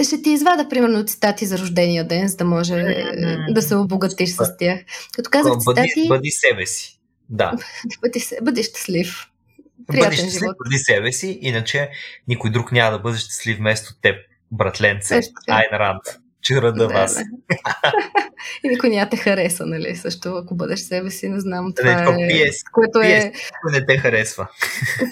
Ще ти извада, примерно, цитати за рождения ден, за да може mm-hmm. да се обогатиш с тях. Като казах бъди, цитати... Бъди себе си. Да. бъди, бъди щастлив. Приятен бъди щастлив, живот. бъди себе си, иначе никой друг няма да бъде щастлив вместо теб братленце, Айн Ранд. Чура да, вас. и никой няма те хареса, нали? Също, ако бъдеш себе си, не знам. Това е, PS, което PS, е... никой не те харесва.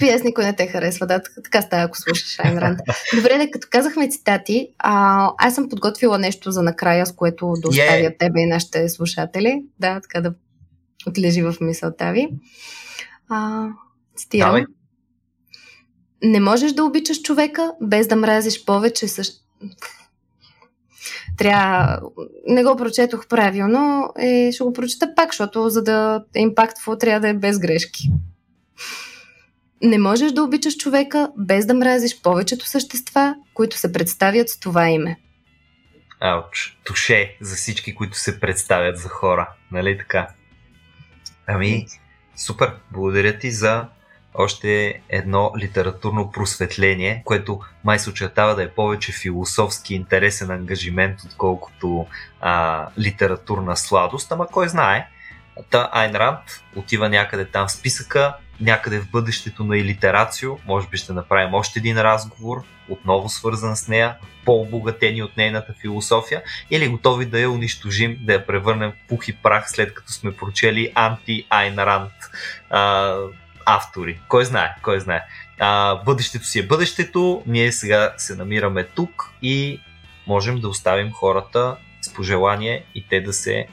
PS никой не те харесва, да, така става, ако слушаш Айн Ранд. Добре, да, като казахме цитати, а, аз съм подготвила нещо за накрая, с което да оставя yeah. тебе и нашите слушатели. Да, така да отлежи в мисълта ви. А, цитирам. Давай. Не можеш да обичаш човека, без да мразиш повече също. Трябва... Не го прочетох правилно, е, ще го прочета пак, защото за да е импактфул трябва да е без грешки. Не можеш да обичаш човека, без да мразиш повечето същества, които се представят с това име. Ауч, туше за всички, които се представят за хора, нали така? Ами, супер, благодаря ти за още едно литературно просветление, което май се очертава да е повече философски интересен ангажимент, отколкото а, литературна сладост, ама кой знае. Та Айн Ранд отива някъде там в списъка, някъде в бъдещето на илитерацио, може би ще направим още един разговор, отново свързан с нея, по-обогатени от нейната философия, или готови да я унищожим, да я превърнем в пух и прах, след като сме прочели анти-Айн Ранд автори. Кой знае, кой знае. А, бъдещето си е бъдещето, ние сега се намираме тук и можем да оставим хората с пожелание и те да се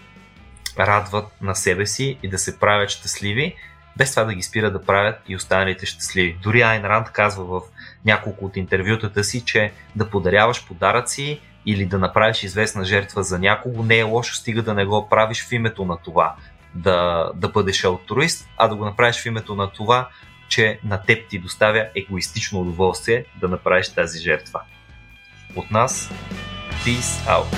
радват на себе си и да се правят щастливи, без това да ги спира да правят и останалите щастливи. Дори Айн Ранд казва в няколко от интервютата си, че да подаряваш подаръци или да направиш известна жертва за някого не е лошо, стига да не го правиш в името на това да, да бъдеш алтруист, а да го направиш в името на това, че на теб ти доставя егоистично удоволствие да направиш тази жертва. От нас, peace out!